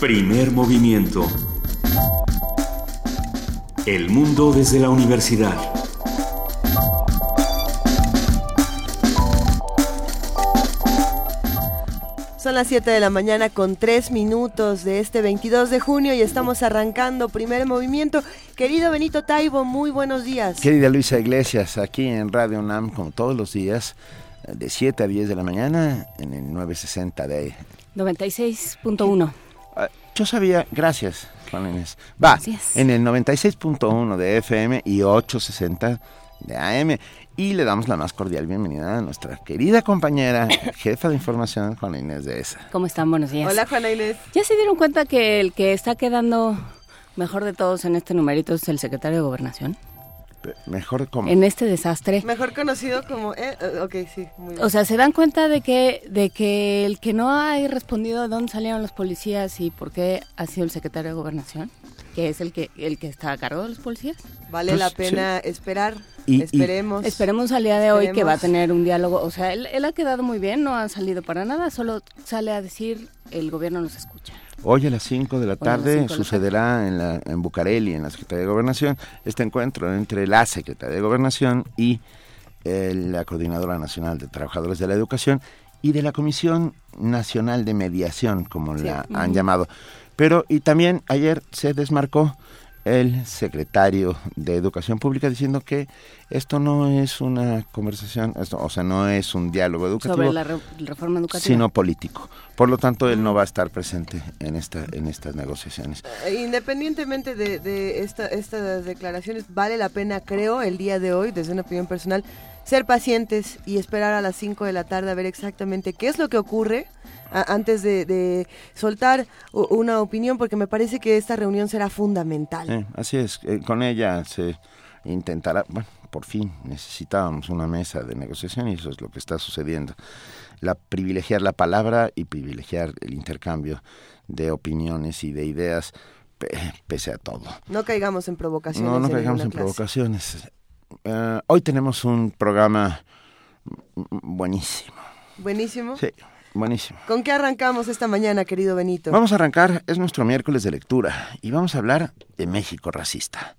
Primer movimiento. El mundo desde la universidad. Son las 7 de la mañana con 3 minutos de este 22 de junio y estamos arrancando primer movimiento. Querido Benito Taibo, muy buenos días. Querida Luisa Iglesias, aquí en Radio UNAM, como todos los días, de 7 a 10 de la mañana, en el 960 de... 96.1. Yo sabía, gracias, Juan Inés. Va, en el 96.1 de FM y 860 de AM. Y le damos la más cordial bienvenida a nuestra querida compañera, jefa de información, Juana Inés de ESA. ¿Cómo están? Buenos días. Hola, Juana Inés. ¿Ya se dieron cuenta que el que está quedando mejor de todos en este numerito es el secretario de Gobernación? Mejor como... En este desastre. Mejor conocido como... Eh, eh ok, sí. Muy bien. O sea, se dan cuenta de que, de que el que no ha respondido de dónde salieron los policías y por qué ha sido el secretario de Gobernación, que es el que, el que está a cargo de los policías. Vale pues, la pena esperar. Y, esperemos. esperemos al día de hoy que va a tener un diálogo. O sea, él, él ha quedado muy bien, no ha salido para nada, solo sale a decir el gobierno nos escucha. Hoy a las 5 de la tarde sucederá en, la, en Bucareli, en la Secretaría de Gobernación, este encuentro entre la Secretaría de Gobernación y eh, la Coordinadora Nacional de Trabajadores de la Educación y de la Comisión Nacional de Mediación, como la han llamado. Pero, y también ayer se desmarcó el secretario de Educación Pública diciendo que esto no es una conversación, esto, o sea, no es un diálogo educativo. Sobre la reforma educativa. Sino político. Por lo tanto, él no va a estar presente en, esta, en estas negociaciones. Eh, independientemente de, de esta, estas declaraciones, vale la pena, creo, el día de hoy, desde una opinión personal, ser pacientes y esperar a las 5 de la tarde a ver exactamente qué es lo que ocurre antes de, soltar una opinión, porque me parece que esta reunión será fundamental. así es, eh, con ella se intentará, bueno, por fin necesitábamos una mesa de negociación y eso es lo que está sucediendo. La, privilegiar la palabra y privilegiar el intercambio de opiniones y de ideas pese a todo. No caigamos en provocaciones. No, no caigamos en provocaciones. Eh, hoy tenemos un programa buenísimo. ¿Buenísimo? Sí. Buenísimo. ¿Con qué arrancamos esta mañana, querido Benito? Vamos a arrancar, es nuestro miércoles de lectura y vamos a hablar de México racista.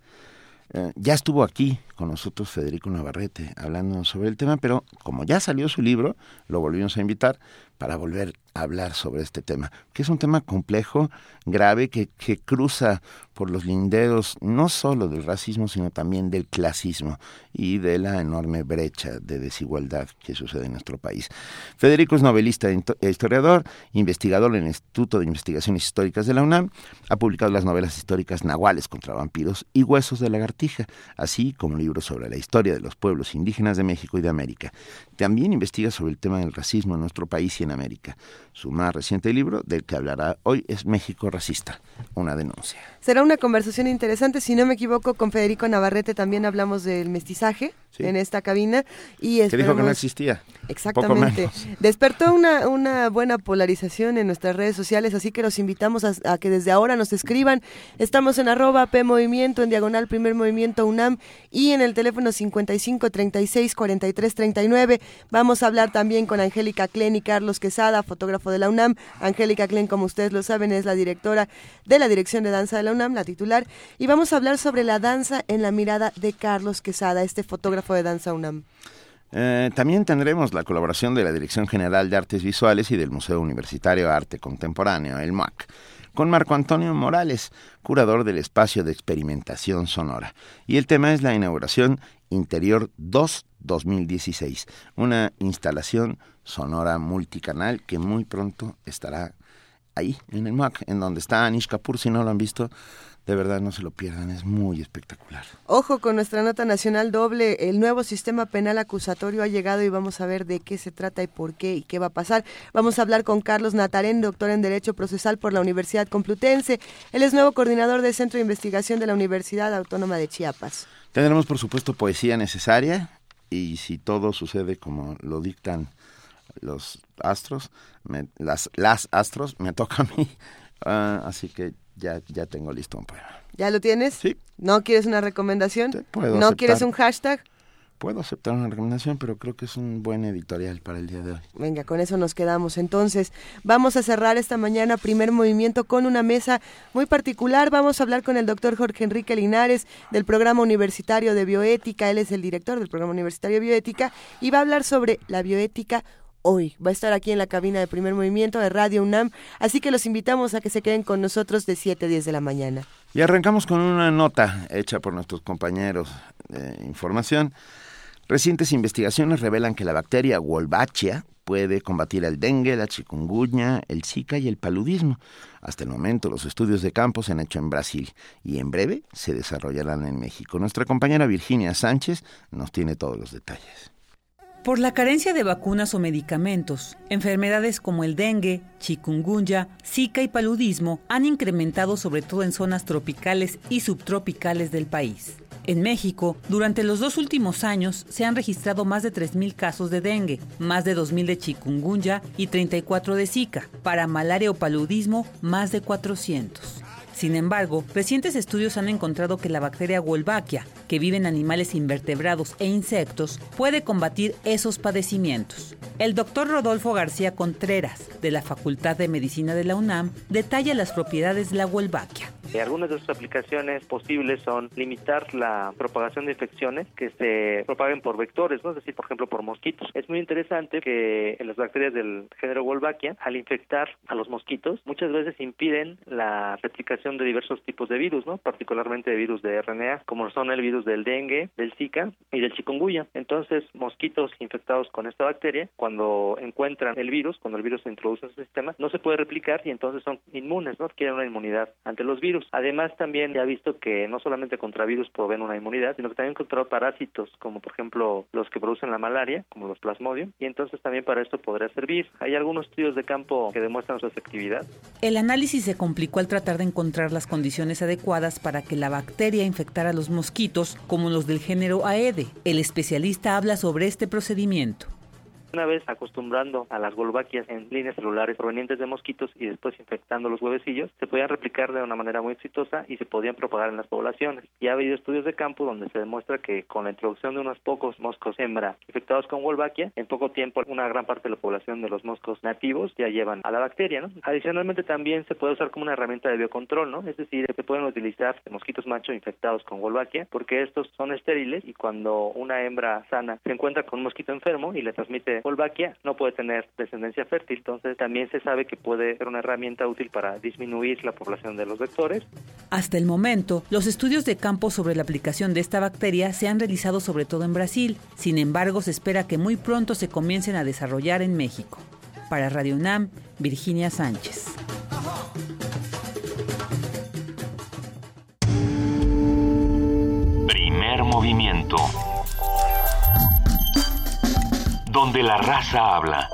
Eh, ya estuvo aquí con nosotros Federico Navarrete hablando sobre el tema, pero como ya salió su libro, lo volvimos a invitar para volver a hablar sobre este tema, que es un tema complejo, grave, que, que cruza por los linderos no solo del racismo, sino también del clasismo y de la enorme brecha de desigualdad que sucede en nuestro país. Federico es novelista e, e historiador, investigador en el Instituto de Investigaciones Históricas de la UNAM, ha publicado las novelas históricas Nahuales contra vampiros y Huesos de lagartija, así como libros sobre la historia de los pueblos indígenas de México y de América. También investiga sobre el tema del racismo en nuestro país y en América. Su más reciente libro, del que hablará hoy, es México Racista, una denuncia. Será una conversación interesante, si no me equivoco, con Federico Navarrete también hablamos del mestizaje en esta cabina. y Que dijo que no existía. Exactamente. Despertó una, una buena polarización en nuestras redes sociales, así que los invitamos a, que desde ahora nos escriban. Estamos en arroba P Movimiento, en diagonal Primer Movimiento UNAM y en el teléfono 55 36 43 39. Vamos a hablar también con Angélica Klen y Carlos Quesada, fotógrafo de la UNAM. Angélica Klen, como ustedes lo saben, es la directora de la Dirección de Danza de la UNAM, la titular. Y vamos a hablar sobre la danza en la mirada de Carlos Quesada, este fotógrafo de danza UNAM. Eh, también tendremos la colaboración de la Dirección General de Artes Visuales y del Museo Universitario de Arte Contemporáneo, el MUAC, con Marco Antonio Morales, curador del espacio de experimentación sonora. Y el tema es la inauguración Interior 2 2016, una instalación sonora multicanal que muy pronto estará ahí en el MUAC, en donde está Anish Kapoor, si no lo han visto, de verdad, no se lo pierdan, es muy espectacular. Ojo con nuestra nota nacional doble, el nuevo sistema penal acusatorio ha llegado y vamos a ver de qué se trata y por qué y qué va a pasar. Vamos a hablar con Carlos Natarén, doctor en Derecho Procesal por la Universidad Complutense. Él es nuevo coordinador del Centro de Investigación de la Universidad Autónoma de Chiapas. Tendremos, por supuesto, poesía necesaria y si todo sucede como lo dictan los astros, las, las astros, me toca a mí. Ah, así que ya, ya tengo listo un poema. ¿Ya lo tienes? Sí. ¿No quieres una recomendación? puedo ¿No quieres un hashtag? puedo aceptar una recomendación, pero creo que es un buen editorial para el día de hoy. Venga, con eso nos quedamos. Entonces, vamos a cerrar esta mañana primer movimiento con una mesa muy particular. Vamos a hablar con el doctor Jorge Enrique Linares del programa universitario de bioética. Él es el director del programa universitario de bioética y va a hablar sobre la bioética hoy. Va a estar aquí en la cabina de primer movimiento de Radio UNAM, así que los invitamos a que se queden con nosotros de 7 a 10 de la mañana. Y arrancamos con una nota hecha por nuestros compañeros de información Recientes investigaciones revelan que la bacteria Wolbachia puede combatir el dengue, la chikungunya, el zika y el paludismo. Hasta el momento los estudios de campo se han hecho en Brasil y en breve se desarrollarán en México. Nuestra compañera Virginia Sánchez nos tiene todos los detalles. Por la carencia de vacunas o medicamentos, enfermedades como el dengue, chikungunya, zika y paludismo han incrementado sobre todo en zonas tropicales y subtropicales del país. En México, durante los dos últimos años se han registrado más de 3.000 casos de dengue, más de 2.000 de chikungunya y 34 de zika. Para malaria o paludismo, más de 400. Sin embargo, recientes estudios han encontrado que la bacteria Wolbachia, que vive en animales invertebrados e insectos, puede combatir esos padecimientos. El doctor Rodolfo García Contreras, de la Facultad de Medicina de la UNAM, detalla las propiedades de la Wolbachia. Algunas de sus aplicaciones posibles son limitar la propagación de infecciones que se propaguen por vectores, ¿no? es decir, por ejemplo, por mosquitos. Es muy interesante que las bacterias del género Wolbachia, al infectar a los mosquitos, muchas veces impiden la replicación de diversos tipos de virus, ¿no? particularmente de virus de RNA, como son el virus del dengue, del Zika y del chikungunya. Entonces, mosquitos infectados con esta bacteria, cuando encuentran el virus, cuando el virus se introduce en su sistema, no se puede replicar y entonces son inmunes, ¿no? Quieren una inmunidad ante los virus. Además, también se ha visto que no solamente contra virus proveen una inmunidad, sino que también contra parásitos, como por ejemplo los que producen la malaria, como los plasmodium, y entonces también para esto podría servir. Hay algunos estudios de campo que demuestran su efectividad. El análisis se complicó al tratar de encontrar las condiciones adecuadas para que la bacteria infectara a los mosquitos, como los del género Aede. El especialista habla sobre este procedimiento. Una vez acostumbrando a las golvaquias en líneas celulares provenientes de mosquitos y después infectando los huevecillos, se podían replicar de una manera muy exitosa y se podían propagar en las poblaciones. Y ha habido estudios de campo donde se demuestra que con la introducción de unos pocos moscos hembra infectados con wolbachia, en poco tiempo una gran parte de la población de los moscos nativos ya llevan a la bacteria. ¿no? Adicionalmente también se puede usar como una herramienta de biocontrol, ¿no? es decir, se pueden utilizar mosquitos macho infectados con wolbachia porque estos son estériles y cuando una hembra sana se encuentra con un mosquito enfermo y le transmite Wolbachia no puede tener descendencia fértil, entonces también se sabe que puede ser una herramienta útil para disminuir la población de los vectores. Hasta el momento, los estudios de campo sobre la aplicación de esta bacteria se han realizado sobre todo en Brasil, sin embargo se espera que muy pronto se comiencen a desarrollar en México. Para Radio UNAM, Virginia Sánchez. Primer movimiento donde la raza habla.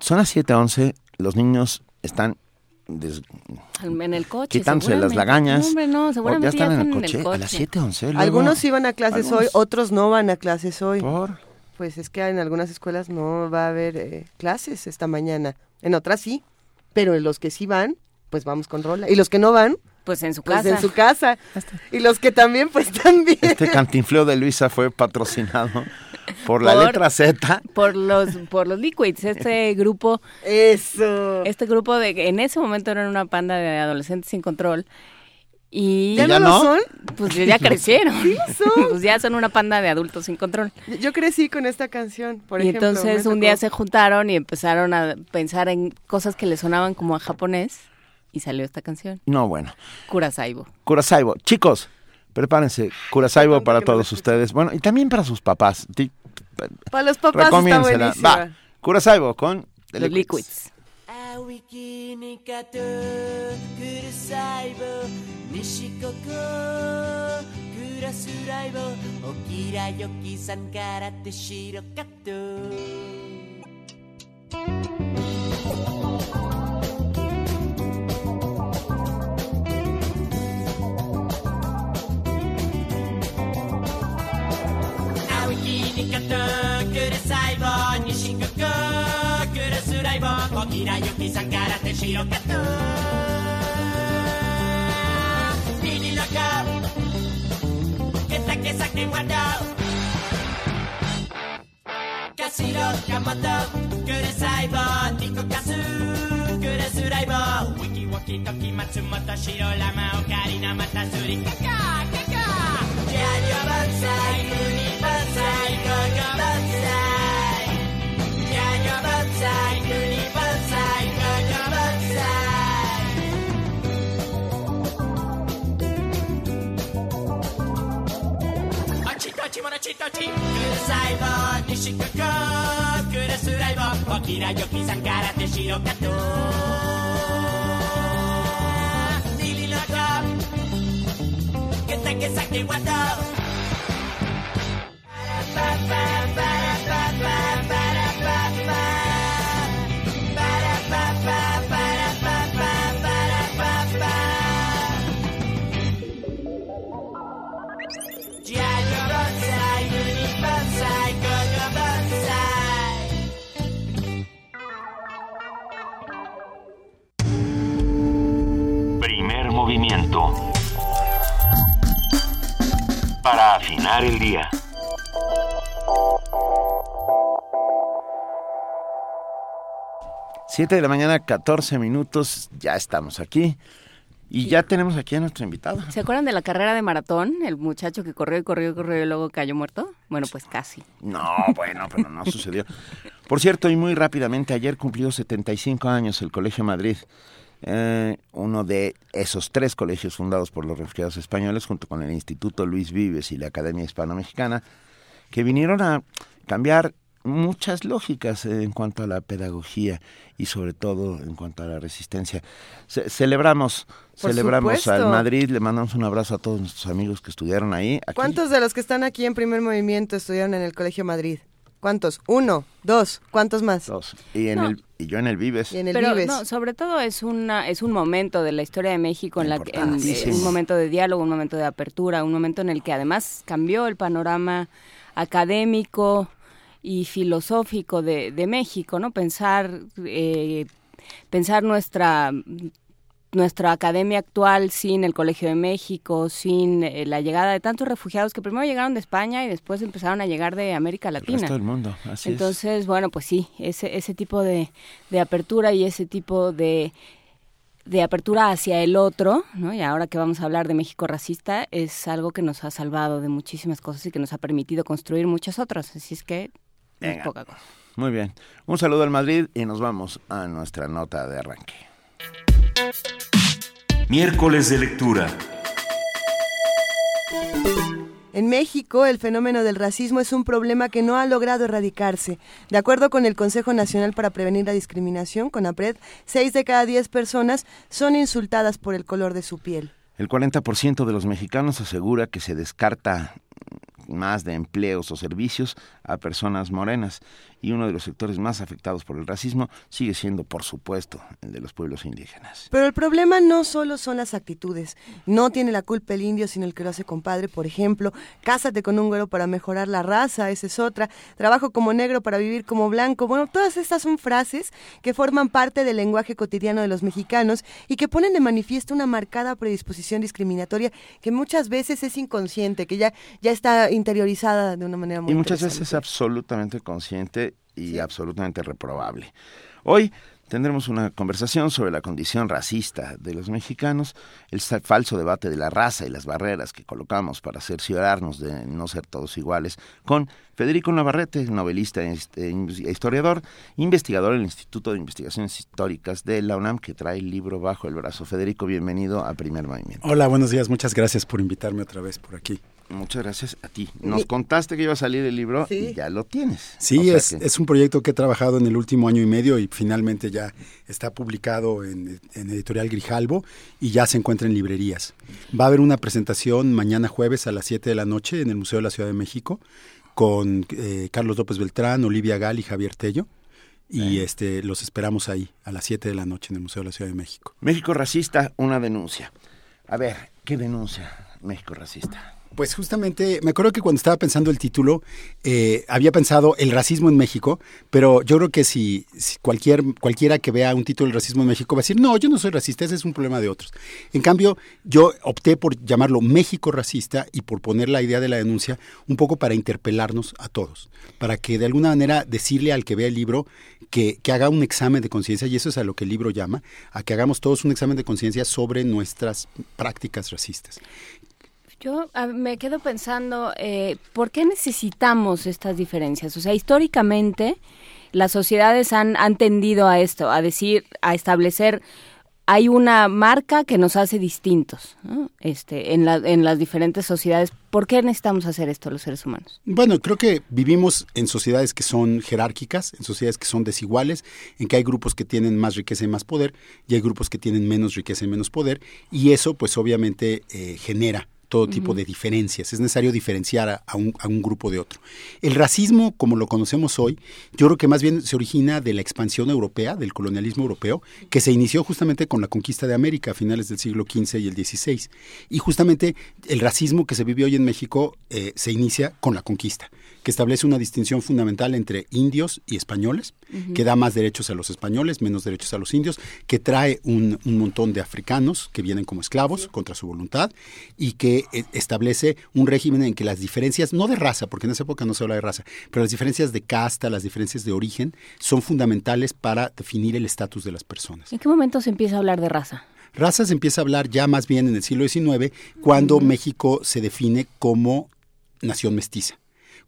Son las 7:11, los niños están en el coche. Quitándose las lagañas. hombre, no, seguramente ya están, en, el coche, A las 7:11. Algunos iban a clases hoy, otros no van a clases hoy. ¿Por? Pues es que en algunas escuelas no va a haber eh, clases esta mañana. En otras sí, pero en los que sí van, pues vamos con rola. Y los que no van, pues en su pues casa. en su casa. Y los que también, pues también. Este cantinfleo de Luisa fue patrocinado por la letra Z. Por los, por los Liquids, este grupo. Eso. Este grupo de en ese momento eran una panda de adolescentes sin control. Y ¿Ya, no, lo son? Pues ya crecieron. Sí son. Pues ya son una panda de adultos sin control. Yo crecí con esta canción, por y ejemplo. entonces un día se juntaron y empezaron a pensar en cosas que le sonaban como a japonés y salió esta canción. No, bueno. Curasaibo. Curasaibo. Chicos, prepárense. Curasaibo para todos ustedes. Bueno, y también para sus papás. Para los papás está buenísima. Va. Curasaibo con The Liquids. Liquids. くる細胞西くくくるスライボー小平ゆきさんから手白かとビリロコケタケサケワドカシロカモトくる細胞ニコカスくるスライボーウィキウォキトキ松本白ラマオカリナまたすりカカカカャリオバンサイ b o ちものちとち。くるさい棒西九九くるすらい棒おきらよきさんからてしろかとにりのごけたパラパラパラ Para afinar el día. Siete de la mañana, 14 minutos, ya estamos aquí. Y ya tenemos aquí a nuestro invitado. ¿Se acuerdan de la carrera de maratón? El muchacho que corrió y corrió y corrió y luego cayó muerto. Bueno, pues casi. No, bueno, pero no sucedió. Por cierto, y muy rápidamente, ayer cumplió 75 años el Colegio Madrid, eh, uno de esos tres colegios fundados por los refugiados españoles, junto con el Instituto Luis Vives y la Academia Hispano-Mexicana, que vinieron a cambiar muchas lógicas en cuanto a la pedagogía y sobre todo en cuanto a la resistencia. Ce- celebramos, Por celebramos supuesto. al Madrid, le mandamos un abrazo a todos nuestros amigos que estudiaron ahí. Aquí- ¿Cuántos de los que están aquí en primer movimiento estudiaron en el Colegio Madrid? ¿Cuántos? ¿Uno? ¿Dos? ¿Cuántos más? Dos. Y, en No. el, y yo en el Vives. Y en el Pero Vives. no, sobre todo es una es un momento de la historia de México en la que en- Importantísimo. un momento de diálogo, un momento de apertura, un momento en el que además cambió el panorama académico y filosófico de, de México, ¿no? Pensar eh, pensar nuestra nuestra academia actual sin el Colegio de México, sin eh, la llegada de tantos refugiados que primero llegaron de España y después empezaron a llegar de América El Latina. resto del mundo, así es. Entonces, bueno, pues sí, ese, ese tipo de, de apertura y ese tipo de, de apertura hacia el otro, ¿no? Y ahora que vamos a hablar de México racista, es algo que nos ha salvado de muchísimas cosas y que nos ha permitido construir muchas otras. Así es que es poca cosa. Muy bien. Un saludo al Madrid y nos vamos a nuestra nota de arranque. Miércoles de lectura. En México, el fenómeno del racismo es un problema que no ha logrado erradicarse. De acuerdo con el Consejo Nacional para Prevenir la Discriminación, CONAPRED, seis de cada diez personas son insultadas por el color de su piel. El 40% de los mexicanos asegura que se descarta más de empleos o servicios a personas morenas y uno de los sectores más afectados por el racismo sigue siendo, por supuesto, el de los pueblos indígenas. Pero el problema no solo son las actitudes. No tiene la culpa el indio, sino el que lo hace compadre. Por ejemplo, cásate con un güero para mejorar la raza, esa es otra. Trabajo como negro para vivir como blanco. Bueno, todas estas son frases que forman parte del lenguaje cotidiano de los mexicanos y que ponen de manifiesto una marcada predisposición discriminatoria que muchas veces es inconsciente, que ya, ya está interiorizada de una manera muy Y muchas interesante. Absolutamente consciente y absolutamente reprobable. Hoy tendremos una conversación sobre la condición racista de los mexicanos, el falso debate de la raza y las barreras que colocamos para cerciorarnos de no ser todos iguales, con Federico Navarrete, novelista e hist- e historiador, investigador del Instituto de Investigaciones Históricas de la UNAM, que trae el libro bajo el brazo. Federico, bienvenido a Primer Movimiento. Hola, buenos días. Muchas gracias por invitarme otra vez por aquí. Muchas gracias a ti. Nos contaste que iba a salir el libro Sí. y ya lo tienes. Sí, O sea es, que- es un proyecto que he trabajado en el último año y medio y finalmente ya está publicado en, en Editorial Grijalbo y ya se encuentra en librerías. Va a haber una presentación mañana jueves a las 7 de la noche en el Museo de la Ciudad de México con eh, Carlos López Beltrán, Olivia Gal y Javier Tello. Y este los esperamos ahí a las 7 de la noche en el Museo de la Ciudad de México. México racista, una denuncia. A ver, ¿qué denuncia México racista? Pues justamente, me acuerdo que cuando estaba pensando el título, eh, había pensado el racismo en México, pero yo creo que si, cualquier, cualquiera que vea un título del racismo en México va a decir, no, yo no soy racista, ese es un problema de otros. En cambio, yo opté por llamarlo México racista y por poner la idea de la denuncia un poco para interpelarnos a todos, para que de alguna manera decirle al que vea el libro que, que haga un examen de conciencia, y eso es a lo que el libro llama, a que hagamos todos un examen de conciencia sobre nuestras prácticas racistas. Yo me quedo pensando, eh, ¿por qué necesitamos estas diferencias? O sea, históricamente las sociedades han, han tendido a esto, a decir, a establecer, hay una marca que nos hace distintos ¿no? este, en, la, en las diferentes sociedades. ¿Por qué necesitamos hacer esto los seres humanos? Bueno, creo que vivimos en sociedades que son jerárquicas, en sociedades que son desiguales, en que hay grupos que tienen más riqueza y más poder, y hay grupos que tienen menos riqueza y menos poder, y eso pues obviamente eh, genera todo tipo de diferencias. Es necesario diferenciar a, a, un, a, un, grupo de otro. El racismo, como lo conocemos hoy, yo creo que más bien se origina de la expansión europea, del colonialismo europeo, que se inició justamente con la conquista de América a finales del siglo XV y el XVI. Y justamente el racismo que se vive hoy en México eh, se inicia con la conquista que establece una distinción fundamental entre indios y españoles, uh -huh. que da más derechos a los españoles, menos derechos a los indios, que trae un, un montón de africanos que vienen como esclavos sí. contra su voluntad y que eh, establece un régimen en que las diferencias, no de raza, porque en esa época no se habla de raza, pero las diferencias de casta, las diferencias de origen, son fundamentales para definir el estatus de las personas. ¿En qué momento se empieza a hablar de raza? Raza se empieza a hablar ya más bien en el siglo XIX, cuando uh -huh. México se define como nación mestiza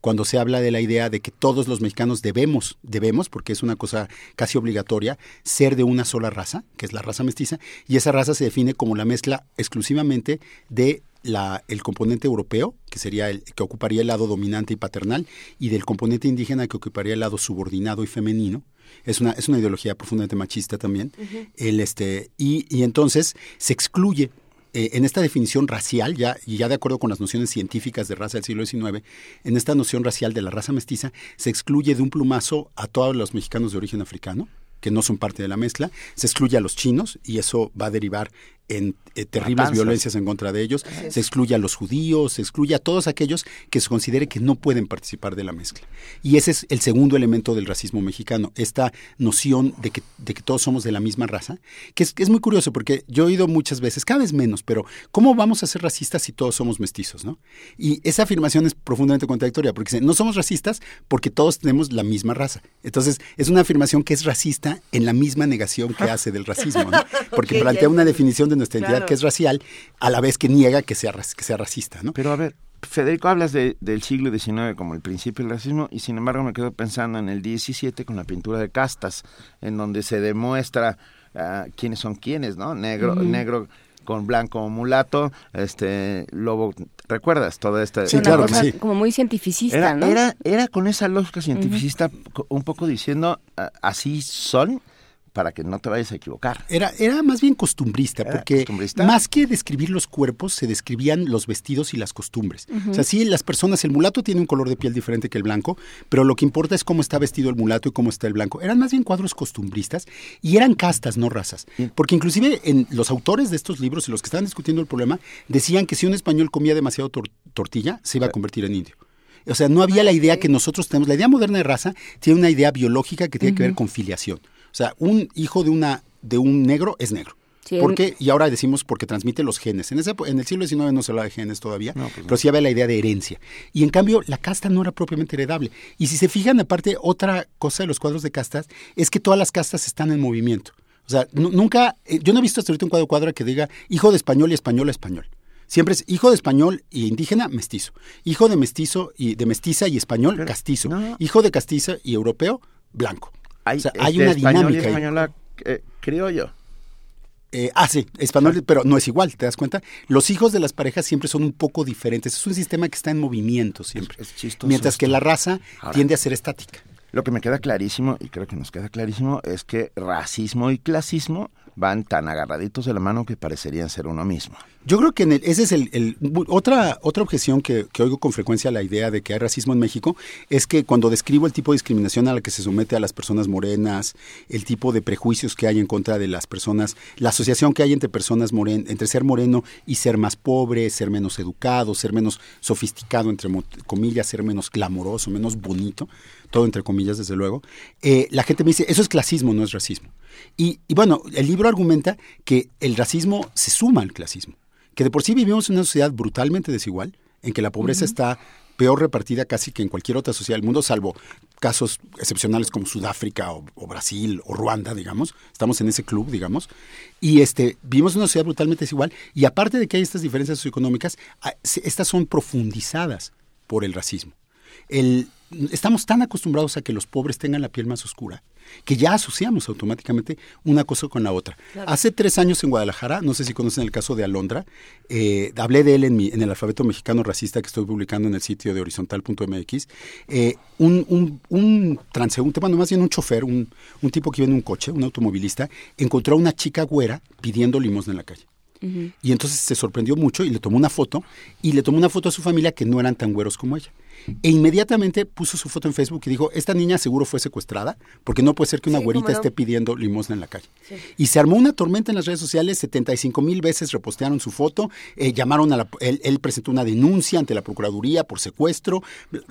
cuando se habla de la idea de que todos los mexicanos debemos, debemos, porque es una cosa casi obligatoria, ser de una sola raza, que es la raza mestiza, y esa raza se define como la mezcla exclusivamente de la, el componente europeo, que sería el que ocuparía el lado dominante y paternal, y del componente indígena que ocuparía el lado subordinado y femenino. Es una, es una ideología profundamente machista también. Uh -huh. el, este, y, y entonces se excluye eh, en esta definición racial, ya, y ya de acuerdo con las nociones científicas de raza del siglo XIX, en esta noción racial de la raza mestiza, se excluye de un plumazo a todos los mexicanos de origen africano, que no son parte de la mezcla, se excluye a los chinos, y eso va a derivar en eh, terribles Matanzas. violencias en contra de ellos, se excluye a los judíos, se excluye a todos aquellos que se considere que no pueden participar de la mezcla. Y ese es el segundo elemento del racismo mexicano, esta noción de que, de que todos somos de la misma raza, que es, que es, muy curioso porque yo he oído muchas veces, cada vez menos, pero ¿cómo vamos a ser racistas si todos somos mestizos? ¿no? Y esa afirmación es profundamente contradictoria, porque no somos racistas porque todos tenemos la misma raza. Entonces, es una afirmación que es racista en la misma negación que hace del racismo, ¿no? porque plantea una definición de nuestra entidad claro. que es racial, a la vez que niega que sea, que sea racista. ¿no? Pero a ver, Federico, hablas de, del siglo XIX como el principio del racismo y sin embargo me quedo pensando en el XVII con la pintura de castas, en donde se demuestra uh, quiénes son quiénes, ¿no? Negro, mm. negro con blanco mulato, este lobo, ¿recuerdas toda esta? Sí, claro que sí. Como muy cientificista, era, ¿no? Era, era con esa lógica cientificista uh -huh. un poco diciendo, uh, así son, para que no te vayas a equivocar. Era, era más bien costumbrista, ¿Era porque costumbrista? más que describir los cuerpos, se describían los vestidos y las costumbres. Uh -huh. O sea, sí, las personas, el mulato tiene un color de piel diferente que el blanco, pero lo que importa es cómo está vestido el mulato y cómo está el blanco. Eran más bien cuadros costumbristas y eran castas, no razas. Porque inclusive en los autores de estos libros y los que estaban discutiendo el problema, decían que si un español comía demasiado tor tortilla, se iba a convertir en indio. O sea, no había la idea que nosotros tenemos. La idea moderna de raza tiene una idea biológica que tiene uh -huh. que ver con filiación. O sea, un hijo de, una, de un negro es negro. Sí, ¿Por qué? Y ahora decimos porque transmite los genes. En, ese, en el siglo XIX no se habla de genes todavía, no, pues no. pero sí había la idea de herencia. Y en cambio, la casta no era propiamente heredable. Y si se fijan, aparte, otra cosa de los cuadros de castas es que todas las castas están en movimiento. O sea, nunca, eh, yo no he visto hasta ahorita un cuadro cuadro que diga hijo de español y español a español. Siempre es hijo de español y indígena, mestizo. Hijo de mestizo y de mestiza y español, pero, castizo. No. Hijo de castiza y europeo, blanco. Hay, o sea, hay este una dinámica. Y española eh, criollo. Eh, ah, sí, español, pero no es igual, ¿te das cuenta? Los hijos de las parejas siempre son un poco diferentes. Es un sistema que está en movimiento siempre. Es, es chistoso mientras esto. que la raza Ahora, tiende a ser estática. Lo que me queda clarísimo, y creo que nos queda clarísimo, es que racismo y clasismo van tan agarraditos de la mano que parecerían ser uno mismo. Yo creo que en el- ese es el, el- otra otra objeción que, que oigo con frecuencia a la idea de que hay racismo en México es que cuando describo el tipo de discriminación a la que se somete a las personas morenas, el tipo de prejuicios que hay en contra de las personas, la asociación que hay entre personas moren, entre ser moreno y ser más pobre, ser menos educado, ser menos sofisticado entre comillas, ser menos glamoroso, menos bonito, todo entre comillas desde luego. eh, la gente me dice eso es clasismo, no es racismo. Y, y bueno, el libro argumenta que el racismo se suma al clasismo que de por sí vivimos en una sociedad brutalmente desigual, en que la pobreza está peor repartida casi que en cualquier otra sociedad del mundo, salvo casos excepcionales como Sudáfrica o, o Brasil o Ruanda, digamos. Estamos en ese club, digamos. Y este, vivimos en una sociedad brutalmente desigual. Y aparte de que hay estas diferencias socioeconómicas, ah, estas son profundizadas por el racismo. El, estamos tan acostumbrados a que los pobres tengan la piel más oscura que ya asociamos automáticamente una cosa con la otra. Hace tres años en Guadalajara, no sé si conocen el caso de Alondra, eh, hablé de él en, mi, en el alfabeto mexicano racista que estoy publicando en el sitio de horizontal.mx. Eh, un, un, un transeúnte, bueno, más bien un chofer, un, un tipo que iba en un coche, un automovilista, encontró a una chica güera pidiendo limosna en la calle. Y entonces se sorprendió mucho y le tomó una foto y le tomó una foto a su familia que no eran tan güeros como ella. E inmediatamente puso su foto en Facebook y dijo, esta niña seguro fue secuestrada porque no puede ser que una Sí, güerita no. esté pidiendo limosna en la calle. Y se armó una tormenta en las redes sociales, 75 mil veces repostearon su foto, eh, llamaron a la, él, él presentó una denuncia ante la Procuraduría por secuestro,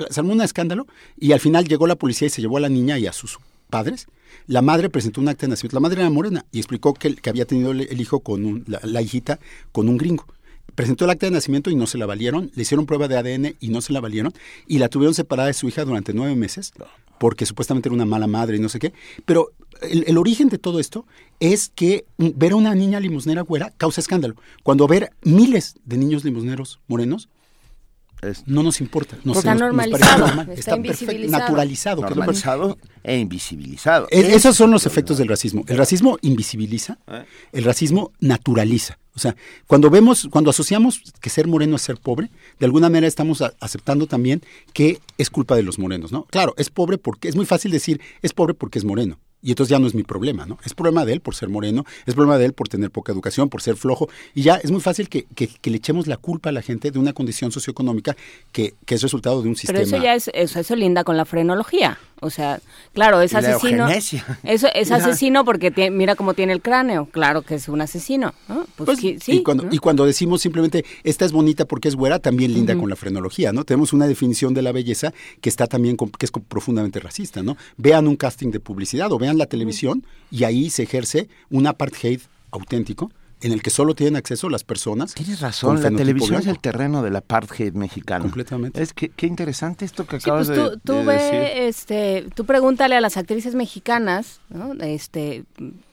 se armó un escándalo y al final llegó la policía y se llevó a la niña y a sus padres. La madre presentó un acta de nacimiento, la madre era morena y explicó que, que había tenido el, el hijo con un- la, la hijita con un gringo. Presentó el acta de nacimiento y no se la valieron, le hicieron prueba de ADN y no se la valieron y la tuvieron separada de su hija durante nueve meses porque supuestamente era una mala madre y no sé qué. Pero el, el origen de todo esto es que ver a una niña limosnera güera causa escándalo. Cuando ver miles de niños limosneros morenos Es no nos importa. Nos, Está nos- nos normalizado, parece normal, está está invisibilizado. naturalizado. normalizado e invisibilizado. es- Es- esos son los efectos del racismo. El racismo invisibiliza, ¿Eh? el racismo naturaliza. O sea, cuando vemos, cuando asociamos que ser moreno es ser pobre, de alguna manera estamos a- aceptando también que es culpa de los morenos, ¿no? Claro, es pobre porque es muy fácil decir es pobre porque es moreno. Y entonces ya no es mi problema, ¿no? Es problema de él por ser moreno, es problema de él por tener poca educación, por ser flojo. Y ya es muy fácil que, que- que le echemos la culpa a la gente de una condición socioeconómica que, que es resultado de un sistema. Pero eso ya es, eso, eso linda con la frenología. O sea, claro, es asesino. Eso es asesino porque mira cómo tiene el cráneo. Claro que es un asesino. ¿no? Pues, Pues, sí, sí, y, cuando, ¿no? y cuando decimos simplemente esta es bonita porque es güera, también linda con la frenología, ¿no? Tenemos una definición de la belleza que está también con- que es profundamente racista, ¿no? Vean un casting de publicidad o vean la televisión y ahí se ejerce un apartheid auténtico en el que solo tienen acceso las personas. Tienes razón, la televisión es el terreno del apartheid mexicano. Completamente. Es que qué interesante esto que Sí, acabas pues tú, de, tú de ve, decir. este, tú pregúntale a las actrices mexicanas, ¿no? Este,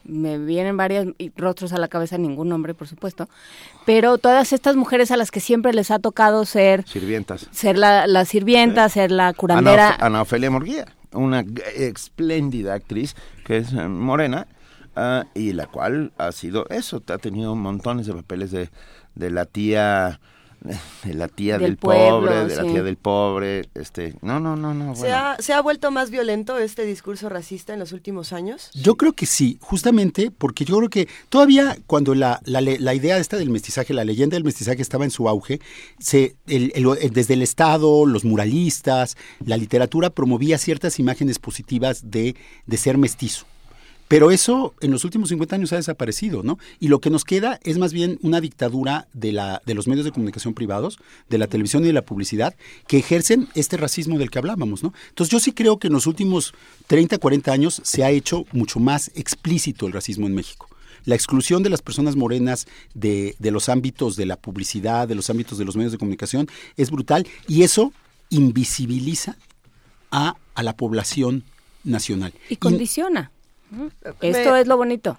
me vienen varios rostros a la cabeza, ningún nombre, por supuesto, pero todas estas mujeres a las que siempre les ha tocado ser, Sirvientas. ser la, la sirvienta, ser la curandera, Ana, Ana Ofelia Morguía, una espléndida actriz que es eh, morena ah, y la cual ha sido eso, ha tenido montones de papeles de, de la tía la tía del, Del pueblo, pobre, de la sí. tía del pobre, este, no, no, no, no, ¿Se, ha, ¿Se ha vuelto más violento este discurso racista en los últimos años? Yo creo que sí, justamente porque yo creo que todavía cuando la, la, la idea esta del mestizaje, la leyenda del mestizaje estaba en su auge, se, el- el- el- desde el Estado, los muralistas, la literatura promovía ciertas imágenes positivas de, de ser mestizo. Pero eso en los últimos 50 años ha desaparecido, ¿no? Y lo que nos queda es más bien una dictadura de, la, de los medios de comunicación privados, de la televisión y de la publicidad, que ejercen este racismo del que hablábamos, ¿no? Entonces yo sí creo que en los últimos 30, 40 años se ha hecho mucho más explícito el racismo en México. La exclusión de las personas morenas de, de los ámbitos de la publicidad, de los ámbitos de los medios de comunicación, es brutal y eso invisibiliza a, a la población nacional. y condiciona. Esto es lo bonito.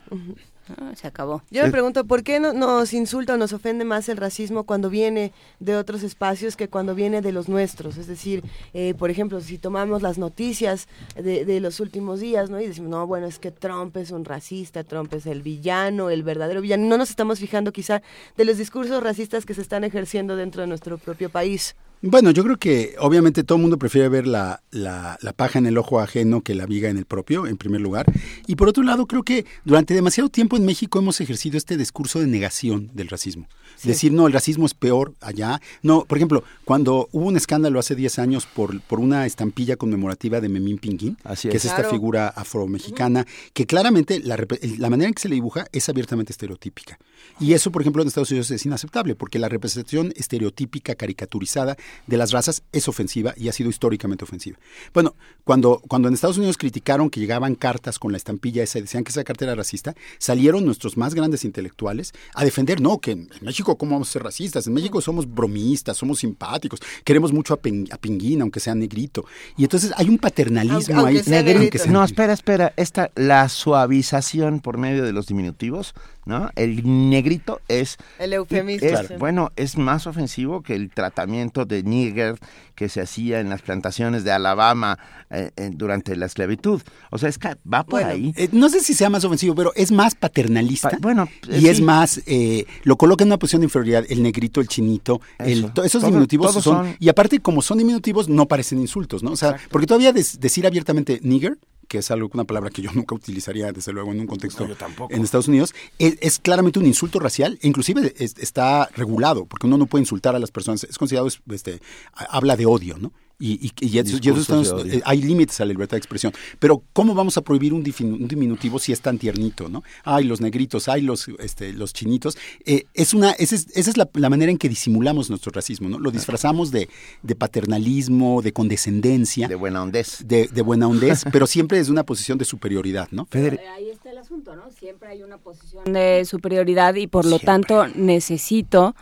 Ah, se acabó. Yo me Es- pregunto, ¿por qué no, nos insulta o nos ofende más el racismo cuando viene de otros espacios que cuando viene de los nuestros? Es decir, eh, por ejemplo, si tomamos las noticias de, de los últimos días, ¿no? Y decimos, no, bueno, es que Trump es un racista, Trump es el villano, el verdadero villano. No nos estamos fijando quizá de los discursos racistas que se están ejerciendo dentro de nuestro propio país. Bueno, yo creo que obviamente todo el mundo prefiere ver la, la, la, paja en el ojo ajeno que la viga en el propio, en primer lugar. Y por otro lado, creo que durante demasiado tiempo en México hemos ejercido este discurso de negación del racismo. Sí. Decir, no, el racismo es peor allá. No, por ejemplo, cuando hubo un escándalo hace 10 años por, por una estampilla conmemorativa de Memín Pinguín, Así que es Claro. esta figura afromexicana, que claramente la, la manera en que se le dibuja es abiertamente estereotípica. Y eso, por ejemplo, en Estados Unidos es inaceptable, porque la representación estereotípica, caricaturizada de las razas es ofensiva y ha sido históricamente ofensiva. Bueno, cuando, cuando en Estados Unidos criticaron que llegaban cartas con la estampilla esa y decían que esa carta era racista, salieron nuestros más grandes intelectuales a defender, no, que en México, ¿cómo vamos a ser racistas? En México somos bromistas, somos simpáticos, queremos mucho a, Pen- a Pinguín, aunque sea negrito. Y entonces hay un paternalismo Aunque- ahí. aunque negrito, sea No, espera, espera. Esta, la suavización por medio de los diminutivos, ¿no? El negrito es... El eufemismo. es-. Bueno, es más ofensivo que el tratamiento de nigger que se hacía en las plantaciones de Alabama eh, eh, durante la esclavitud. O sea, es que va por Bueno, ahí. Eh, no sé si sea más ofensivo, pero es más paternalista. Pa- bueno, eh, y es más, eh, lo coloca en una posición de inferioridad, el negrito, el chinito, el- Eso. esos diminutivos todos son, son- Y aparte, como son diminutivos, no parecen insultos, ¿no? O sea, porque todavía des- decir abiertamente nigger, que es algo, una palabra que yo nunca utilizaría, desde luego, en un contexto No, tampoco. en Estados Unidos, es, es claramente un insulto racial, e inclusive es- está regulado, porque uno no puede insultar a las personas, es considerado, es- este, habla de odio, ¿no? Y, y, y eso- y eso Discursos estamos- de odio. eh, hay límites a la libertad de expresión. Pero, ¿cómo vamos a prohibir un, difin- un diminutivo si es tan tiernito, no? Ay, los negritos, ay, los, este, los chinitos. Eh, es una, esa es, esa es la, la manera en que disimulamos nuestro racismo, ¿no? Lo disfrazamos de, de paternalismo, de condescendencia, De de, buena hondez. de buena hondez, pero siempre desde una posición de superioridad, ¿no? Ahí está el asunto, ¿no? Siempre hay una posición de superioridad y por lo Siempre. tanto necesito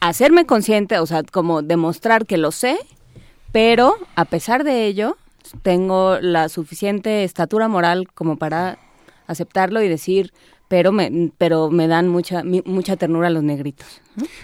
hacerme consciente, o sea, como demostrar que lo sé, pero a pesar de ello tengo la suficiente estatura moral como para aceptarlo y decir, pero me, pero me dan mucha mi- mucha ternura los negritos.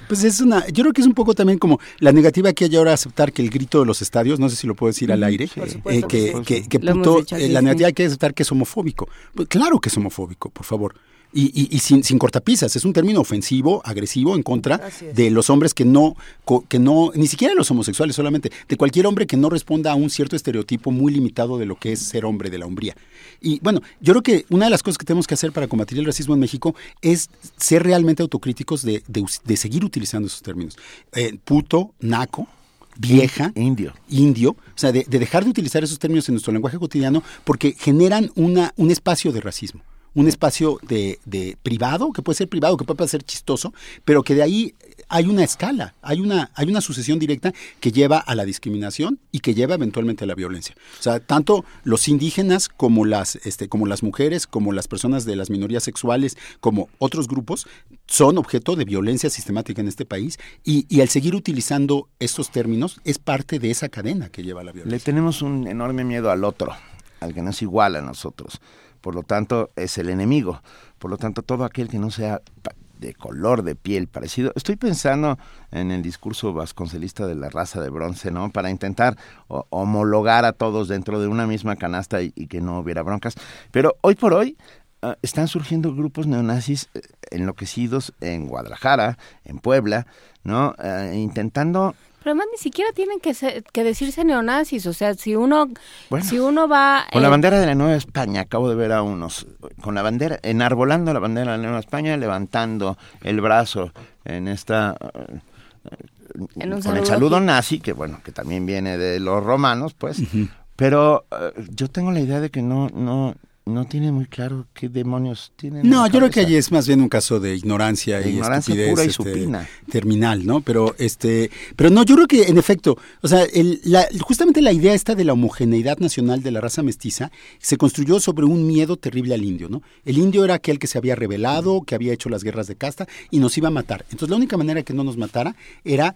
Pues es una, yo creo que es un poco también como la negativa que hay ahora a aceptar que el grito de los estadios, no sé si lo puedo decir al aire, eh, supuesto que, que que, que puto, aquí, eh, la sí. negativa hay que aceptar que es homofóbico. Pues claro que es homofóbico, por favor. Y, y, y sin, sin cortapisas, es un término ofensivo, agresivo, en contra de los hombres que no, co- que no, ni siquiera los homosexuales solamente, de cualquier hombre que no responda a un cierto estereotipo muy limitado de lo que es ser hombre de la hombría. Y bueno, yo creo que una de las cosas que tenemos que hacer para combatir el racismo en México es ser realmente autocríticos de, de seguir utilizando esos términos. Eh, puto, naco, vieja, Indio. indio, o sea, de, de dejar de utilizar esos términos en nuestro lenguaje cotidiano porque generan una, un espacio de racismo, un espacio de, de privado, que puede ser privado, que puede parecer chistoso, pero que de ahí hay una escala, hay una, hay una sucesión directa que lleva a la discriminación y que lleva eventualmente a la violencia. O sea, tanto los indígenas como las, este, como las mujeres, como las personas de las minorías sexuales, como otros grupos, son objeto de violencia sistemática en este país y, y al seguir utilizando estos términos es parte de esa cadena que lleva a la Le violencia. tenemos un enorme miedo al otro, al que no es igual a nosotros. Por lo tanto, es el enemigo. Por lo tanto, todo aquel que no sea de color de piel parecido. Estoy pensando en el discurso vasconcelista de la raza de bronce, ¿no? Para intentar homologar a todos dentro de una misma canasta y, que no hubiera broncas. Pero hoy por hoy ah, están surgiendo grupos neonazis eh, enloquecidos en Guadalajara, en Puebla, ¿no? Ah, intentando Pero además ni siquiera tienen que, ser- que decirse neonazis, o sea, si uno Bueno, si uno va Con la eh, bandera de la Nueva España, acabo de ver a unos, con la bandera, enarbolando la bandera de la Nueva España, levantando el brazo en esta, eh, En un con el saludo aquí. nazi, que bueno, que también viene de los romanos, pues, pero eh, yo tengo la idea de que no, no, no tiene muy claro qué demonios tienen. en No, yo creo que allí es más bien un caso de ignorancia De y ignorancia estupidez pura y este, supina. terminal, ¿no? Pero este, pero no, yo creo que en efecto, o sea, el- la- justamente la idea esta de la homogeneidad nacional de la raza mestiza se construyó sobre un miedo terrible al indio, ¿no? El indio era aquel que se había rebelado, que había hecho las guerras de casta y nos iba a matar. Entonces la única manera que no nos matara era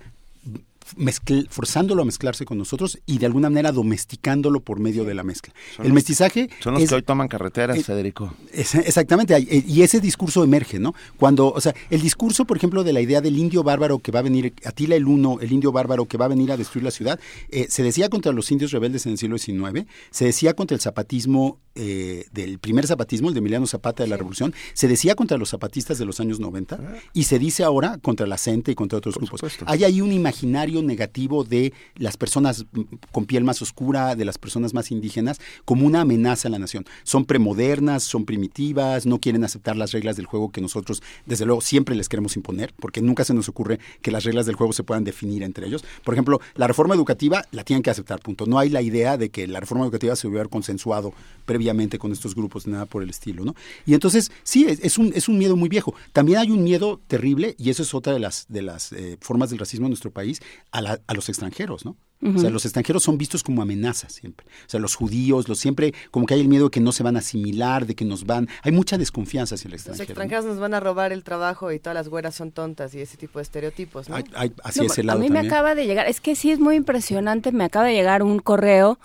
forzándolo a mezclarse con nosotros y de alguna manera domesticándolo por medio de la mezcla. Son el los- mestizaje Son los es- que hoy toman carreteras, eh, Federico. es- Exactamente, eh, y ese discurso emerge, ¿no? Cuando, o sea, el discurso, por ejemplo, de la idea del indio bárbaro que va a venir, Atila el Uno, el indio bárbaro que va a venir a destruir la ciudad, eh, se decía contra los indios rebeldes en el siglo XIX, se decía contra el zapatismo eh, del primer zapatismo, el de Emiliano Zapata de la Revolución, se decía contra los zapatistas de los años 90 y se dice ahora contra la CENTE y contra otros grupos. supuesto. Hay ahí un imaginario negativo de las personas con piel más oscura, de las personas más indígenas, como una amenaza a la nación. Son premodernas, son primitivas, no quieren aceptar las reglas del juego que nosotros, desde luego, siempre les queremos imponer, porque nunca se nos ocurre que las reglas del juego se puedan definir entre ellos. Por ejemplo, la reforma educativa la tienen que aceptar, punto. No hay la idea de que la reforma educativa se hubiera consensuado previamente con estos grupos, nada por el estilo, ¿no? Y entonces, sí, es, es un, es un miedo muy viejo. También hay un miedo terrible, y eso es otra de las, de las eh, formas del racismo en nuestro país, a, la- a los extranjeros, ¿no? O sea, los extranjeros son vistos como amenazas siempre. O sea, los judíos, los siempre, como que hay el miedo de que no se van a asimilar, de que nos van. Hay mucha desconfianza hacia el Los extranjero. ¿no? extranjeros nos van a robar el trabajo y todas las güeras son tontas y ese tipo de estereotipos, ¿no? Hay- hay- así No, es el a lado mí me acaba de llegar, es que sí es muy impresionante, me acaba de llegar un correo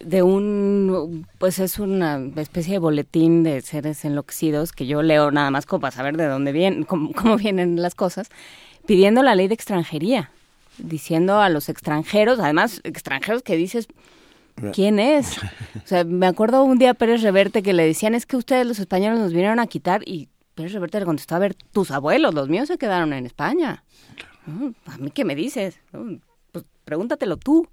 de un, pues es una especie de boletín de seres enloquecidos que yo leo nada más como para saber de dónde vienen, cómo, cómo vienen las cosas, pidiendo la ley de extranjería, diciendo a los extranjeros, además extranjeros que dices, ¿quién es? O sea, me acuerdo un día a Pérez Reverte que le decían, es que ustedes los españoles nos vinieron a quitar y Pérez Reverte le contestó, a ver, tus abuelos, los míos se quedaron en España. ¿A mí qué me dices? Pues pregúntatelo tú.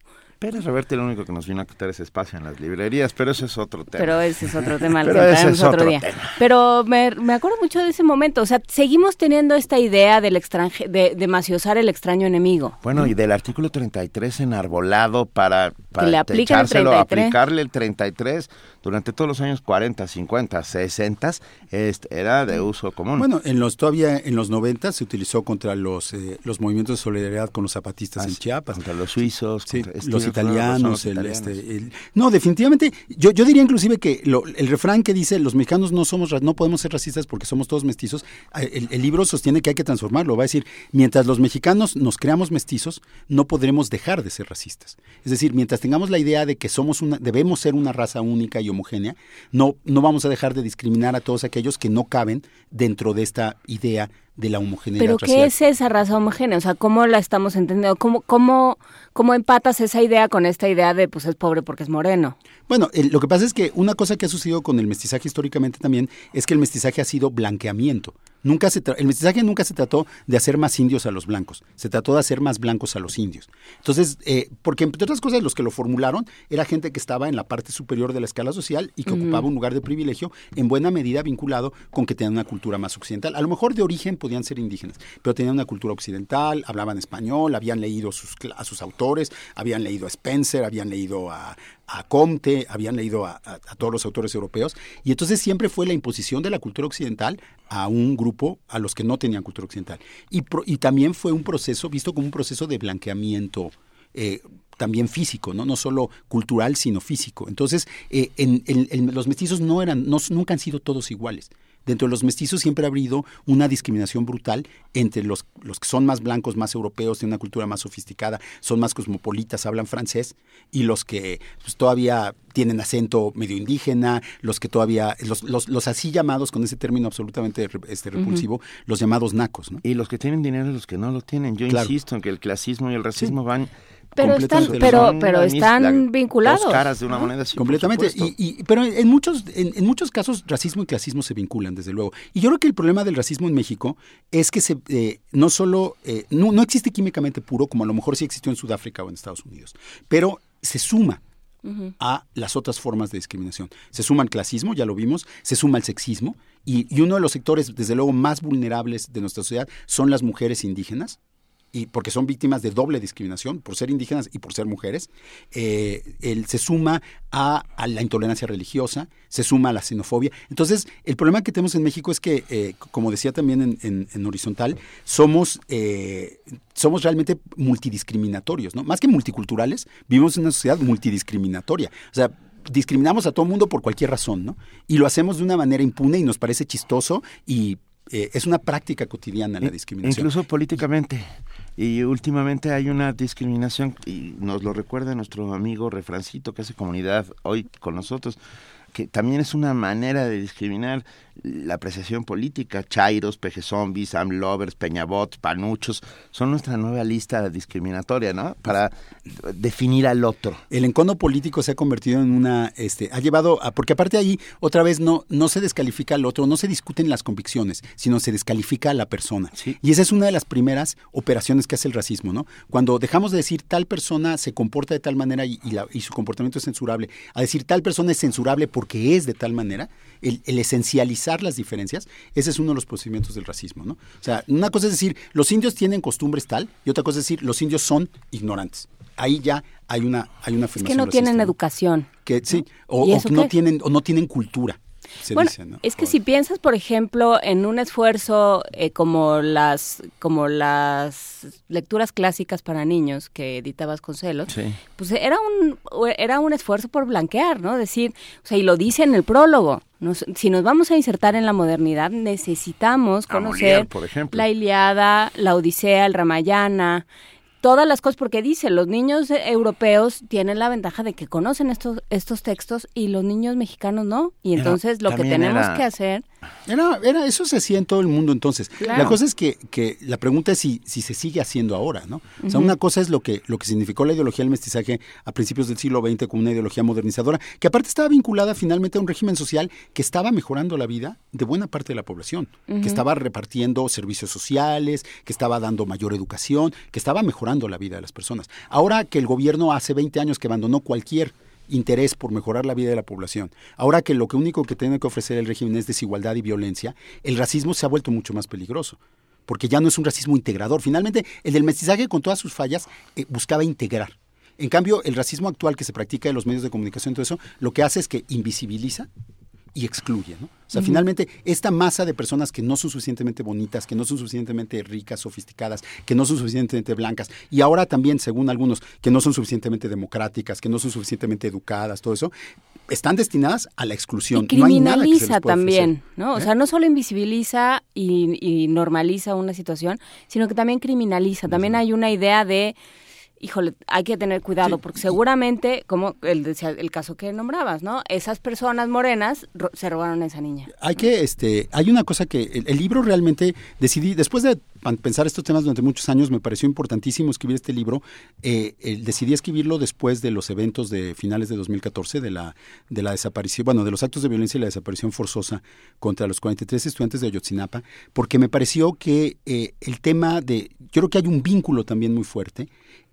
Pérez Reverte lo único que nos vino a quitar ese espacio en las librerías, pero ese es otro tema. Pero ese es otro tema entraremos es otro, otro día. tema. Pero me, me acuerdo mucho de ese momento. O sea, seguimos teniendo esta idea del extranje, de, de maciosar el extraño enemigo. Bueno, y del artículo 33 enarbolado para, para le apliquen el echárselo, 33. aplicarle el 33 durante todos los años 40, 50, 60, este, era de uso común. Bueno, en los todavía en los 90 se utilizó contra los eh, los movimientos de solidaridad con los zapatistas Ah, en Chiapas. contra los suizos, Sí, contra- los Steve italianos, los el, italianos. este, el- no, definitivamente, yo, yo diría inclusive que lo- el refrán que dice los mexicanos no somos, no podemos ser racistas porque somos todos mestizos, el, el libro sostiene que hay que transformarlo, va a decir, mientras los mexicanos nos creamos mestizos, no podremos dejar de ser racistas. Es decir, mientras tengamos la idea de que somos una, debemos ser una raza única y homogénea, no, no vamos a dejar de discriminar a todos aquellos que no caben dentro de esta idea de la homogeneidad Pero racial. ¿qué es esa raza homogénea? O sea, ¿cómo la estamos entendiendo? ¿Cómo, cómo, cómo empatas esa idea con esta idea de, pues es pobre porque es moreno? Bueno, lo que pasa es que una cosa que ha sucedido con el mestizaje históricamente también es que el mestizaje ha sido blanqueamiento. Nunca se el mestizaje nunca se trató de hacer más indios a los blancos, se trató de hacer más blancos a los indios. Entonces, eh, porque entre otras cosas los que lo formularon era gente que estaba en la parte superior de la escala social y que ocupaba un lugar de privilegio en buena medida vinculado con que tenían una cultura más occidental. A lo mejor de origen podían ser indígenas, pero tenían una cultura occidental, hablaban español, habían leído sus a sus autores, habían leído a Spencer, habían leído a, Comte, habían leído a, todos los autores europeos, y entonces siempre fue la imposición de la cultura occidental a un grupo, a los que no tenían cultura occidental. Y, también fue un proceso, visto como un proceso de blanqueamiento eh, también físico, ¿no? no solo cultural, sino físico. Entonces, eh, en- los mestizos no eran, no, nunca han sido todos iguales. Dentro de los mestizos siempre ha habido una discriminación brutal entre los, los que son más blancos, más europeos, tienen una cultura más sofisticada, son más cosmopolitas, hablan francés, y los que pues, todavía tienen acento medio indígena, los que todavía, los, los, los así llamados, con ese término absolutamente re- este, repulsivo, los llamados nacos. ¿no? Y los que tienen dinero y los que no lo tienen. Yo Claro. insisto en que el clasismo y el racismo van Pero están, pero, pero están la- vinculados. Dos caras de una moneda, sí, Completamente. Y, y- pero en muchos, en, en muchos casos racismo y clasismo se vinculan, desde luego. Y yo creo que el problema del racismo en México es que se, eh, no solo, eh, no, no existe químicamente puro, como a lo mejor sí existió en Sudáfrica o en Estados Unidos, pero se suma a las otras formas de discriminación. Se suma el clasismo, ya lo vimos, se suma el sexismo, y, y uno de los sectores, desde luego, más vulnerables de nuestra sociedad son las mujeres indígenas, y porque son víctimas de doble discriminación por ser indígenas y por ser mujeres. Eh, el- se suma a, a la intolerancia religiosa, se suma a la xenofobia. Entonces, el problema que tenemos en México es que, eh, como decía también en, en- en Horizontal, somos, eh, somos realmente multidiscriminatorios, ¿no? Más que multiculturales, vivimos en una sociedad multidiscriminatoria. O sea, discriminamos a todo mundo por cualquier razón, ¿no? Y lo hacemos de una manera impune y nos parece chistoso y eh, es una práctica cotidiana la In- discriminación. Incluso políticamente. Y últimamente hay una discriminación, y nos lo recuerda nuestro amigo Refrancito, que hace comunidad hoy con nosotros, que también es una manera de discriminar la apreciación política. Chairos, peje zombies, amlovers, peñabots, panuchos, son nuestra nueva lista discriminatoria, ¿no? Para definir al otro. El encono político se ha convertido en una, este, ha llevado, a, porque aparte ahí, otra vez, no, no se descalifica al otro, no se discuten las convicciones, sino se descalifica a la persona. Sí. Y esa es una de las primeras operaciones que hace el racismo, ¿no? Cuando dejamos de decir tal persona se comporta de tal manera y, y la- y su comportamiento es censurable, a decir tal persona es censurable porque es de tal manera, el, el esencializar las diferencias, ese es uno de los procedimientos del racismo, ¿no? O sea, una cosa es decir, los indios tienen costumbres tal, y otra cosa es decir, los indios son ignorantes. Ahí ya hay una, hay una Es que afirmación no tienen educación. que sí, o, ¿Y o no tienen, o no tienen cultura. Se bueno, dice, ¿no? es que si piensas, por ejemplo, en un esfuerzo eh, como las como las lecturas clásicas para niños que edita Vasconcelos, Sí. pues era un era un esfuerzo por blanquear, ¿no? Decir, o sea, y lo dice en el prólogo. nos- si nos vamos a insertar en la modernidad, necesitamos conocer Molière, por ejemplo. la Iliada, la Odisea, el Ramayana, todas las cosas, porque dice, los niños europeos tienen la ventaja de que conocen estos, estos textos y los niños mexicanos no. Y entonces lo que tenemos era- que hacer Era, era, eso se hacía en todo el mundo entonces. Claro. La cosa es que, que la pregunta es si, si se sigue haciendo ahora, ¿no? O sea, una cosa es lo que, lo que significó la ideología del mestizaje a principios del siglo XX como una ideología modernizadora, que aparte estaba vinculada finalmente a un régimen social que estaba mejorando la vida de buena parte de la población, que estaba repartiendo servicios sociales, que estaba dando mayor educación, que estaba mejorando la vida de las personas. Ahora que el gobierno hace 20 años que abandonó cualquier interés por mejorar la vida de la población. Ahora que lo que único que tiene que ofrecer el régimen es desigualdad y violencia, el racismo se ha vuelto mucho más peligroso. Porque ya no es un racismo integrador. Finalmente, el del mestizaje, con todas sus fallas, eh, buscaba integrar. En cambio, el racismo actual que se practica en los medios de comunicación, todo eso, lo que hace es que invisibiliza y excluye, ¿no? O sea, finalmente, esta masa de personas que no son suficientemente bonitas, que no son suficientemente ricas, sofisticadas, que no son suficientemente blancas, y ahora también, según algunos, que no son suficientemente democráticas, que no son suficientemente educadas, todo eso, están destinadas a la exclusión. y No hay nada criminaliza también. ¿no? O ¿Eh? sea, no solo invisibiliza y, y normaliza una situación, sino que también criminaliza. También hay una idea de, híjole, hay que tener cuidado, Sí, porque seguramente, como el, el caso que nombrabas, ¿no? Esas personas morenas ro- se robaron a esa niña. hay que, este, hay una cosa que el, el libro realmente decidí, después de pensar estos temas durante muchos años, me pareció importantísimo escribir este libro. Eh, el- decidí escribirlo después de los eventos de finales de 2014, de la, de la desaparición, bueno, de los actos de violencia y la desaparición forzosa contra los 43 estudiantes de Ayotzinapa, porque me pareció que eh, el tema de, yo creo que hay un vínculo también muy fuerte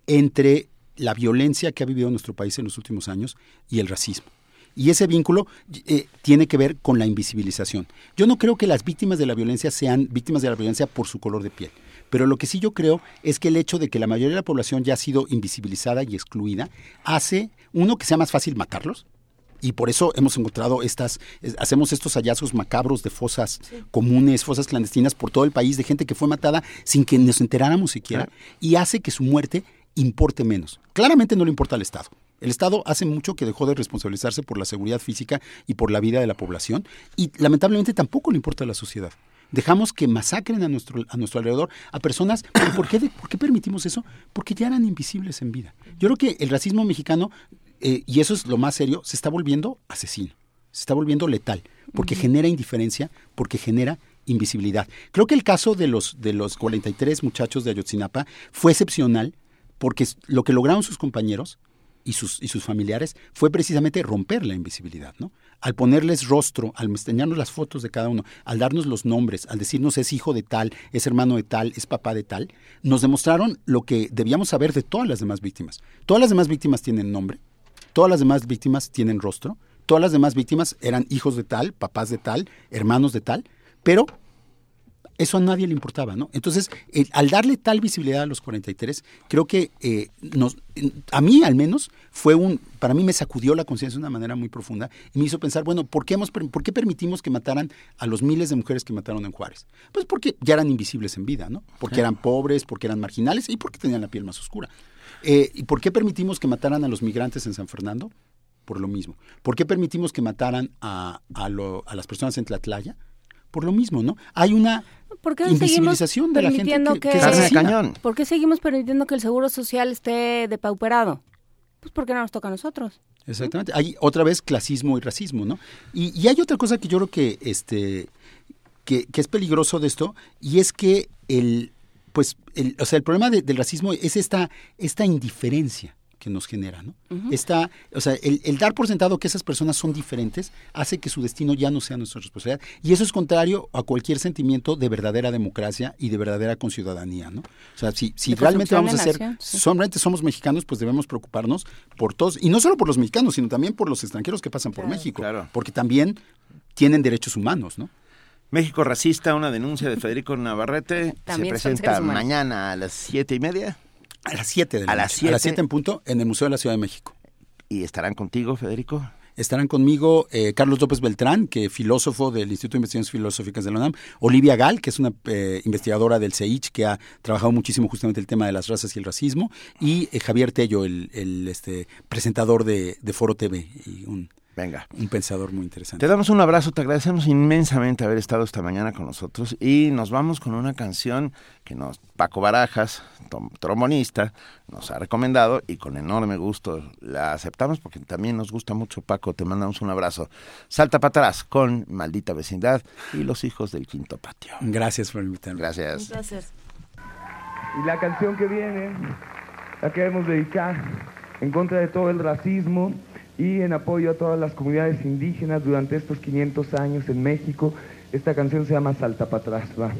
entre la violencia que ha vivido nuestro país en los últimos años y el racismo. Y ese vínculo eh, tiene que ver con la invisibilización. Yo no creo que las víctimas de la violencia sean víctimas de la violencia por su color de piel. Pero lo que sí yo creo es que el hecho de que la mayoría de la población ya ha sido invisibilizada y excluida hace, uno, que sea más fácil matarlos, y por eso hemos encontrado estas, es- hacemos estos hallazgos macabros de fosas comunes, fosas clandestinas por todo el país, de gente que fue matada sin que nos enteráramos siquiera, y hace que su muerte importe menos. Claramente no le importa al Estado. El Estado hace mucho que dejó de responsabilizarse por la seguridad física y por la vida de la población, y lamentablemente tampoco le importa a la sociedad. Dejamos que masacren a nuestro, a nuestro alrededor a personas. ¿Pero ¿Por qué, de- ¿Por qué permitimos eso? Porque ya eran invisibles en vida. Yo creo que el racismo mexicano, eh, y eso es lo más serio, se está volviendo asesino, se está volviendo letal, porque genera indiferencia, porque genera invisibilidad. Creo que el caso de los, de los 43 muchachos de Ayotzinapa fue excepcional, porque lo que lograron sus compañeros y sus, y sus familiares fue precisamente romper la invisibilidad, ¿no? Al ponerles rostro, al enseñarnos las fotos de cada uno, al darnos los nombres, al decirnos es hijo de tal, es hermano de tal, es papá de tal, nos demostraron lo que debíamos saber de todas las demás víctimas. Todas las demás víctimas tienen nombre, todas las demás víctimas tienen rostro, todas las demás víctimas eran hijos de tal, papás de tal, hermanos de tal, pero eso a nadie le importaba, ¿no? Entonces, al darle tal visibilidad a los 43, creo que eh, nos, a mí al menos fue un, para mí me sacudió la conciencia de una manera muy profunda y me hizo pensar, bueno, ¿por qué, hemos, ¿por qué permitimos que mataran a los miles de mujeres que mataron en Juárez? Pues porque ya eran invisibles en vida, ¿no? Porque eran pobres, porque eran marginales y porque tenían la piel más oscura. Eh, ¿Y por qué permitimos que mataran a los migrantes en San Fernando? Por lo mismo. ¿Por qué permitimos que mataran a, a, lo- a las personas en Tlatlaya? Por lo mismo, ¿no? Hay una ¿Por qué invisibilización de la gente que, que, que cañón. ¿Por qué seguimos permitiendo que el seguro social esté depauperado? pues ¿por qué no nos toca a nosotros? Exactamente. Hay otra vez clasismo y racismo, ¿no? Y, y hay otra cosa que yo creo que, este, que, que es peligroso de esto, y es que el, pues, el, o sea, el problema de- del racismo es esta, esta indiferencia que nos genera, ¿no? Esta, o sea, el, el dar por sentado que esas personas son diferentes hace que su destino ya no sea nuestra responsabilidad. Y eso es contrario a cualquier sentimiento de verdadera democracia y de verdadera conciudadanía, ¿no? O sea, si, realmente vamos a ser, somos mexicanos, pues debemos preocuparnos por todos, y no solo por los mexicanos, sino también por los extranjeros que pasan por México, Claro. porque también tienen derechos humanos, ¿no? México racista, una denuncia de Federico Navarrete, se presenta mañana a las siete y media A las 7 de la A las noche, a las siete. 7 en punto, en el Museo de la Ciudad de México. y estarán contigo, Federico. Estarán conmigo eh, Carlos López Beltrán, que filósofo del Instituto de Investigaciones Filosóficas de la UNAM, Olivia Gal, que es una eh, investigadora del CEICH que ha trabajado muchísimo justamente el tema de las razas y el racismo, y eh, Javier Tello, el, el, este, presentador de, de Foro TV, y un, Venga. un pensador muy interesante. Te damos un abrazo, te agradecemos inmensamente haber estado esta mañana con nosotros y nos vamos con una canción que nos Paco Barajas, tom- trombonista, nos ha recomendado y con enorme gusto la aceptamos porque también nos gusta mucho Paco, te mandamos un abrazo. Salta para atrás con Maldita Vecindad y Los Hijos del Quinto Patio. Gracias por invitarme. Gracias. placer. Y la canción que viene la queremos dedicar en contra de todo el racismo y en apoyo a todas las comunidades indígenas durante estos 500 años en México. Esta canción se llama Salta para atrás. Va.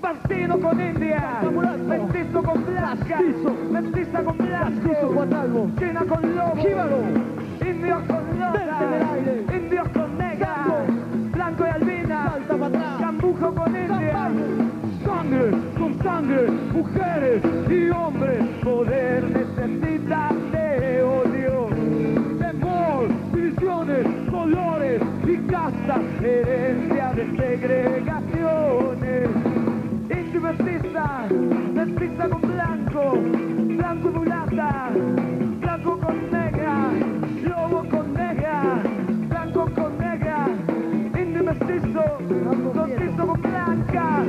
Bastino con India, mestizo con blanca, mestiza con blanco, china con lobo, indio con loca, indios con negra, blanco. Y albina, cambujo con india, sangre con sangre, mujeres y hombres, poder necesita de odio, temor, divisiones, colores y castas, herencia de segregaciones. Mestiza, mestiza con blanco, blanco mulata, blanco con negra, lobo con negra, blanco con negra, indio mestizo, mestizo con blanca,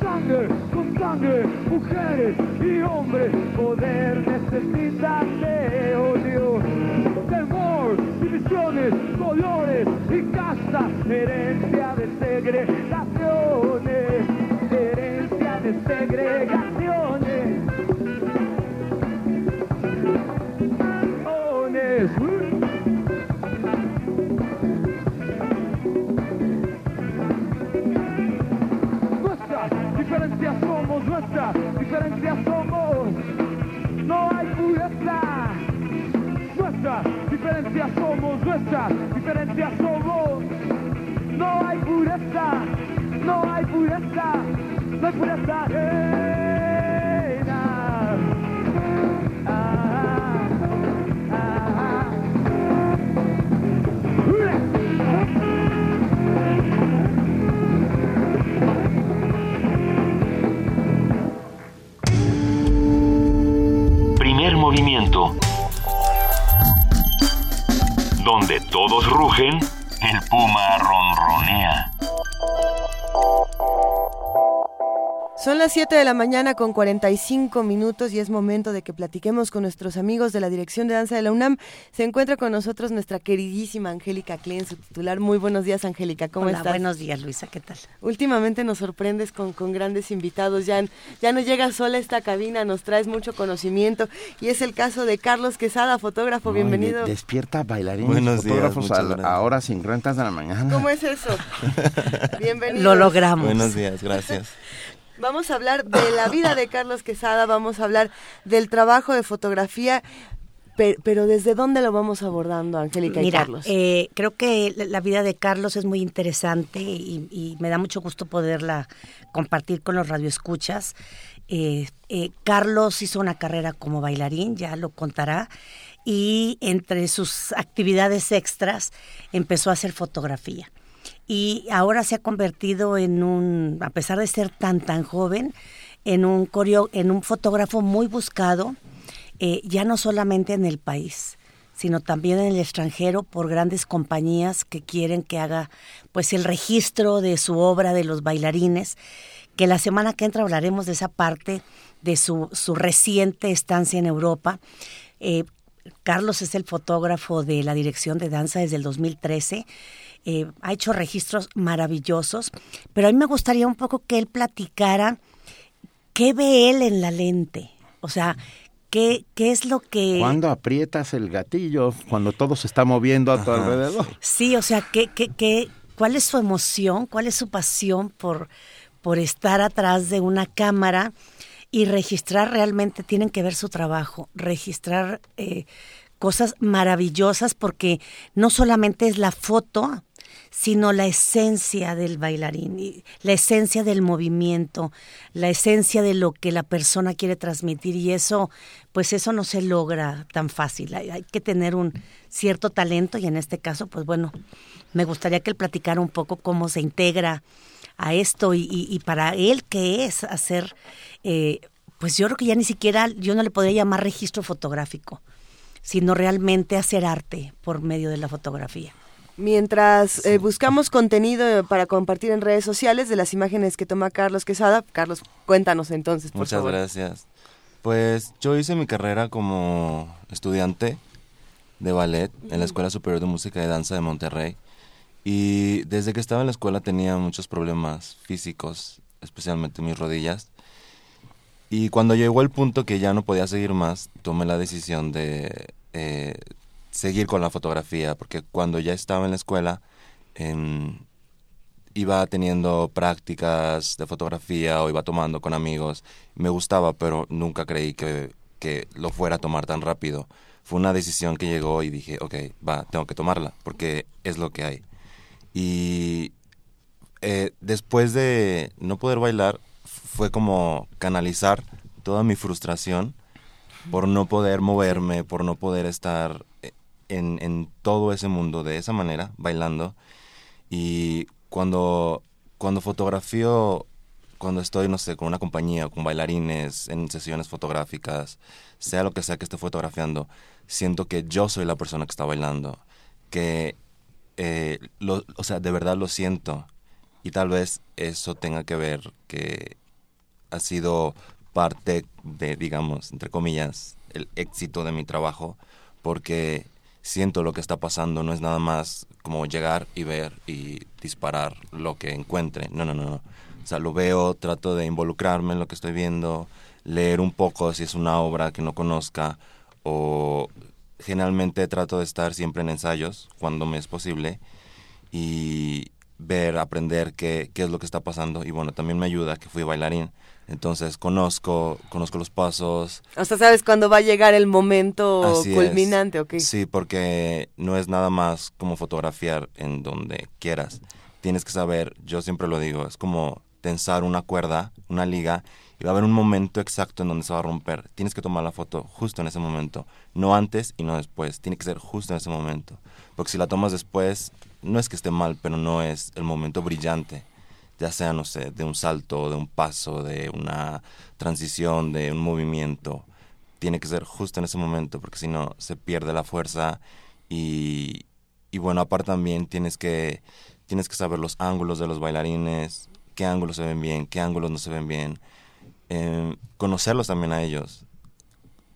sangre con sangre, mujeres y hombres, poder necesita de odio, temor, divisiones, colores y castas, herencia de segregaciones, herencia de segregaciones. Somos, nuestras diferencias somos. No hay pureza. Nuestras diferencias somos, nuestras diferencias somos. No hay pureza, no hay pureza, no hay pureza. Donde todos rugen, el puma ronronea. Son las 7 de la mañana con 45 minutos y es momento de que platiquemos con nuestros amigos de la Dirección de Danza de la UNAM. Se encuentra con nosotros nuestra queridísima Angélica Klein, su titular. Muy buenos días, Angélica. ¿Cómo Hola, estás? buenos días, Luisa, ¿qué tal? Últimamente nos sorprendes con, con grandes invitados. Ya, ya no llegas sola a esta cabina, nos traes mucho conocimiento. Y es el caso de Carlos Quesada, fotógrafo. No, Bienvenido. despierta bailarines, Buenos días, fotógrafos a, a horas sin rentas de la mañana. ¿Cómo es eso? Bienvenido. Lo logramos. Buenos días, gracias. Vamos a hablar de la vida de Carlos Quesada, vamos a hablar del trabajo de fotografía, pe- pero ¿desde dónde lo vamos abordando, Angélica y Mira, Carlos? eh, creo que la- la vida de Carlos es muy interesante y, y me da mucho gusto poderla compartir con los radioescuchas. Eh, eh, Carlos hizo una carrera como bailarín, ya lo contará, y entre sus actividades extras empezó a hacer fotografía. Y ahora se ha convertido en un, a pesar de ser tan tan joven, en un coreo, en un fotógrafo muy buscado eh, ya no solamente en el país, sino también en el extranjero por grandes compañías que quieren que haga pues el registro de su obra de los bailarines, que la semana que entra hablaremos de esa parte de su, su reciente estancia en Europa. Eh, Carlos es el fotógrafo de la dirección de danza desde el 2013. Eh, ha hecho registros maravillosos, pero a mí me gustaría un poco que él platicara qué ve él en la lente. O sea, ¿Qué, ¿Qué es lo que...? Cuando aprietas el gatillo, cuando todo se está moviendo a tu alrededor. Sí, o sea, ¿qué, qué, qué, ¿cuál es su emoción? ¿Cuál es su pasión por, por estar atrás de una cámara y registrar realmente? Tienen que ver su trabajo, registrar eh, cosas maravillosas porque no solamente es la foto, sino la esencia del bailarín, la esencia del movimiento, la esencia de lo que la persona quiere transmitir y eso, pues eso no se logra tan fácil. Hay, hay que tener un cierto talento y en este caso, pues bueno, me gustaría que él platicara un poco cómo se integra a esto y, y- y para él qué es hacer, eh, pues yo creo que ya ni siquiera, yo no le podría llamar registro fotográfico, sino realmente hacer arte por medio de la fotografía. Mientras eh, buscamos contenido para compartir en redes sociales de las imágenes que toma Carlos Quesada, Carlos, cuéntanos entonces, por Muchas favor. gracias. Pues yo hice mi carrera como estudiante de ballet en la Escuela Superior de Música y Danza de Monterrey. Y desde que estaba en la escuela tenía muchos problemas físicos, especialmente mis rodillas. Y cuando llegó el punto que ya no podía seguir más, tomé la decisión de eh, seguir con la fotografía, porque cuando ya estaba en la escuela, em, iba teniendo prácticas de fotografía o iba tomando con amigos. Me gustaba, pero nunca creí que, que lo fuera a tomar tan rápido. Fue una decisión que llegó y dije, ok, va, tengo que tomarla, porque es lo que hay. Y eh, después de no poder bailar, fue como canalizar toda mi frustración por no poder moverme, por no poder estar en, en todo ese mundo de esa manera, bailando. Y cuando, cuando fotografío, cuando estoy, no sé, con una compañía, con bailarines, en sesiones fotográficas, sea lo que sea que esté fotografiando, siento que yo soy la persona que está bailando, que, eh, lo, o sea, de verdad lo siento. Y tal vez eso tenga que ver que ha sido parte de, digamos, entre comillas, el éxito de mi trabajo, porque siento lo que está pasando, no es nada más como llegar y ver y disparar lo que encuentre, no, no, no, no. O sea, lo veo, trato de involucrarme en lo que estoy viendo, leer un poco si es una obra que no conozca o generalmente trato de estar siempre en ensayos cuando me es posible y ver, aprender qué, qué es lo que está pasando y bueno, también me ayuda que fui bailarín, entonces conozco, conozco los pasos, O sea, ¿sabes cuándo va a llegar el momento Así es. culminante? ok? Sí, porque no es nada más como fotografiar en donde quieras. Tienes que saber, yo siempre lo digo, es como tensar una cuerda, una liga, y va a haber un momento exacto en donde se va a romper. Tienes que tomar la foto justo en ese momento, no antes y no después. Tiene que ser justo en ese momento. Porque si la tomas después, no es que esté mal, pero no es el momento brillante. Ya sea, no sé, de un salto, de un paso, de una transición, de un movimiento tiene que ser justo en ese momento, porque si no se pierde la fuerza y, y bueno, aparte también tienes que, tienes que saber los ángulos de los bailarines, qué ángulos se ven bien, qué ángulos no se ven bien, eh, conocerlos también a ellos.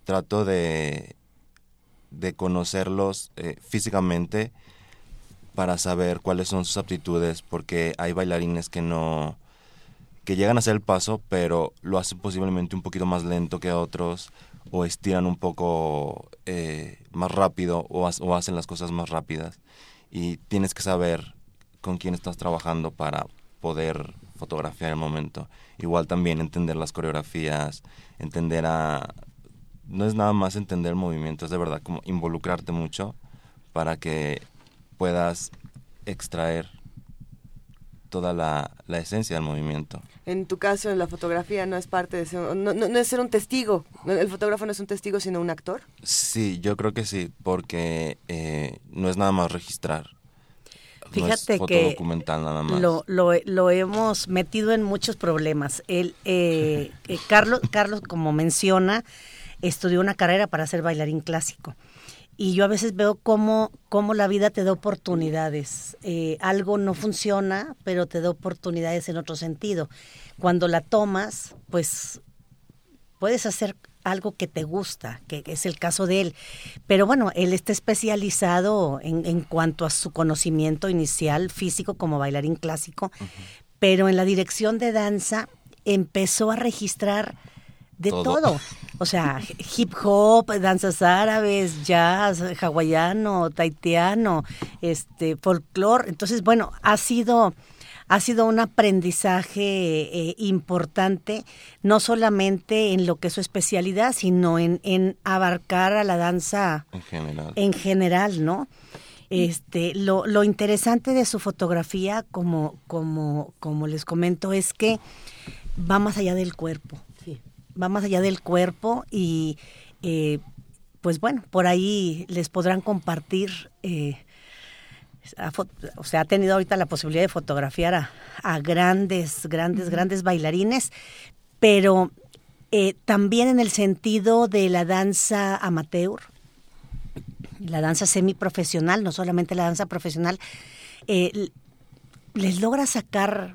Trato de, de conocerlos eh, físicamente para saber cuáles son sus aptitudes, porque hay bailarines que no, que llegan a hacer el paso, pero lo hacen posiblemente un poquito más lento que otros, o estiran un poco eh, más rápido, o, o hacen las cosas más rápidas. Y tienes que saber con quién estás trabajando para poder fotografiar el momento. Igual también entender las coreografías, entender a... No es nada más entender el movimiento, es de verdad como involucrarte mucho para que puedas extraer toda la, la esencia del movimiento. En tu caso, en la fotografía no es parte de ser, no, no- no es ser un testigo. El fotógrafo no es un testigo, sino un actor. Sí, yo creo que sí, porque eh, no es nada más registrar. no es Fíjate foto que documental nada más. Lo, lo, lo hemos metido en muchos problemas. El, eh, eh, Carlos, Carlos, como menciona, estudió una carrera para ser bailarín clásico. Y yo a veces veo cómo, cómo la vida te da oportunidades. Eh, algo no funciona, pero te da oportunidades en otro sentido. Cuando la tomas, pues puedes hacer algo que te gusta, que es el caso de él. Pero bueno, él está especializado en, en cuanto a su conocimiento inicial físico como bailarín clásico, pero en la dirección de danza empezó a registrar de Todo. todo. O sea, hip hop, danzas árabes, jazz, hawaiano, taitiano, este, folclore. Entonces, bueno, ha sido ha sido un aprendizaje eh, importante, no solamente en lo que es su especialidad, sino en, en abarcar a la danza En general. en general, ¿no? Este, lo, lo interesante de su fotografía, como, como, como les comento, es que va más allá del cuerpo. Va más allá del cuerpo y eh, pues bueno, por ahí les podrán compartir. eh, o sea, ha tenido ahorita la posibilidad de fotografiar a, a grandes, grandes, grandes bailarines, pero eh, también en el sentido de la danza amateur, la danza semiprofesional, no solamente la danza profesional, eh, les logra sacar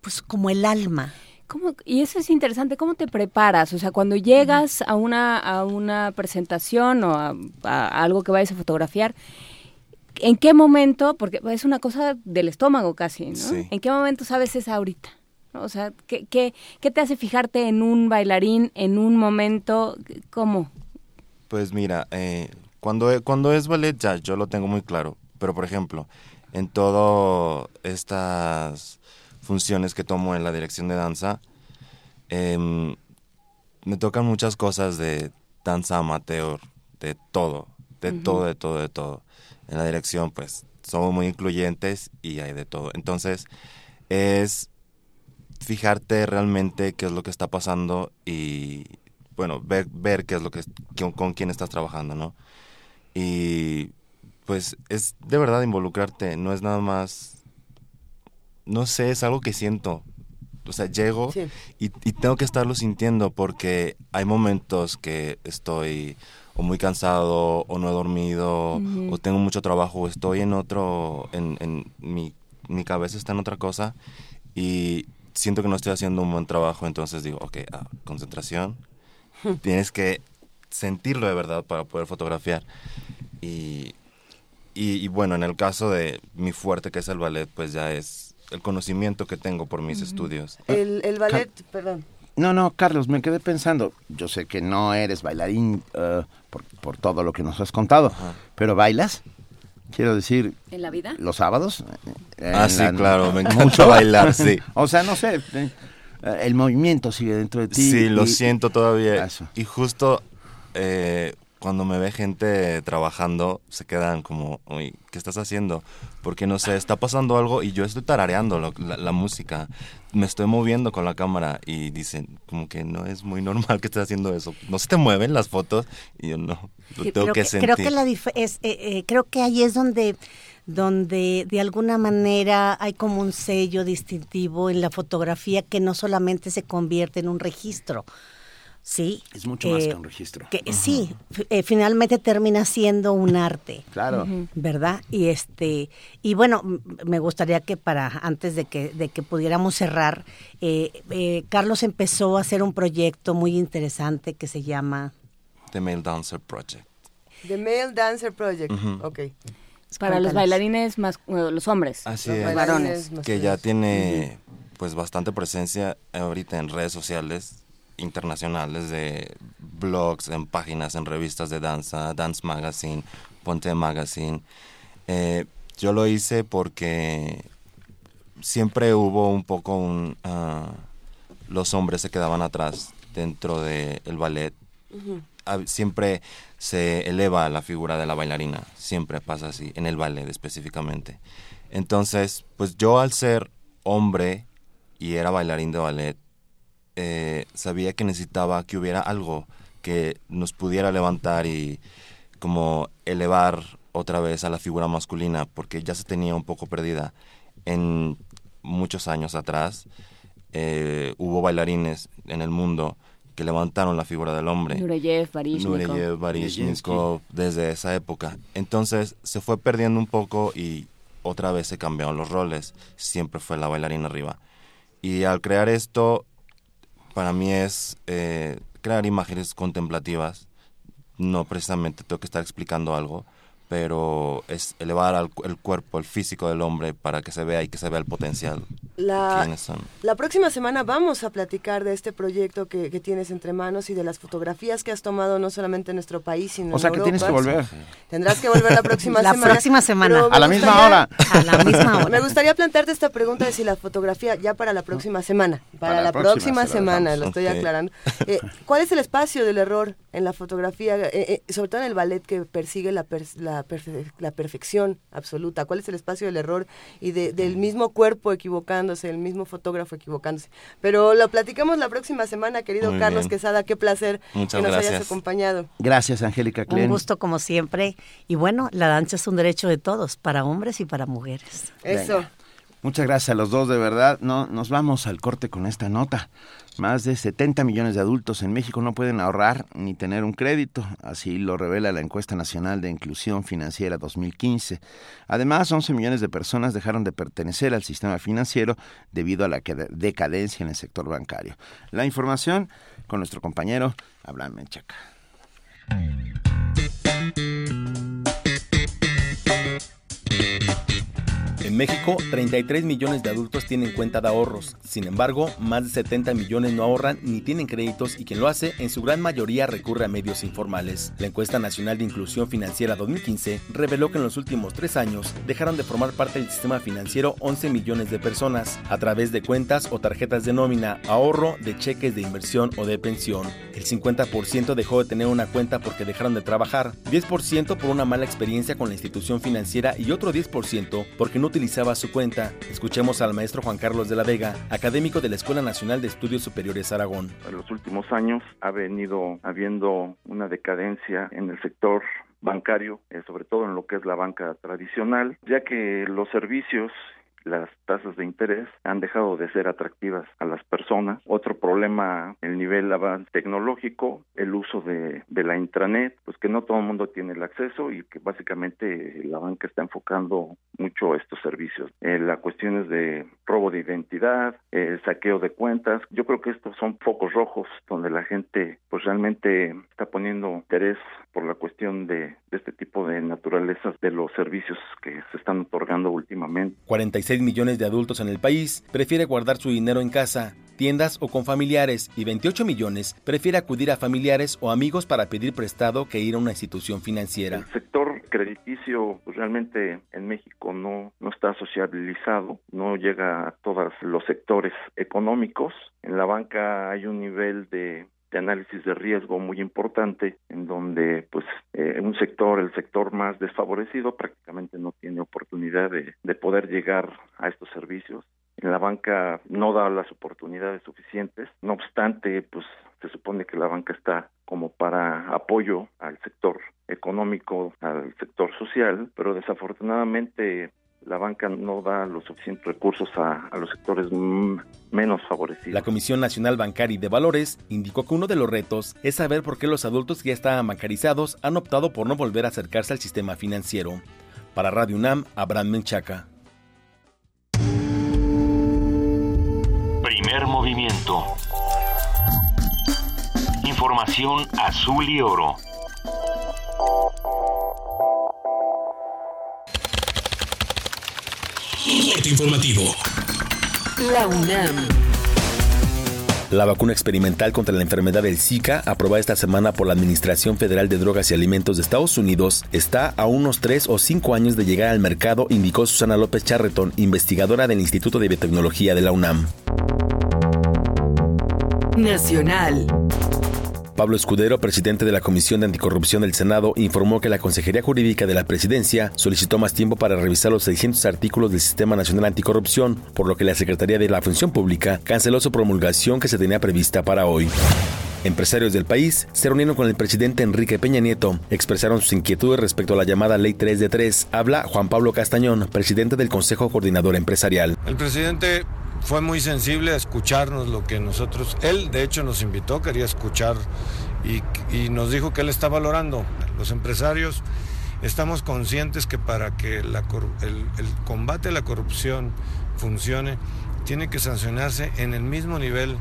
pues como el alma. ¿Cómo- y eso es interesante, ¿cómo te preparas? O sea, cuando llegas a una, a una presentación o a, a algo que vayas a fotografiar, ¿en qué momento, porque es una cosa del estómago casi, ¿no? Sí. ¿En qué momento sabes es ahorita? O sea, ¿qué, qué, qué te hace fijarte en un bailarín, en un momento? ¿Cómo? Pues mira, eh, cuando, cuando es ballet ya yo lo tengo muy claro, pero por ejemplo, en todas estas funciones que tomo en la dirección de danza, em, me tocan muchas cosas de danza amateur, de todo, de Ujú. todo, de todo, de todo. En la dirección pues somos muy incluyentes y hay de todo. Entonces es fijarte realmente qué es lo que está pasando y bueno, ver, ver qué es lo que con, con quién estás trabajando, ¿no? Y pues es de verdad involucrarte, no es nada más no sé, es algo que siento. O sea, llego Sí. y, y tengo que estarlo sintiendo porque hay momentos que estoy o muy cansado o no he dormido o tengo mucho trabajo o estoy en otro, en, en mi, mi cabeza está en otra cosa y siento que no estoy haciendo un buen trabajo, entonces digo, ok, ah, concentración, tienes que sentirlo de verdad para poder fotografiar. Y, y, y bueno, en el caso de mi fuerte, que es el ballet, pues ya es el conocimiento que tengo por mis estudios. El, el ballet, perdón. No, no, Carlos, me quedé pensando, yo sé que no eres bailarín eh, por, por todo lo que nos has contado, pero ¿bailas? Quiero decir, ¿En la vida? los sábados. Ah, sí, claro, me encanta bailar, sí. O sea, no sé, eh, el movimiento sigue dentro de ti. Sí, lo siento todavía. Y justo eh, cuando me ve gente trabajando, se quedan como, uy, ¿qué estás haciendo? Porque no sé, está pasando algo y yo estoy tarareando lo- la, la música. Me estoy moviendo con la cámara y dicen, como que no es muy normal que estés haciendo eso. ¿No se te mueven las fotos? Y yo no, lo tengo creo que, que, sentir. creo que la es, eh, eh, creo que ahí es donde donde de alguna manera hay como un sello distintivo en la fotografía que no solamente se convierte en un registro sí Es mucho más eh, que un registro. que sí eh, finalmente termina siendo un arte Claro. Verdad y este y bueno me gustaría que para antes de que de que pudiéramos cerrar eh, eh, Carlos empezó a hacer un proyecto muy interesante que se llama The Male Dancer Project. The Male Dancer Project. Ujú. Ok. Para los bailarines más, bueno, los hombres. Así los es. varones. Que ya tiene pues bastante presencia ahorita en redes sociales internacionales de blogs, en páginas, en revistas de danza, Dance Magazine, Ponte Magazine. Eh, yo lo hice porque siempre hubo un poco un... ah, los hombres se quedaban atrás dentro del ballet hab- siempre se eleva la figura de la bailarina, siempre pasa así, en el ballet específicamente. Entonces, pues yo al ser hombre y era bailarín de ballet, eh, sabía que necesitaba que hubiera algo que nos pudiera levantar y como elevar otra vez a la figura masculina, porque ya se tenía un poco perdida. En muchos años atrás eh, hubo bailarines en el mundo que levantaron la figura del hombre. Nureyev, Baryshnikov. Nureyev, Baryshnikov, desde esa época. Entonces se fue perdiendo un poco y otra vez se cambiaron los roles. Siempre fue la bailarina arriba. Y al crear esto, para mí es eh, crear imágenes contemplativas. No precisamente tengo que estar explicando algo, pero es elevar al, el cuerpo, el físico del hombre para que se vea y que se vea el potencial. La, ¿Quiénes son? la próxima semana vamos a platicar de este proyecto que, que tienes entre manos y de las fotografías que has tomado no solamente en nuestro país, sino O sea en que Europa. tienes que volver. Tendrás que volver la próxima La semana. próxima semana. Pero A la misma gustaría- hora. A la misma hora. Me gustaría plantearte esta pregunta de si la fotografía, ya para la próxima semana, para, Para la la próxima próxima, se la semana, lo estoy Ok. aclarando. Eh, ¿Cuál es el espacio del error en la fotografía, eh, eh, sobre todo en el ballet que persigue la, per- la, perfe- la perfección absoluta? ¿Cuál es el espacio del error y de- del mismo cuerpo equivocándose, el mismo fotógrafo equivocándose? Pero lo platicamos la próxima semana, querido Muy Carlos bien. Quesada, qué placer Muchas que nos hayas gracias. acompañado. Gracias, Angélica Un gusto como siempre. Y bueno, la danza es un derecho de todos, para hombres y para mujeres. Eso. Venga. Muchas gracias a los dos, de verdad. No, nos vamos al corte con esta nota. Más de 70 millones de adultos en México no pueden ahorrar ni tener un crédito, así lo revela la encuesta nacional de inclusión financiera 2015. Además, 11 millones de personas dejaron de pertenecer al sistema financiero debido a la decadencia en el sector bancario. La información con nuestro compañero Abraham Menchaca. En México, 33 millones de adultos tienen cuenta de ahorros. Sin embargo, más de 70 millones no ahorran ni tienen créditos y quien lo hace, en su gran mayoría recurre a medios informales. La encuesta nacional de inclusión financiera 2015 reveló que en los últimos tres años dejaron de formar parte del sistema financiero 11 millones de personas a través de cuentas o tarjetas de nómina, ahorro, de cheques de inversión o de pensión. El 50% dejó de tener una cuenta porque dejaron de trabajar, 10% por una mala experiencia con la institución financiera y otro 10% porque no utilizaba su cuenta. Escuchemos al maestro Juan Carlos de la Vega, académico de la Escuela Nacional de Estudios Superiores Aragón. En los últimos años ha venido habiendo una decadencia en el sector bancario, eh, sobre todo en lo que es la banca tradicional, ya que los servicios las tasas de interés han dejado de ser atractivas a las personas. Otro problema, el nivel avance tecnológico, el uso de, de la intranet, pues que no todo el mundo tiene el acceso y que básicamente la banca está enfocando mucho estos servicios. Eh, las cuestiones de robo de identidad, eh, saqueo de cuentas, yo creo que estos son focos rojos donde la gente pues realmente está poniendo interés por la cuestión de, de este tipo de naturalezas de los servicios que se están otorgando últimamente. 46 millones de adultos en el país prefiere guardar su dinero en casa, tiendas o con familiares y 28 millones prefiere acudir a familiares o amigos para pedir prestado que ir a una institución financiera. El sector crediticio pues, realmente en México no, no está sociabilizado, no llega a todos los sectores económicos. En la banca hay un nivel de de análisis de riesgo muy importante en donde pues eh, un sector el sector más desfavorecido prácticamente no tiene oportunidad de, de poder llegar a estos servicios. La banca no da las oportunidades suficientes. No obstante pues se supone que la banca está como para apoyo al sector económico al sector social pero desafortunadamente la banca no da los suficientes recursos a, a los sectores menos favorecidos. La Comisión Nacional Bancaria y de Valores indicó que uno de los retos es saber por qué los adultos que ya estaban bancarizados han optado por no volver a acercarse al sistema financiero. Para Radio UNAM, Abraham Menchaca. Primer movimiento. Información azul y oro. Corte informativo. La UNAM. La vacuna experimental contra la enfermedad del Zika, aprobada esta semana por la Administración Federal de Drogas y Alimentos de Estados Unidos, está a unos 3 o 5 años de llegar al mercado, indicó Susana López Charretón, investigadora del Instituto de Biotecnología de la UNAM. Nacional. Pablo Escudero, presidente de la Comisión de Anticorrupción del Senado, informó que la Consejería Jurídica de la Presidencia solicitó más tiempo para revisar los 600 artículos del Sistema Nacional Anticorrupción, por lo que la Secretaría de la Función Pública canceló su promulgación que se tenía prevista para hoy. Empresarios del país se reunieron con el presidente Enrique Peña Nieto, expresaron sus inquietudes respecto a la llamada Ley 3 de 3. Habla Juan Pablo Castañón, presidente del Consejo Coordinador Empresarial. El presidente fue muy sensible a escucharnos lo que nosotros, él de hecho nos invitó, quería escuchar y, nos dijo que él está valorando. Los empresarios estamos conscientes que para que la el, combate a la corrupción funcione, tiene que sancionarse en el mismo nivel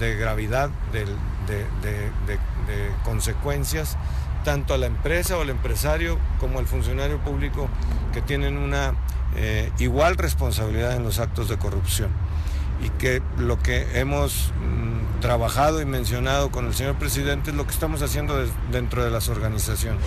de gravedad del- de, de- de- de consecuencias, tanto a la empresa o al empresario como al funcionario público que tienen una eh, igual responsabilidad en los actos de corrupción y que lo que hemos mm, trabajado y mencionado con el señor presidente es lo que estamos haciendo dentro de las organizaciones.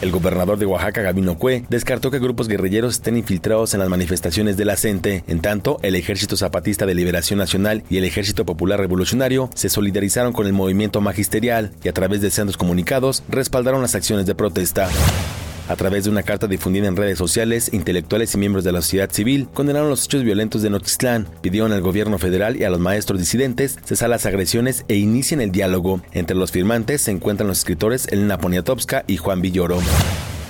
El gobernador de Oaxaca, Gabino Cue, descartó que grupos guerrilleros estén infiltrados en las manifestaciones de la. En tanto, el Ejército Zapatista de Liberación Nacional y el Ejército Popular Revolucionario se solidarizaron con el movimiento magisterial y a través de sendos comunicados respaldaron las acciones de protesta. A través de una carta difundida en redes sociales, intelectuales y miembros de la sociedad civil condenaron los hechos violentos de Nochixtlán, pidieron al gobierno federal y a los maestros disidentes cesar las agresiones e inicien el diálogo. Entre los firmantes se encuentran los escritores Elena Poniatowska y Juan Villoro.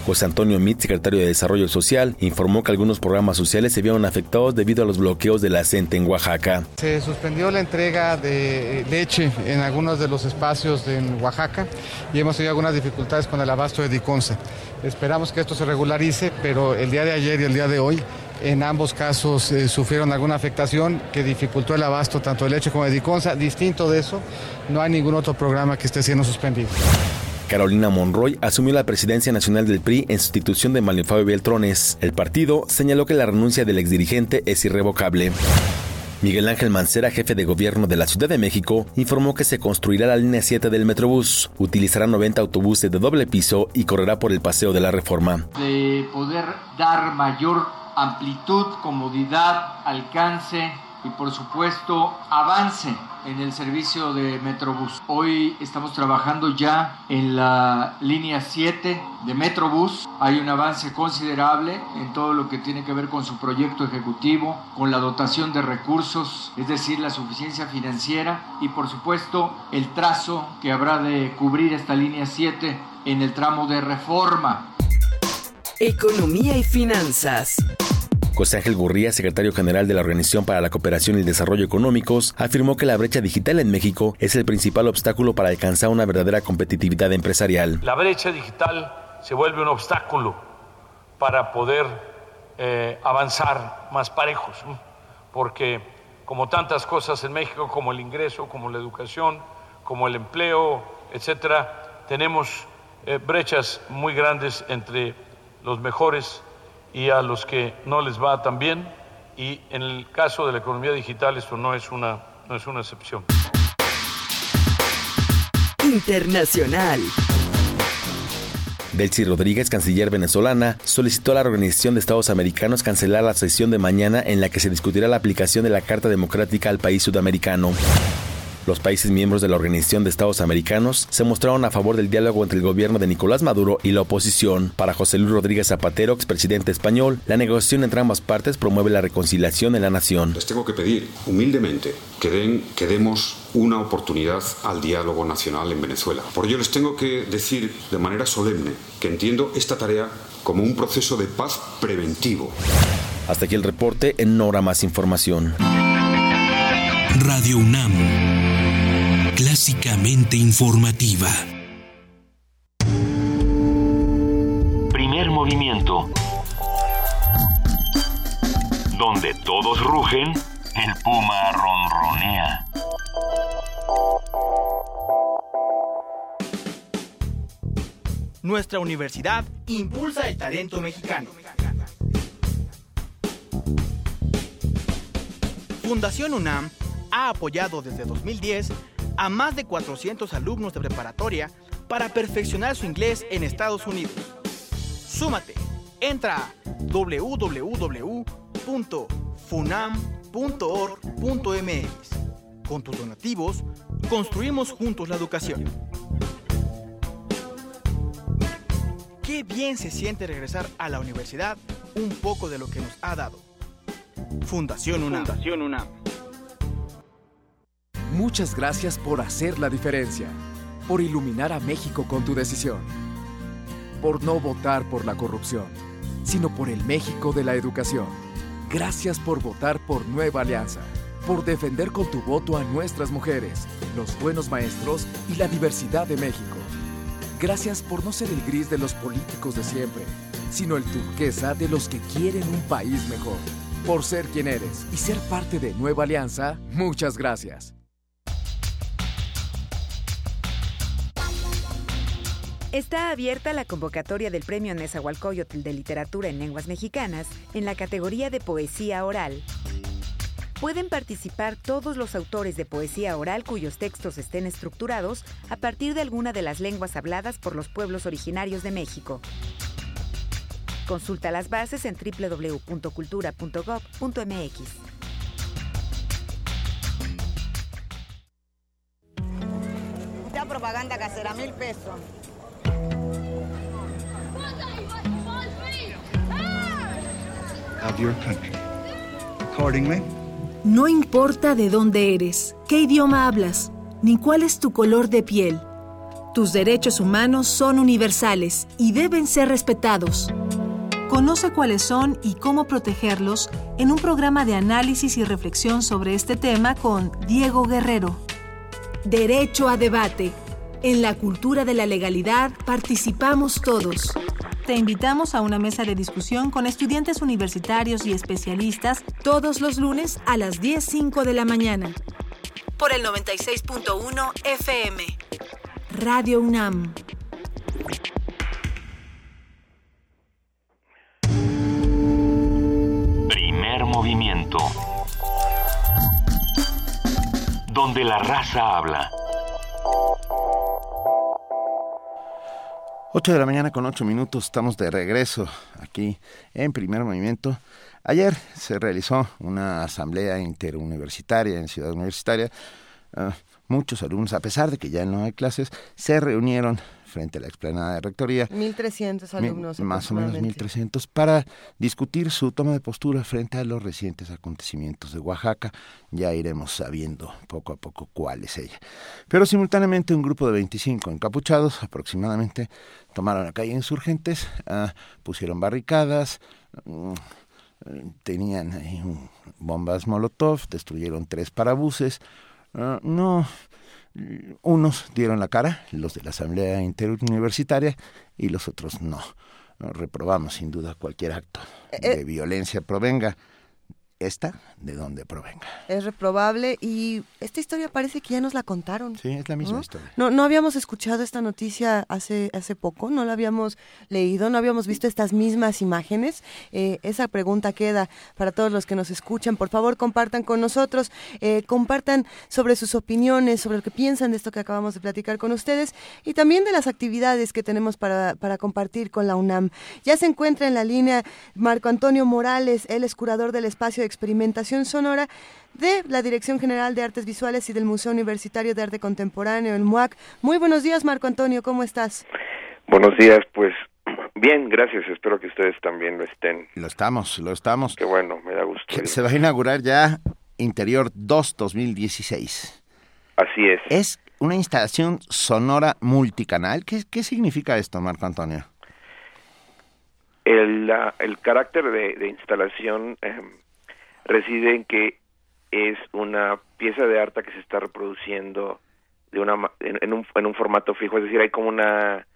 José Antonio Mit, secretario de Desarrollo Social, informó que algunos programas sociales se vieron afectados debido a los bloqueos de la en Oaxaca. Se suspendió la entrega de leche en algunos de los espacios en Oaxaca y hemos tenido algunas dificultades con el abasto de Diconsa. Esperamos que esto se regularice, pero el día de ayer y el día de hoy en ambos casos eh, sufrieron alguna afectación que dificultó el abasto tanto de leche como de Diconsa. Distinto de eso, no hay ningún otro programa que esté siendo suspendido. Carolina Monroy asumió la presidencia nacional del PRI en sustitución de Manuel Fabio Beltrones. El partido señaló que la renuncia del exdirigente es irrevocable. Miguel Ángel Mancera, jefe de gobierno de la Ciudad de México, informó que se construirá la línea 7 del Metrobús. Utilizará 90 autobuses de doble piso y correrá por el Paseo de la Reforma. de poder dar mayor amplitud, comodidad, alcance y por supuesto avance en el servicio de Metrobús. Hoy estamos trabajando ya en la línea 7 de Metrobús. Hay un avance considerable en todo lo que tiene que ver con su proyecto ejecutivo, con la dotación de recursos, es decir, la suficiencia financiera y por supuesto el trazo que habrá de cubrir esta línea 7 en el tramo de reforma. Economía y finanzas. José Ángel Gurría, secretario general de la Organización para la Cooperación y el Desarrollo Económicos, afirmó que la brecha digital en México es el principal obstáculo para alcanzar una verdadera competitividad empresarial. La brecha digital se vuelve un obstáculo para poder eh, avanzar más parejos, porque como tantas cosas en México, como el ingreso, como la educación, como el empleo, etcétera, tenemos eh, brechas muy grandes entre los mejores y a los que no les va tan bien. Y en el caso de la economía digital esto no es una, no es una excepción. Internacional. Delcy Rodríguez, canciller venezolana, solicitó a la Organización de Estados Americanos cancelar la sesión de mañana en la que se discutirá la aplicación de la Carta Democrática al país sudamericano. Los países miembros de la Organización de Estados Americanos se mostraron a favor del diálogo entre el gobierno de Nicolás Maduro y la oposición. Para José Luis Rodríguez Zapatero, expresidente español, la negociación entre ambas partes promueve la reconciliación en la nación. Les tengo que pedir humildemente que, den, que demos una oportunidad al diálogo nacional en Venezuela. Por ello les tengo que decir de manera solemne que entiendo esta tarea como un proceso de paz preventivo. Hasta aquí el reporte, en no habrá más información. Radio UNAM, informativa. Primer movimiento. Donde todos rugen, el puma ronronea. Nuestra universidad impulsa el talento mexicano. Fundación UNAM ha apoyado desde 2010 a más de 400 alumnos de preparatoria para perfeccionar su inglés en Estados Unidos. Súmate, entra a www.funam.org.mx. Con tus donativos, construimos juntos la educación. Qué bien se siente regresar a la universidad un poco de lo que nos ha dado. Fundación UNAM. Fundación UNAM. Muchas gracias por hacer la diferencia, por iluminar a México con tu decisión, por no votar por la corrupción, sino por el México de la educación. Gracias por votar por Nueva Alianza. por defender con tu voto a nuestras mujeres, los buenos maestros y la diversidad de México. Gracias por no ser el gris de los políticos de siempre, sino el turquesa de los que quieren un país mejor. Por ser quien eres y ser parte de Nueva Alianza, muchas gracias. Está abierta la convocatoria del Premio Nezahualcóyotl de Literatura en Lenguas Mexicanas en la categoría de Poesía Oral. Pueden participar todos los autores de poesía oral cuyos textos estén estructurados a partir de alguna de las lenguas habladas por los pueblos originarios de México. Consulta las bases en www.cultura.gov.mx. Propaganda casera, mil pesos. No importa de dónde eres, qué idioma hablas, ni cuál es tu color de piel. Tus derechos humanos son universales y deben ser respetados. Conoce cuáles son y cómo protegerlos en un programa de análisis y reflexión sobre este tema con Diego Guerrero. Derecho a debate. En la cultura de la legalidad participamos todos. Te invitamos a una mesa de discusión con estudiantes universitarios y especialistas todos los lunes a las 10.05 de la mañana. Por el 96.1 FM. Radio UNAM. Primer movimiento. Donde la raza habla. 8 de la mañana con 8 minutos, estamos de regreso aquí en primer movimiento. Ayer se realizó una asamblea interuniversitaria en Ciudad Universitaria. Ah, muchos alumnos, a pesar de que ya no hay clases, se reunieron frente a la explanada de rectoría. 1.300 alumnos. Mi- más o menos aproximadamente. 1.300 para discutir su toma de postura frente a los recientes acontecimientos de Oaxaca. Ya iremos sabiendo poco a poco cuál es ella. Pero simultáneamente un grupo de 25 encapuchados aproximadamente tomaron la calle Insurgentes, ah, pusieron barricadas, mm, tenían ahí un- bombas Molotov, destruyeron tres parabuses. Ah, no, unos dieron la cara, los de la Asamblea Interuniversitaria, y los otros no. Reprobamos sin duda cualquier acto de violencia provenga esta de donde provenga. Es reprobable y esta historia parece que ya nos la contaron. Sí, es la misma ¿no? historia. No, no habíamos escuchado esta noticia hace, hace poco, no la habíamos leído, no habíamos visto estas mismas imágenes. Eh, esa pregunta queda para todos los que nos escuchan. Por favor, compartan con nosotros, eh, compartan sobre sus opiniones, sobre lo que piensan de esto que acabamos de platicar con ustedes y también de las actividades que tenemos para, para compartir con la UNAM. Ya se encuentra en la línea Marco Antonio Morales, él es curador del espacio de experimentación sonora de la Dirección General de Artes Visuales y del Museo Universitario de Arte Contemporáneo, el MUAC. Muy buenos días, Marco Antonio, ¿cómo estás? Buenos días, pues bien, gracias. Espero que ustedes también lo estén. Lo estamos, lo estamos. Qué bueno, me da gusto. Que se va a inaugurar ya Interior 2 2016. Así es. Es una instalación sonora multicanal. ¿Qué, qué significa esto, Marco Antonio? El, la- el carácter de, de instalación eh, reside en que es una pieza de arte que se está reproduciendo de una en, en un, en un formato fijo, es decir, hay como una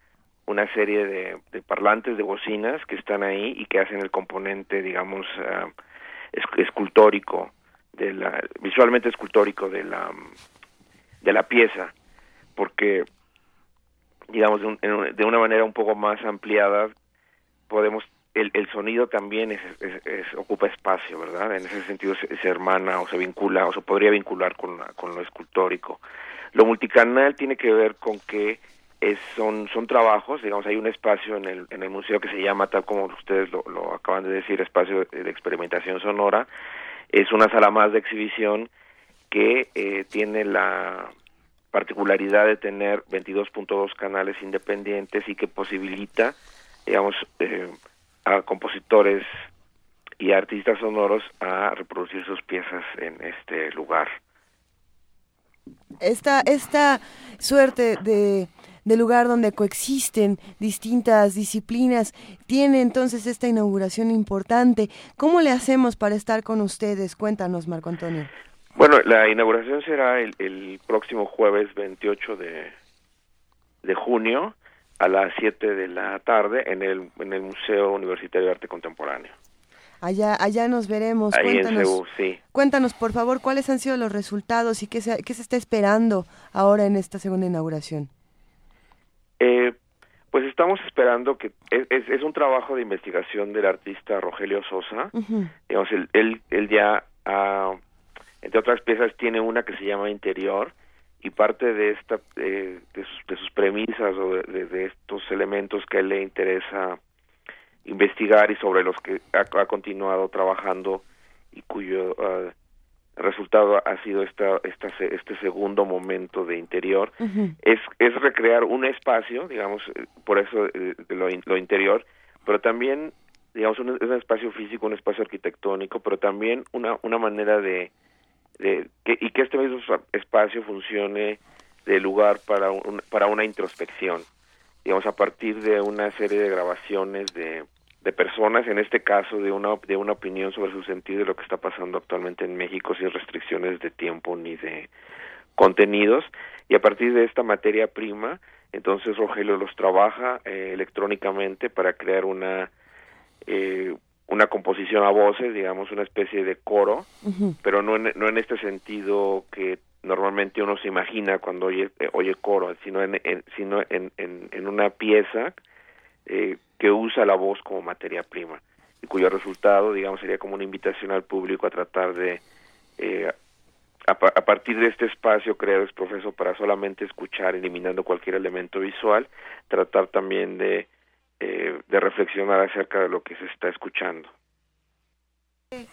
una serie de, de parlantes, de bocinas que están ahí y que hacen el componente, digamos, ah, es- escultórico, de la, visualmente escultórico de la, de la pieza, porque, digamos, de, un- de una manera un poco más ampliada, podemos, el, el sonido también es, es- ocupa espacio, ¿verdad? En ese sentido se, hermana o se vincula o se podría vincular con, con lo escultórico. Lo multicanal tiene que ver con que es, son, son trabajos, digamos, hay un espacio en el, en el museo que se llama, tal como ustedes lo, lo acaban de decir, espacio de, de experimentación sonora, es una sala más de exhibición que eh, tiene la particularidad de tener 22.2 canales independientes y que posibilita, digamos, eh, a compositores y artistas sonoros a reproducir sus piezas en este lugar. Esta, esta suerte de, de lugar donde coexisten distintas disciplinas tiene entonces esta inauguración importante. ¿Cómo le hacemos para estar con ustedes? Cuéntanos, Marco Antonio. Bueno, la inauguración será el, el próximo jueves 28 de, de junio a las 7 de la tarde en el, en el Museo Universitario de Arte Contemporáneo. Allá, allá nos veremos. Ahí cuéntanos, en Cebu, sí. cuéntanos, por favor, cuáles han sido los resultados y qué se, qué se está esperando ahora en esta segunda inauguración. Eh, pues estamos esperando que es, es, es un trabajo de investigación del artista Rogelio Sosa. Digamos, él, él, él ya, ah, entre otras piezas, tiene una que se llama Interior y parte de esta eh, de, sus, de sus premisas o de, estos elementos que a él le interesa investigar y sobre los que ha, ha continuado trabajando y cuyo ah, resultado ha sido esta, esta este segundo momento de interior es, es recrear un espacio, digamos, eh, por eso eh, lo, lo interior, pero también, digamos, un, un espacio físico, un espacio arquitectónico, pero también una, una manera de, de que, y que este mismo espa- espacio funcione de lugar para, un, para una introspección, digamos, a partir de una serie de grabaciones de, de personas, en este caso de una, de una opinión sobre su sentido de lo que está pasando actualmente en México sin restricciones de tiempo ni de contenidos. Y a partir de esta materia prima entonces Rogelio los trabaja eh, electrónicamente para crear una eh, una composición a voces digamos una especie de coro pero no en, no en este sentido que normalmente uno se imagina cuando oye eh, oye coro sino en, en- sino en, en, en una pieza eh, que usa la voz como materia prima y cuyo resultado digamos sería como una invitación al público a tratar de eh, a, a partir de este espacio creado es profeso para solamente escuchar eliminando cualquier elemento visual tratar también de eh, de reflexionar acerca de lo que se está escuchando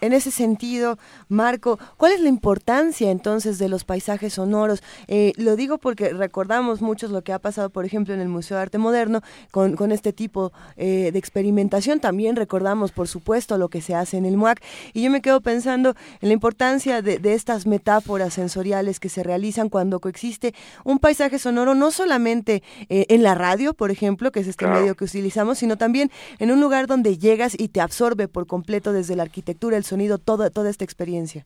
En ese sentido, Marco, ¿cuál es la importancia entonces de los paisajes sonoros? Eh, lo digo porque recordamos muchos lo que ha pasado, por ejemplo, en el Museo de Arte Moderno con, con este tipo eh, de experimentación. También recordamos, por supuesto, lo que se hace en el MUAC. Y yo me quedo pensando en la importancia de, de estas metáforas sensoriales que se realizan cuando coexiste un paisaje sonoro, no solamente eh, en la radio, por ejemplo, que es este Claro. medio que utilizamos, sino también en un lugar donde llegas y te absorbe por completo desde la arquitectura, el sonido, toda, toda esta experiencia.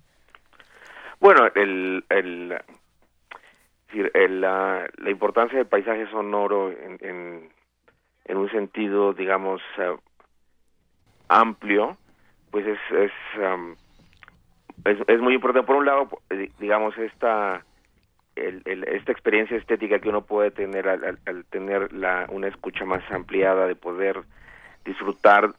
Bueno, el, la, importancia del paisaje sonoro en, en, un sentido, digamos, eh, amplio, pues es, es, am, es, muy importante. Por un lado, eh, digamos, esta, el, esta experiencia estética que uno puede tener al, al- al tener la, una escucha más ampliada, de poder disfrutar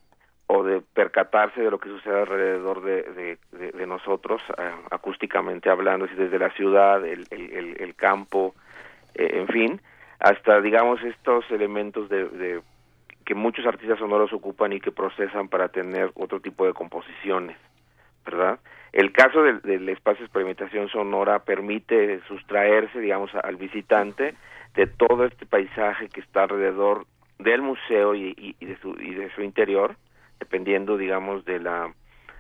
o de percatarse de lo que sucede alrededor de, de, nosotros, eh, acústicamente hablando, así desde la ciudad, el, el, campo, eh, en fin, hasta, digamos, estos elementos de, que muchos artistas sonoros ocupan y que procesan para tener otro tipo de composiciones, ¿verdad? El caso del, del espacio de experimentación sonora permite sustraerse, digamos, al visitante de todo este paisaje que está alrededor del museo y- y de, su, y de su interior, dependiendo, digamos, de la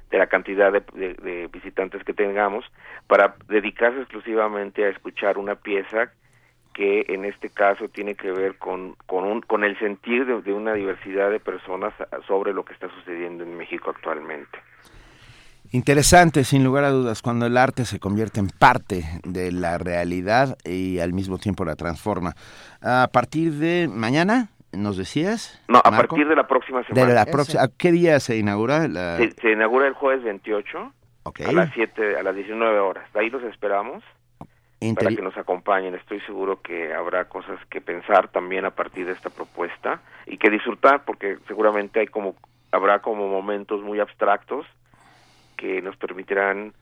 de la cantidad de, visitantes que tengamos, para dedicarse exclusivamente a escuchar una pieza que en este caso tiene que ver con, con, un, con el sentir de una diversidad de personas sobre lo que está sucediendo en México actualmente. Interesante, sin lugar a dudas, cuando el arte se convierte en parte de la realidad y al mismo tiempo la transforma. A partir de mañana, ¿nos decías? No, a Marco? partir de la próxima semana. De la próxima, ¿a ¿Qué día se inaugura? La... Se, se inaugura el jueves 28 Ok. a las 7, a las 19 horas. De ahí los esperamos para que nos acompañen. Estoy seguro que habrá cosas que pensar también a partir de esta propuesta y que disfrutar porque seguramente hay como habrá como momentos muy abstractos que nos permitirán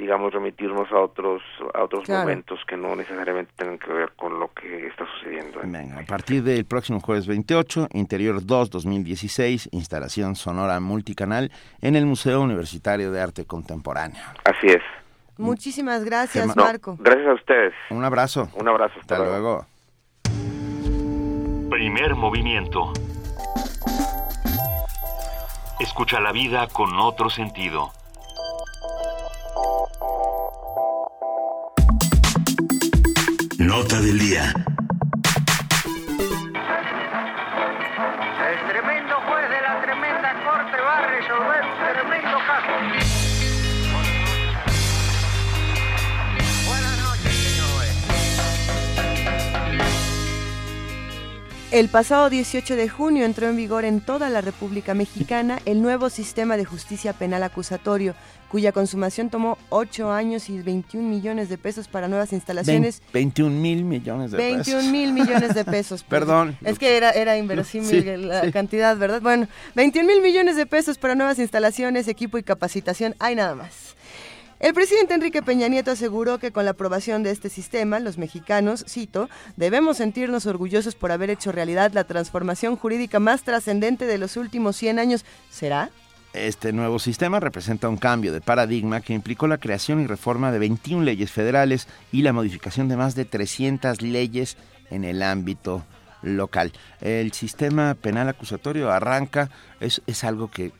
digamos remitirnos a otros a otros Claro. momentos que no necesariamente tengan que ver con lo que está sucediendo. en- Venga, a partir del próximo jueves 28, Interior 2 2016, instalación sonora multicanal en el Museo Universitario de Arte Contemporáneo. Así es. Muchísimas gracias, No, Marco. Gracias a ustedes. Un abrazo. Un abrazo. Hasta luego. Primer movimiento. Escucha la vida con otro sentido. Nota del día. El pasado 18 de junio entró en vigor en toda la República Mexicana el nuevo sistema de justicia penal acusatorio, cuya consumación tomó 8 años y 21 millones de pesos para nuevas instalaciones. 21 mil millones de pesos. 21 mil millones de pesos. Perdón. Es que era, era inverosímil la cantidad, ¿verdad? Bueno, 21 mil millones de pesos para nuevas instalaciones, equipo y capacitación. Hay nada más. El presidente Enrique Peña Nieto aseguró que con la aprobación de este sistema, los mexicanos, cito, debemos sentirnos orgullosos por haber hecho realidad la transformación jurídica más trascendente de los últimos 100 años. ¿Será? Este nuevo sistema representa un cambio de paradigma que implicó la creación y reforma de 21 leyes federales y la modificación de más de 300 leyes en el ámbito local. El sistema penal acusatorio arranca, es, es algo que...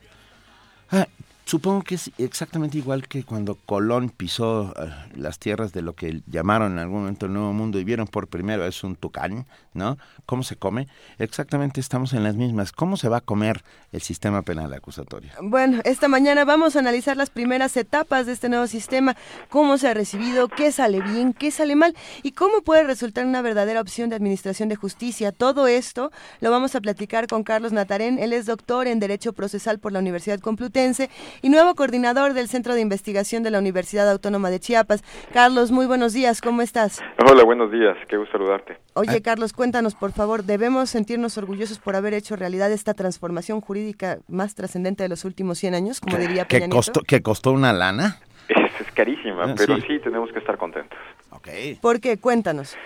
Supongo que es exactamente igual que cuando Colón pisó uh, las tierras de lo que llamaron en algún momento el Nuevo Mundo y vieron por primera vez un tucán, ¿no? ¿Cómo se come? Exactamente estamos en las mismas. ¿Cómo se va a comer el sistema penal acusatorio? Bueno, esta mañana vamos a analizar las primeras etapas de este nuevo sistema, cómo se ha recibido, qué sale bien, qué sale mal y cómo puede resultar una verdadera opción de administración de justicia. Todo esto lo vamos a platicar con Carlos Natarén. Él es doctor en Derecho Procesal por la Universidad Complutense y nuevo coordinador del Centro de Investigación de la Universidad Autónoma de Chiapas. Carlos, muy buenos días, ¿cómo estás? Hola, buenos días, qué gusto saludarte. Oye, ah. Carlos, cuéntanos, por favor, ¿debemos sentirnos orgullosos por haber hecho realidad esta transformación jurídica más trascendente de los últimos 100 años, como diría Peña ¿Que costó, ¿Que costó una lana? Es, es carísima, ah, pero sí. tenemos que estar contentos. Okay. ¿Por qué? Cuéntanos.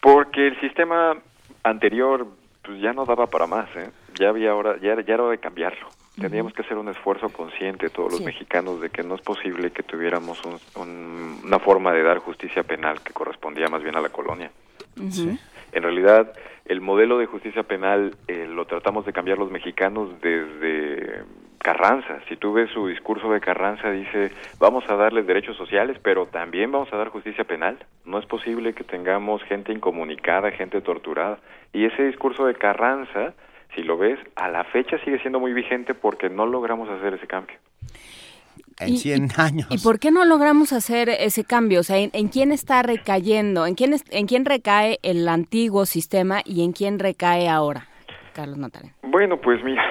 Porque el sistema anterior pues ya no daba para más, ¿eh? Ya había hora, ya, ya era hora de cambiarlo. Teníamos que hacer un esfuerzo consciente todos los mexicanos de que no es posible que tuviéramos una forma de dar justicia penal que correspondía más bien a la colonia. En realidad, el modelo de justicia penal eh, lo tratamos de cambiar los mexicanos desde Carranza. Si tú ves su discurso de Carranza, dice, vamos a darles derechos sociales, pero también vamos a dar justicia penal. No es posible que tengamos gente incomunicada, gente torturada. Y ese discurso de Carranza si lo ves, a la fecha sigue siendo muy vigente porque no logramos hacer ese cambio. En 100 años. ¿Y por qué no logramos hacer ese cambio? O sea, ¿en, quién está recayendo? ¿En quién, ¿En quién recae el antiguo sistema y en quién recae ahora? Carlos Natale. Bueno, pues mira,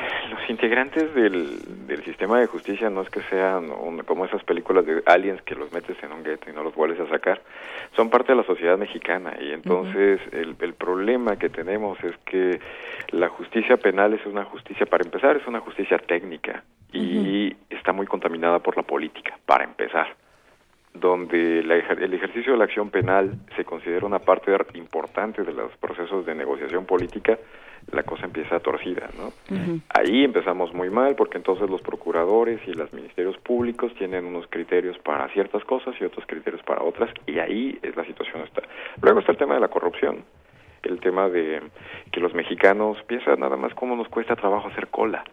integrantes del, del sistema de justicia no es que sean como esas películas de aliens que los metes en un gueto y no los vuelves a sacar, son parte de la sociedad mexicana. Y entonces el, el problema que tenemos es que la justicia penal es una justicia, para empezar, es una justicia técnica y está muy contaminada por la política, para empezar donde el ejercicio de la acción penal se considera una parte importante de los procesos de negociación política, la cosa empieza torcida, ¿no? Ahí empezamos muy mal porque entonces los procuradores y los ministerios públicos tienen unos criterios para ciertas cosas y otros criterios para otras y ahí es la situación está. Luego está el tema de la corrupción, el tema de que los mexicanos piensan nada más cómo nos cuesta trabajo hacer cola.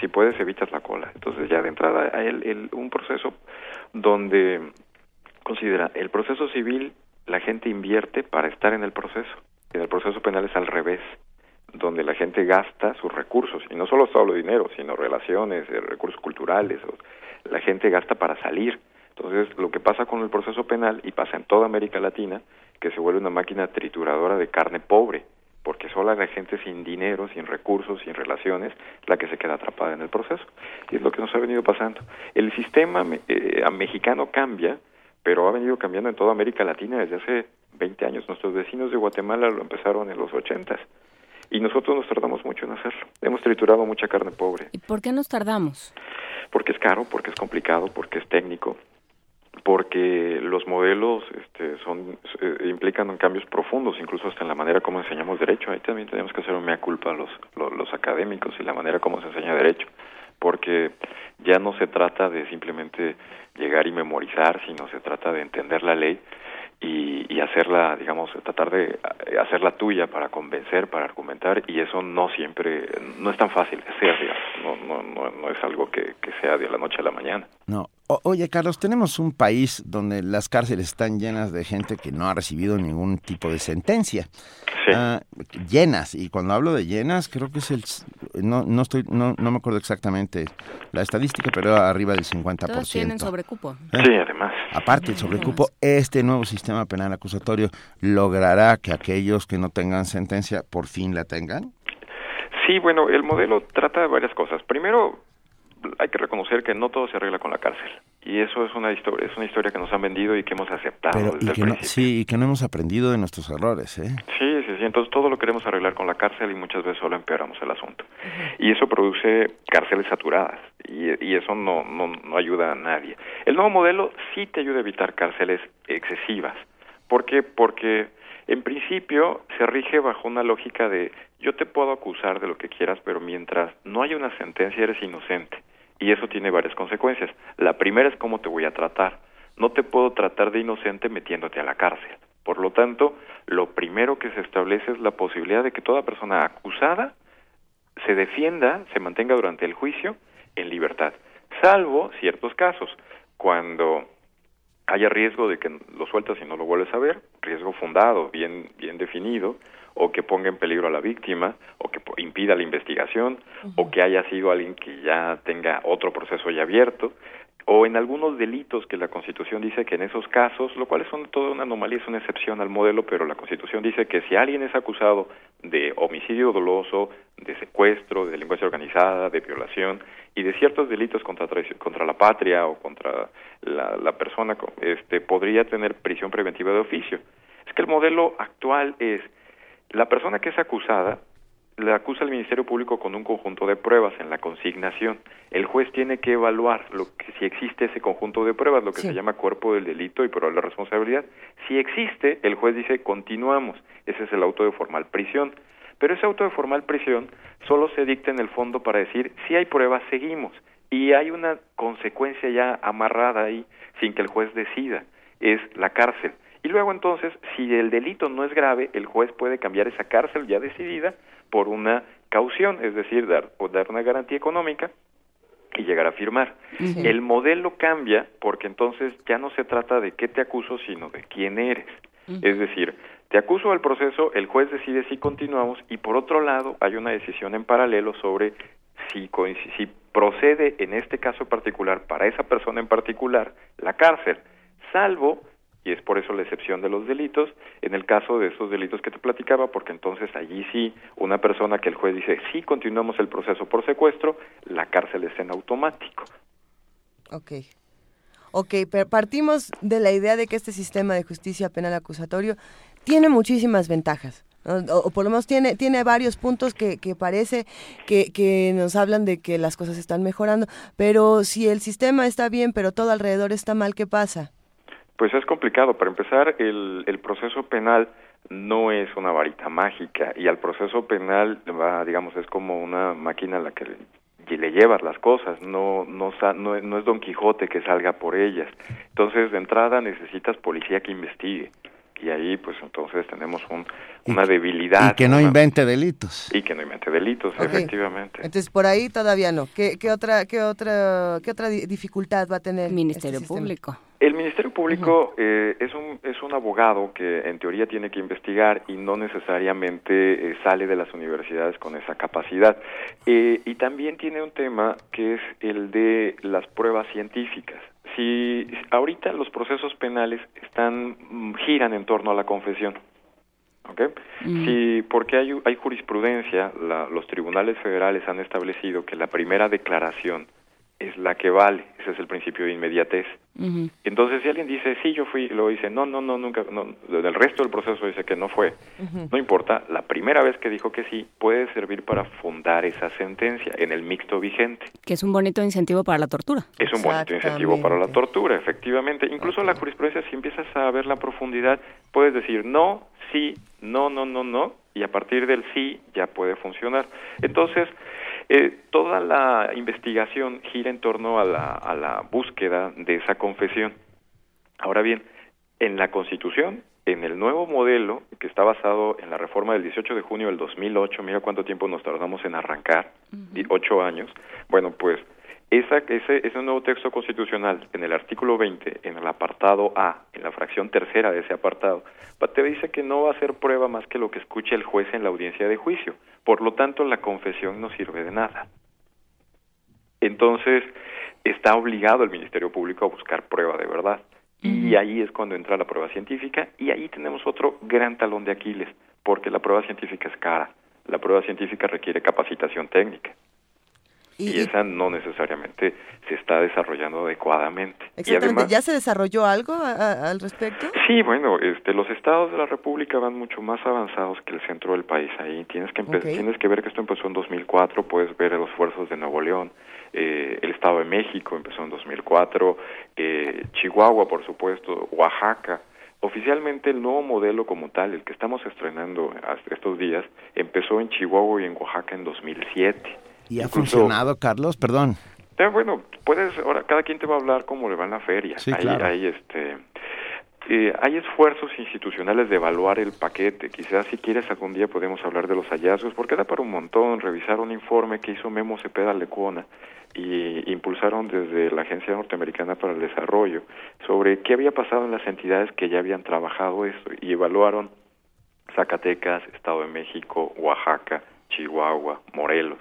Si puedes evitas la cola. Entonces ya de entrada hay el, un proceso donde considera el proceso civil la gente invierte para estar en el proceso. En el proceso penal es al revés donde la gente gasta sus recursos, y no solo solo dinero, sino relaciones, eh, recursos culturales, la gente gasta para salir. Entonces, lo que pasa con el proceso penal, y pasa en toda América Latina, que se vuelve una máquina trituradora de carne pobre, porque solo la gente sin dinero, sin recursos, sin relaciones, la que se queda atrapada en el proceso. Y es lo que nos ha venido pasando. El sistema eh, mexicano cambia, pero ha venido cambiando en toda América Latina desde hace 20 años. Nuestros vecinos de Guatemala lo empezaron en los 80 y nosotros nos tardamos mucho en hacerlo. Hemos triturado mucha carne pobre. ¿Y por qué nos tardamos? Porque es caro, porque es complicado, porque es técnico, porque los modelos este, son eh, implican cambios profundos, incluso hasta en la manera como enseñamos derecho. Ahí también tenemos que hacer un mea culpa a los, los, los académicos y la manera como se enseña derecho, porque ya no se trata de simplemente llegar y memorizar, sino se trata de entender la ley y, hacerla, digamos, tratar de eh, hacerla tuya para convencer, para argumentar, y eso no siempre, no es tan fácil no, no, no, no, es algo que, que, sea de la noche a la mañana. No. Oye, Carlos, tenemos un país donde las cárceles están llenas de gente que no ha recibido ningún tipo de sentencia. ah, llenas. Y cuando hablo de llenas, creo que es el... No, no, estoy, no, no me acuerdo exactamente la estadística, pero arriba del 50%. Todos tienen sobrecupo. ¿Eh? Sí, además. Aparte del sobrecupo, este nuevo sistema penal acusatorio logrará que aquellos que no tengan sentencia por fin la tengan. Sí, bueno, el modelo trata de varias cosas. Primero, hay que reconocer que no todo se arregla con la cárcel. Y eso es una historia es una historia que nos han vendido y que hemos aceptado desde y que el no, sí y que no hemos aprendido de nuestros errores ¿eh? sí sí sí. Entonces todo lo queremos arreglar con la cárcel y muchas veces solo empeoramos el asunto. Y eso produce cárceles saturadas. Y, y eso no, no no ayuda a nadie. El nuevo modelo sí te ayuda a evitar cárceles excesivas. ¿por qué? porque en principio se rige bajo una lógica de yo te puedo acusar de lo que quieras, pero mientras no haya una sentencia eres inocente. Y eso tiene varias consecuencias. La primera es cómo te voy a tratar. No te puedo tratar de inocente metiéndote a la cárcel. Por lo tanto, lo primero que se establece es la posibilidad de que toda persona acusada se defienda, se mantenga durante el juicio en libertad, salvo ciertos casos, cuando haya riesgo de que lo sueltas y no lo vuelves a ver, riesgo fundado, bien, bien definido, o que ponga en peligro a la víctima, o que impida la investigación, o que haya sido alguien que ya tenga otro proceso ya abierto, o en algunos delitos que la Constitución dice que en esos casos, lo cual es toda una anomalía, es una excepción al modelo, pero la Constitución dice que si alguien es acusado de homicidio doloso, de secuestro, de delincuencia organizada, de violación y de ciertos delitos contra, contra la patria o contra la, la persona, este, podría tener prisión preventiva de oficio. Es que el modelo actual es la persona que es acusada le acusa al Ministerio Público con un conjunto de pruebas en la consignación. El juez tiene que evaluar lo que si existe ese conjunto de pruebas, lo que se llama cuerpo del delito y probable responsabilidad. Si existe, el juez dice continuamos. Ese es el auto de formal prisión. Pero ese auto de formal prisión solo se dicta en el fondo para decir si hay pruebas seguimos y hay una consecuencia ya amarrada ahí sin que el juez decida, es la cárcel. Y luego entonces, si el delito no es grave, el juez puede cambiar esa cárcel ya decidida por una caución, es decir, dar, o dar una garantía económica y llegar a firmar. El modelo cambia porque entonces ya no se trata de qué te acuso, sino de quién eres. Es decir, te acuso del proceso, el juez decide si continuamos y por otro lado hay una decisión en paralelo sobre si, si procede en este caso particular para esa persona en particular la cárcel, salvo y es por eso la excepción de los delitos, en el caso de esos delitos que te platicaba, porque entonces allí sí, una persona que el juez dice, sí, continuamos el proceso por secuestro, la cárcel es en automático. Ok. Ok, pero partimos de la idea de que este sistema de justicia penal acusatorio tiene muchísimas ventajas. O, por lo menos tiene, tiene varios puntos que, que parece que, que nos hablan de que las cosas están mejorando, pero si el sistema está bien, pero todo alrededor está mal, ¿qué pasa? Pues es complicado. Para empezar, el, el proceso penal no es una varita mágica y al proceso penal va, digamos, es como una máquina a la que le, le llevas las cosas, no, no, no, no es Don Quijote que salga por ellas. Entonces, de entrada necesitas policía que investigue y ahí pues entonces tenemos un, una debilidad. Y que no invente delitos. Y que no invente delitos, efectivamente. Entonces por ahí todavía no. ¿Qué, qué otra, qué otra, qué otra dificultad va a tener el Ministerio este Público? El Ministerio Público eh, es un es un abogado que en teoría tiene que investigar y no necesariamente eh, sale de las universidades con esa capacidad. Eh, y también tiene un tema que es el de las pruebas científicas si ahorita los procesos penales están mm, giran en torno a la confesión, ¿ok? Mm. Si porque hay hay jurisprudencia, los tribunales federales han establecido que la primera declaración es la que vale, ese es el principio de inmediatez. Entonces, si alguien dice, sí, yo fui, lo dice, no, no, no, nunca, no, del resto del proceso dice que no fue, no importa, la primera vez que dijo que sí, puede servir para fundar esa sentencia en el mixto vigente. Que es un bonito incentivo para la tortura. Es un bonito incentivo para la tortura, efectivamente. Incluso la jurisprudencia, si empiezas a ver la profundidad, puedes decir no, sí, no, no, no, no, y a partir del sí ya puede funcionar. Entonces, eh, toda la investigación gira en torno a la, a la búsqueda de esa confesión. Ahora bien, en la Constitución, en el nuevo modelo que está basado en la reforma del 18 de junio del 2008, mira cuánto tiempo nos tardamos en arrancar, ocho años, bueno, pues Esa, ese, ese nuevo texto constitucional, en el artículo 20, en el apartado A, en la fracción tercera de ese apartado, te dice que no va a ser prueba más que lo que escuche el juez en la audiencia de juicio. Por lo tanto, la confesión no sirve de nada. Entonces, está obligado el Ministerio Público a buscar prueba de verdad. Y ahí es cuando entra la prueba científica y ahí tenemos otro gran talón de Aquiles, porque la prueba científica es cara. La prueba científica requiere capacitación técnica. Y, esa no necesariamente se está desarrollando adecuadamente. Exactamente. ¿Ya se desarrolló algo al respecto? Sí, bueno, este, los estados de la República van mucho más avanzados que el centro del país. Ahí tienes que tienes que ver que esto empezó en 2004. Puedes ver los esfuerzos de Nuevo León, eh, el Estado de México empezó en 2004, eh, Chihuahua, por supuesto, Oaxaca. Oficialmente el nuevo modelo como tal, el que estamos estrenando estos días, empezó en Chihuahua y en Oaxaca en 2007 ¿Y ha funcionado, Carlos? Perdón. bueno, puedes, ahora cada quien te va a hablar cómo le va en la feria. Sí, hay, claro. hay, este, eh, hay esfuerzos institucionales de evaluar el paquete. Quizás si quieres algún día podemos hablar de los hallazgos, porque da para un montón revisar un informe que hizo Memo Cepeda Lecona y impulsaron desde la Agencia Norteamericana para el Desarrollo sobre qué había pasado en las entidades que ya habían trabajado esto y evaluaron Zacatecas, Estado de México, Oaxaca, Chihuahua, Morelos.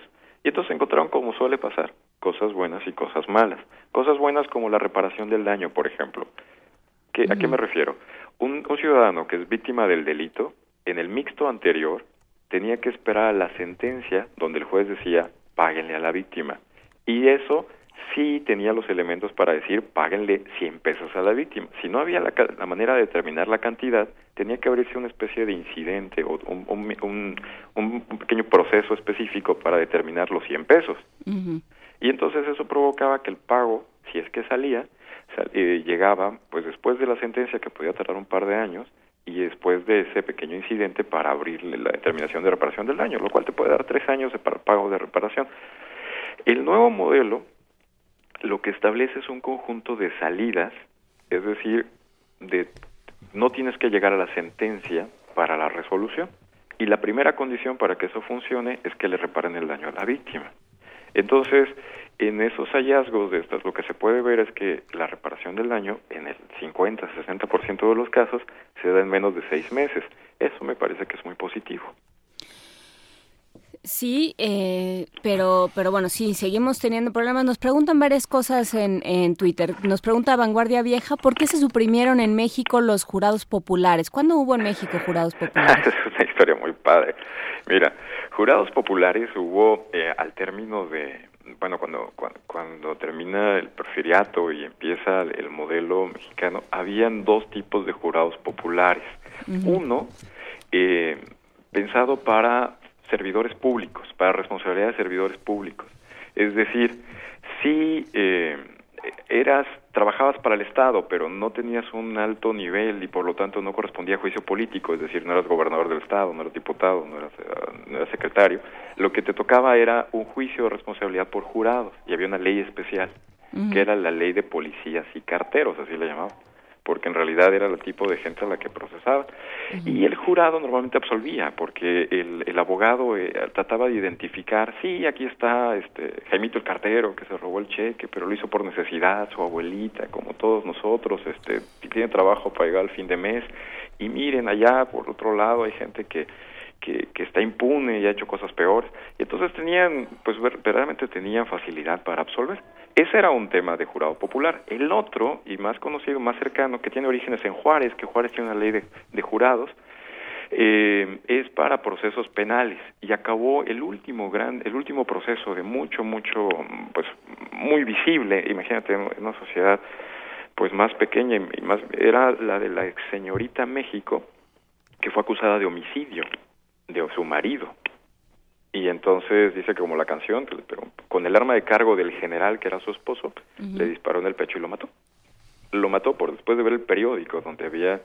Y entonces encontraron, como suele pasar, cosas buenas y cosas malas. Cosas buenas como la reparación del daño, por ejemplo. ¿Qué, ¿A qué me refiero? Un, un ciudadano que es víctima del delito, en el mixto anterior, tenía que esperar a la sentencia donde el juez decía, páguenle a la víctima. Y eso sí tenía los elementos para decir páguenle 100 pesos a la víctima. Si no había la, la manera de determinar la cantidad, tenía que abrirse una especie de incidente o un, un, un, pequeño proceso específico para determinar los 100 pesos. Y entonces eso provocaba que el pago, si es que salía, eh, llegaba pues después de la sentencia que podía tardar un par de años y después de ese pequeño incidente para abrirle la determinación de reparación del daño, lo cual te puede dar tres años de pago de reparación. El nuevo modelo lo que establece es un conjunto de salidas, es decir, de no tienes que llegar a la sentencia para la resolución. Y la primera condición para que eso funcione es que le reparen el daño a la víctima. Entonces, en esos hallazgos de estas, lo que se puede ver es que la reparación del daño, en el 50-60% de los casos, se da en menos de seis meses. Eso me parece que es muy positivo. Sí, eh, pero, pero bueno, sí, seguimos teniendo problemas. Nos preguntan varias cosas en, en Twitter. Nos pregunta Vanguardia Vieja, ¿por qué se suprimieron en México los jurados populares? ¿Cuándo hubo en México jurados populares? es una historia muy padre. Mira, jurados populares hubo eh, al término de, bueno, cuando, cuando, termina el porfiriato y empieza el modelo mexicano, habían dos tipos de jurados populares. Uno, eh, pensado para servidores públicos, para responsabilidad de servidores públicos. Es decir, si eh, eras, trabajabas para el Estado, pero no tenías un alto nivel y por lo tanto no correspondía a juicio político, es decir, no eras gobernador del Estado, no eras diputado, no eras, eh, no eras secretario, lo que te tocaba era un juicio de responsabilidad por jurados y había una ley especial, que era la ley de policías y carteros, así la llamaban porque en realidad era el tipo de gente a la que procesaba. Y el jurado normalmente absolvía, porque el, el abogado eh, trataba de identificar, sí, aquí está este Jaimito el cartero que se robó el cheque, pero lo hizo por necesidad, su abuelita, como todos nosotros, este tiene trabajo para llegar al fin de mes. Y miren, allá por otro lado hay gente que que, que, está impune y ha hecho cosas peores. Y entonces tenían, pues verdaderamente tenían facilidad para absolver. Ese era un tema de jurado popular. El otro, y más conocido, más cercano, que tiene orígenes en Juárez, que Juárez tiene una ley de, jurados, eh, es para procesos penales y acabó el último gran, el último proceso de mucho, mucho, pues muy visible. Imagínate en una sociedad pues más pequeña y más era la de la ex señorita México que fue acusada de homicidio de su marido y entonces dice que como la canción, pero con el arma de cargo del general que era su esposo, le disparó en el pecho y lo mató. Lo mató por después de ver el periódico donde había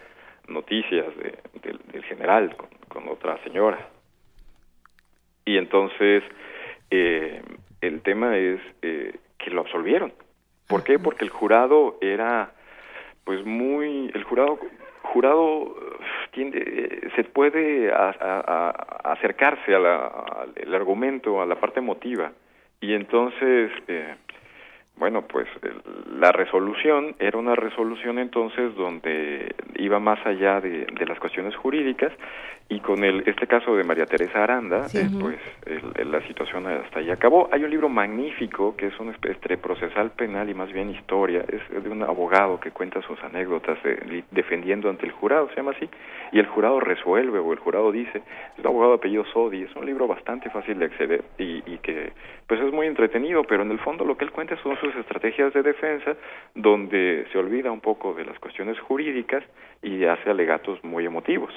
noticias de, del general con, otra señora. Y entonces eh, el tema es eh, que lo absolvieron. ¿Por qué? Porque el jurado era pues muy el jurado jurado tiende, se puede acercarse al argumento, a la parte emotiva, y entonces eh, Bueno, pues la resolución era una resolución entonces donde iba más allá de, las cuestiones jurídicas y con el este caso de María Teresa Aranda, eh, pues la situación hasta ahí acabó. Hay un libro magnífico que es un especie procesal penal y más bien historia, es de un abogado que cuenta sus anécdotas defendiendo ante el jurado, se llama así, y el jurado resuelve o el jurado dice, es un abogado de apellido Sodi, es un libro bastante fácil de acceder y, y que pues es muy entretenido, pero en el fondo lo que él cuenta son sus estrategias de defensa donde se olvida un poco de las cuestiones jurídicas y hace alegatos muy emotivos.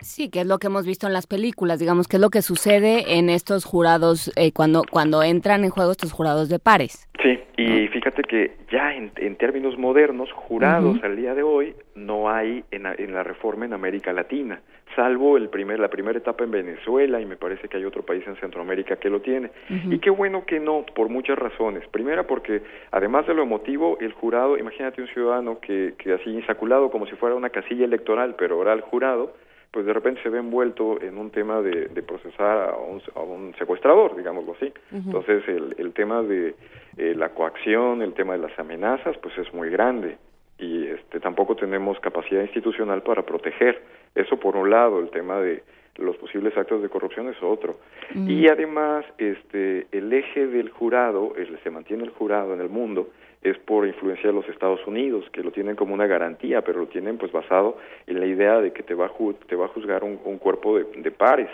Sí, que es lo que hemos visto en las películas, digamos, que es lo que sucede en estos jurados eh, cuando cuando entran en juego estos jurados de pares. Sí, y fíjate que ya en, términos modernos, jurados al día de hoy no hay en, en, la reforma en América Latina, salvo el primer, la primera etapa en Venezuela y me parece que hay otro país en Centroamérica que lo tiene. Y qué bueno que no, por muchas razones. Primera porque además de lo emotivo, el jurado, imagínate un ciudadano que, que así insaculado como si fuera una casilla electoral, pero ahora el jurado, pues de repente se ve envuelto en un tema de, procesar a un, a un, secuestrador, digámoslo así. Entonces el, el tema de eh, la coacción, el tema de las amenazas, pues es muy grande y este, tampoco tenemos capacidad institucional para proteger. Eso por un lado, el tema de los posibles actos de corrupción es otro. Y además, este, el eje del jurado, el, se mantiene el jurado en el mundo, es por influencia de los Estados Unidos, que lo tienen como una garantía, pero lo tienen pues basado en la idea de que te va a, te va a juzgar un, cuerpo de pares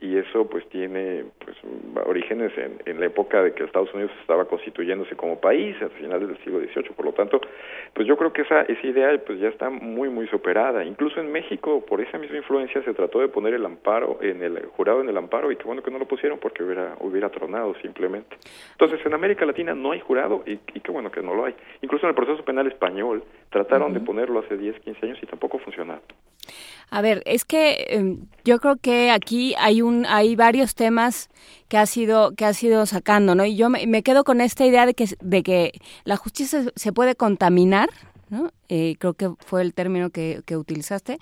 y eso pues tiene pues orígenes en, en, la época de que Estados Unidos estaba constituyéndose como país a finales del siglo XVIII por lo tanto pues yo creo que esa esa idea pues ya está muy muy superada. Incluso en México por esa misma influencia se trató de poner el amparo en el jurado en el amparo y qué bueno que no lo pusieron porque hubiera hubiera tronado simplemente. Entonces en América Latina no hay jurado y, qué bueno que no lo hay. Incluso en el proceso penal español trataron de ponerlo hace 10 15 años y tampoco funcionó a ver, es que em, yo creo que aquí hay un, hay varios temas que ha sido, que ha sido sacando, ¿no? Y yo me, quedo con esta idea de que, de que la justicia se puede contaminar, ¿no? Eh, creo que fue el término que, que utilizaste.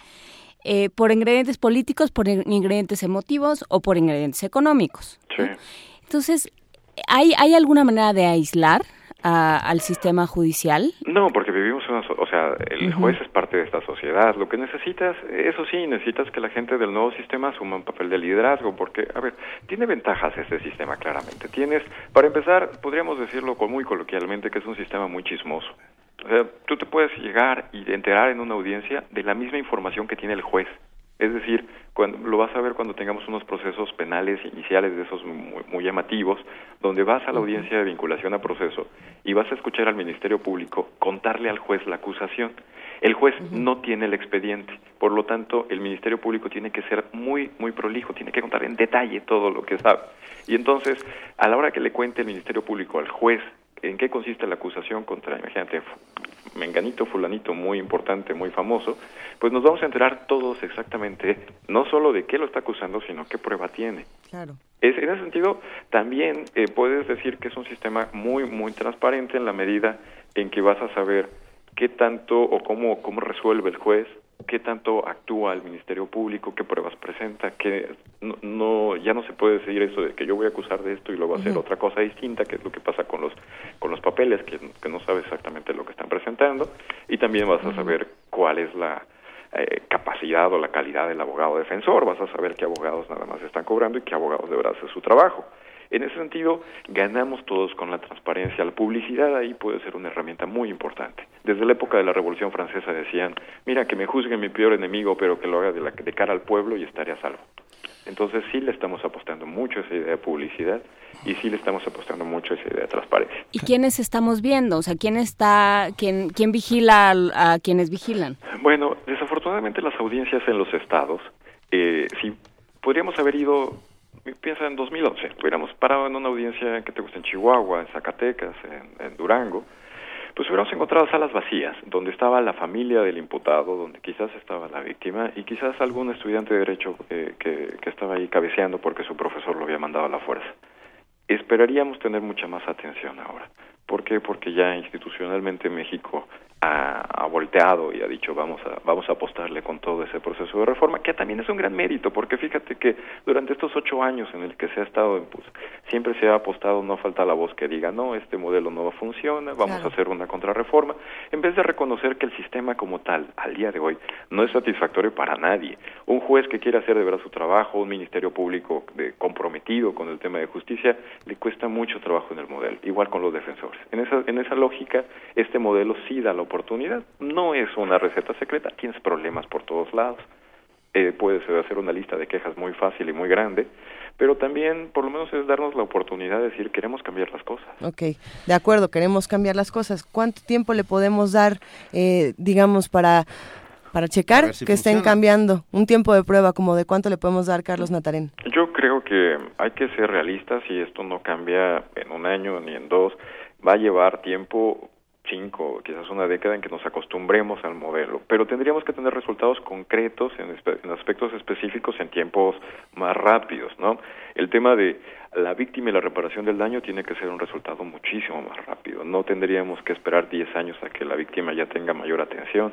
Eh, por ingredientes políticos, por ingredientes emotivos o por ingredientes económicos. Sí. Entonces, ¿hay, ¿hay alguna manera de aislar al sistema judicial? No, porque vivimos una, o sea, el juez es parte de esta sociedad. Lo que necesitas, eso sí, necesitas que la gente del nuevo sistema asuma un papel de liderazgo, porque, a ver, tiene ventajas este sistema claramente. Tienes, para empezar, podríamos decirlo muy coloquialmente que es un sistema muy chismoso. O sea, tú te puedes llegar y enterar en una audiencia de la misma información que tiene el juez. Es decir, cuando, lo vas a ver cuando tengamos unos procesos penales iniciales de esos muy, llamativos, donde vas a la audiencia de vinculación a proceso y vas a escuchar al Ministerio Público contarle al juez la acusación. El juez no tiene el expediente, por lo tanto, el Ministerio Público tiene que ser muy, muy prolijo, tiene que contar en detalle todo lo que sabe. Y entonces, a la hora que le cuente el Ministerio Público al juez en qué consiste la acusación contra, imagínate, menganito, fulanito, muy importante, muy famoso, pues nos vamos a enterar todos exactamente, no solo de qué lo está acusando, sino qué prueba tiene. Claro. Es, en ese sentido, también eh, puedes decir que es un sistema muy, muy transparente en la medida en que vas a saber qué tanto o cómo, cómo resuelve el juez, qué tanto actúa el Ministerio Público, qué pruebas presenta, que no, ya no se puede decir eso de que yo voy a acusar de esto y luego hacer otra cosa distinta, que es lo que pasa con los con los papeles, que, no sabes exactamente lo que están presentando, y también vas a saber cuál es la eh, capacidad o la calidad del abogado defensor, vas a saber qué abogados nada más están cobrando y qué abogados de verdad hacer su trabajo. En ese sentido, ganamos todos con la transparencia. La publicidad ahí puede ser una herramienta muy importante. Desde la época de la Revolución Francesa decían, mira, que me juzgue mi peor enemigo, pero que lo haga de, la, de cara al pueblo y estaré a salvo. Entonces sí le estamos apostando mucho a esa idea de publicidad y sí le estamos apostando mucho a esa idea de transparencia. ¿Y quiénes estamos viendo? O sea, ¿quién está, quién, quién vigila a, quienes vigilan? Bueno, desafortunadamente las audiencias en los estados, eh, si podríamos haber ido piensa en 2011, hubiéramos parado en una audiencia que te gusta en Chihuahua, en Zacatecas, en, Durango, pues hubiéramos encontrado salas vacías, donde estaba la familia del imputado, donde quizás estaba la víctima y quizás algún estudiante de derecho que, que estaba ahí cabeceando porque su profesor lo había mandado a la fuerza. Esperaríamos tener mucha más atención ahora. ¿Por qué? Porque ya institucionalmente México ha, volteado y ha dicho vamos a vamos a apostarle con todo ese proceso de reforma que también es un gran mérito porque fíjate que durante estos ocho años en el que se ha estado pues, siempre se ha apostado no falta la voz que diga no este modelo no funciona vamos a hacer una contrarreforma en vez de reconocer que el sistema como tal al día de hoy no es satisfactorio para nadie un juez que quiere hacer de verdad su trabajo un ministerio público de, comprometido con el tema de justicia le cuesta mucho trabajo en el modelo igual con los defensores en esa en esa lógica este modelo sí da la oportunidad. No es una receta secreta, tienes problemas por todos lados. Eh, puedes hacer una lista de quejas muy fácil y muy grande, pero también por lo menos es darnos la oportunidad de decir queremos cambiar las cosas. Ok, de acuerdo, queremos cambiar las cosas. ¿Cuánto tiempo le podemos dar, eh, digamos, para para checar que estén cambiando. Un tiempo de prueba, como de cuánto le podemos dar, Carlos Natarén. Yo creo que hay que ser realistas y esto no cambia en un año ni en dos. Va a llevar tiempo cinco, quizás una década en que nos acostumbremos al modelo, pero tendríamos que tener resultados concretos en, en, aspectos específicos en tiempos más rápidos, ¿no? El tema de la víctima y la reparación del daño tiene que ser un resultado muchísimo más rápido, no tendríamos que esperar 10 años a que la víctima ya tenga mayor atención.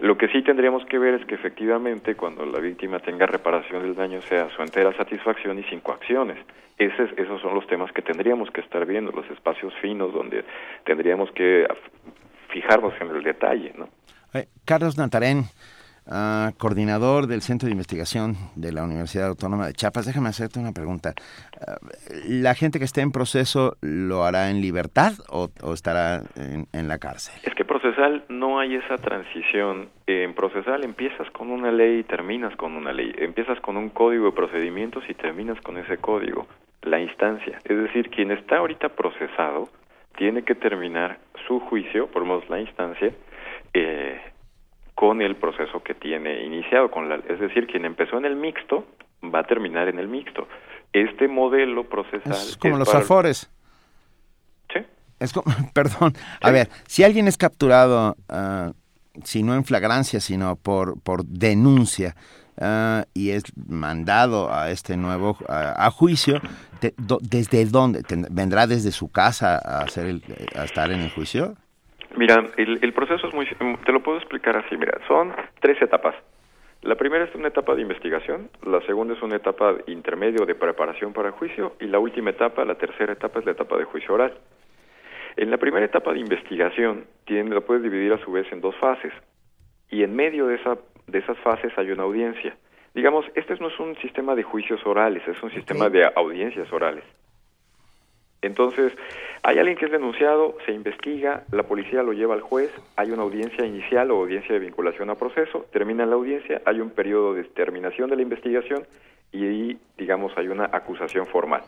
Lo que sí tendríamos que ver es que efectivamente cuando la víctima tenga reparación del daño sea su entera satisfacción y sin coacciones. Ese, esos son los temas que tendríamos que estar viendo, los espacios finos donde tendríamos que fijarnos en el detalle. ¿no? Eh, Carlos Natarén, Ah, coordinador del Centro de Investigación de la Universidad Autónoma de Chiapas. Déjame hacerte una pregunta. Ah, ¿La gente que esté en proceso lo hará en libertad o, estará en, la cárcel? Es que procesal no hay esa transición. En procesal empiezas con una ley y terminas con una ley. Empiezas con un código de procedimientos y terminas con ese código. La instancia. Es decir, quien está ahorita procesado tiene que terminar su juicio, por lo menos la instancia, eh, con el proceso que tiene iniciado, con la, es decir, quien empezó en el mixto va a terminar en el mixto. Este modelo procesal es como los afores. Sí. Es como, perdón, a ver, si alguien es capturado, uh, si no en flagrancia, sino por, por denuncia, uh, y es mandado a este nuevo a juicio, ¿desde dónde? ¿Vendrá desde su casa a, hacer el, a estar en el juicio? Mira, el, proceso es muy... Te lo puedo explicar así, mira, son tres etapas. La primera es una etapa de investigación, la segunda es una etapa intermedio de preparación para juicio y la última etapa, la tercera etapa es la etapa de juicio oral. En la primera etapa de investigación tiene, la puedes dividir a su vez en dos fases y en medio de, esa, de esas fases hay una audiencia. Digamos, este no es un sistema de juicios orales, es un sistema de audiencias orales. Entonces, hay alguien que es denunciado, se investiga, la policía lo lleva al juez, hay una audiencia inicial o audiencia de vinculación a proceso, termina la audiencia, hay un periodo de terminación de la investigación y ahí, digamos, hay una acusación formal.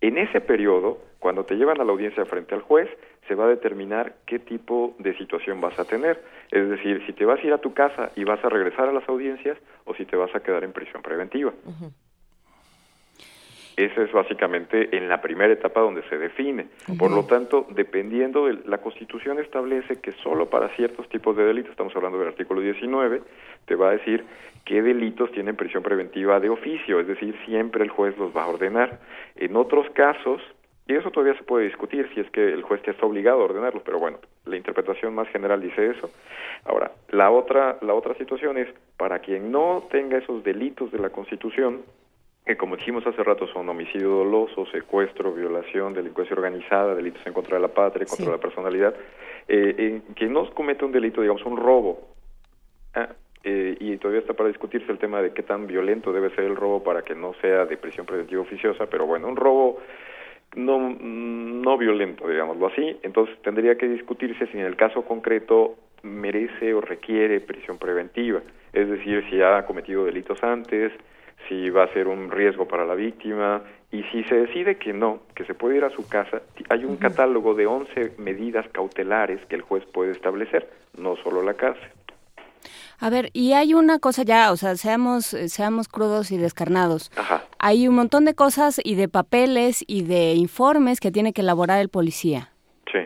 En ese periodo, cuando te llevan a la audiencia frente al juez, se va a determinar qué tipo de situación vas a tener. Es decir, si te vas a ir a tu casa y vas a regresar a las audiencias o si te vas a quedar en prisión preventiva. Esa es básicamente en la primera etapa donde se define. Por lo tanto, dependiendo de la Constitución establece que solo para ciertos tipos de delitos, estamos hablando del artículo 19, te va a decir qué delitos tienen prisión preventiva de oficio, es decir, siempre el juez los va a ordenar. En otros casos, y eso todavía se puede discutir si es que el juez ya está obligado a ordenarlos, pero bueno, la interpretación más general dice eso. Ahora, la otra la otra situación es para quien no tenga esos delitos de la Constitución, que como dijimos hace rato son homicidio doloso, secuestro, violación, delincuencia organizada, delitos en contra de la patria, contra la personalidad, eh, en quien no comete un delito, digamos un robo, ah, eh, y todavía está para discutirse el tema de qué tan violento debe ser el robo para que no sea de prisión preventiva oficiosa, pero bueno, un robo no, no violento, digámoslo así, entonces tendría que discutirse si en el caso concreto merece o requiere prisión preventiva, es decir, si ha cometido delitos antes, si va a ser un riesgo para la víctima y si se decide que no, que se puede ir a su casa, hay un catálogo de 11 medidas cautelares que el juez puede establecer, no solo la cárcel. A ver, y hay una cosa ya, o sea, seamos, seamos crudos y descarnados. Hay un montón de cosas y de papeles y de informes que tiene que elaborar el policía. Sí.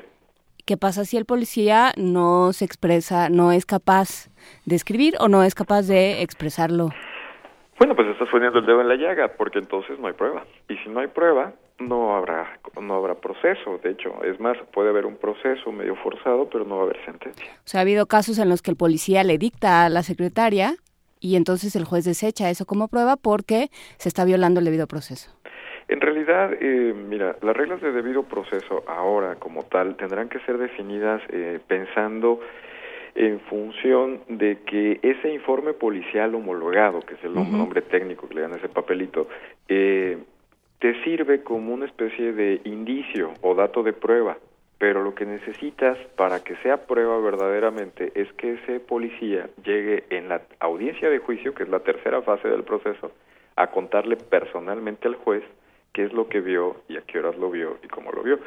¿Qué pasa si el policía no se expresa, no es capaz de escribir o no es capaz de expresarlo? Bueno, pues estás poniendo el dedo en la llaga, porque entonces no hay prueba. Y si no hay prueba, no habrá no habrá proceso. De hecho, es más, puede haber un proceso medio forzado, pero no va a haber sentencia. O sea, ha habido casos en los que el policía le dicta a la secretaria y entonces el juez desecha eso como prueba porque se está violando el debido proceso. En realidad, eh, mira, las reglas de debido proceso ahora como tal tendrán que ser definidas eh, pensando en función de que ese informe policial homologado, que es el nombre técnico que le dan a ese papelito, eh, te sirve como una especie de indicio o dato de prueba, pero lo que necesitas para que sea prueba verdaderamente es que ese policía llegue en la audiencia de juicio, que es la tercera fase del proceso, a contarle personalmente al juez qué es lo que vio y a qué horas lo vio y cómo lo vio.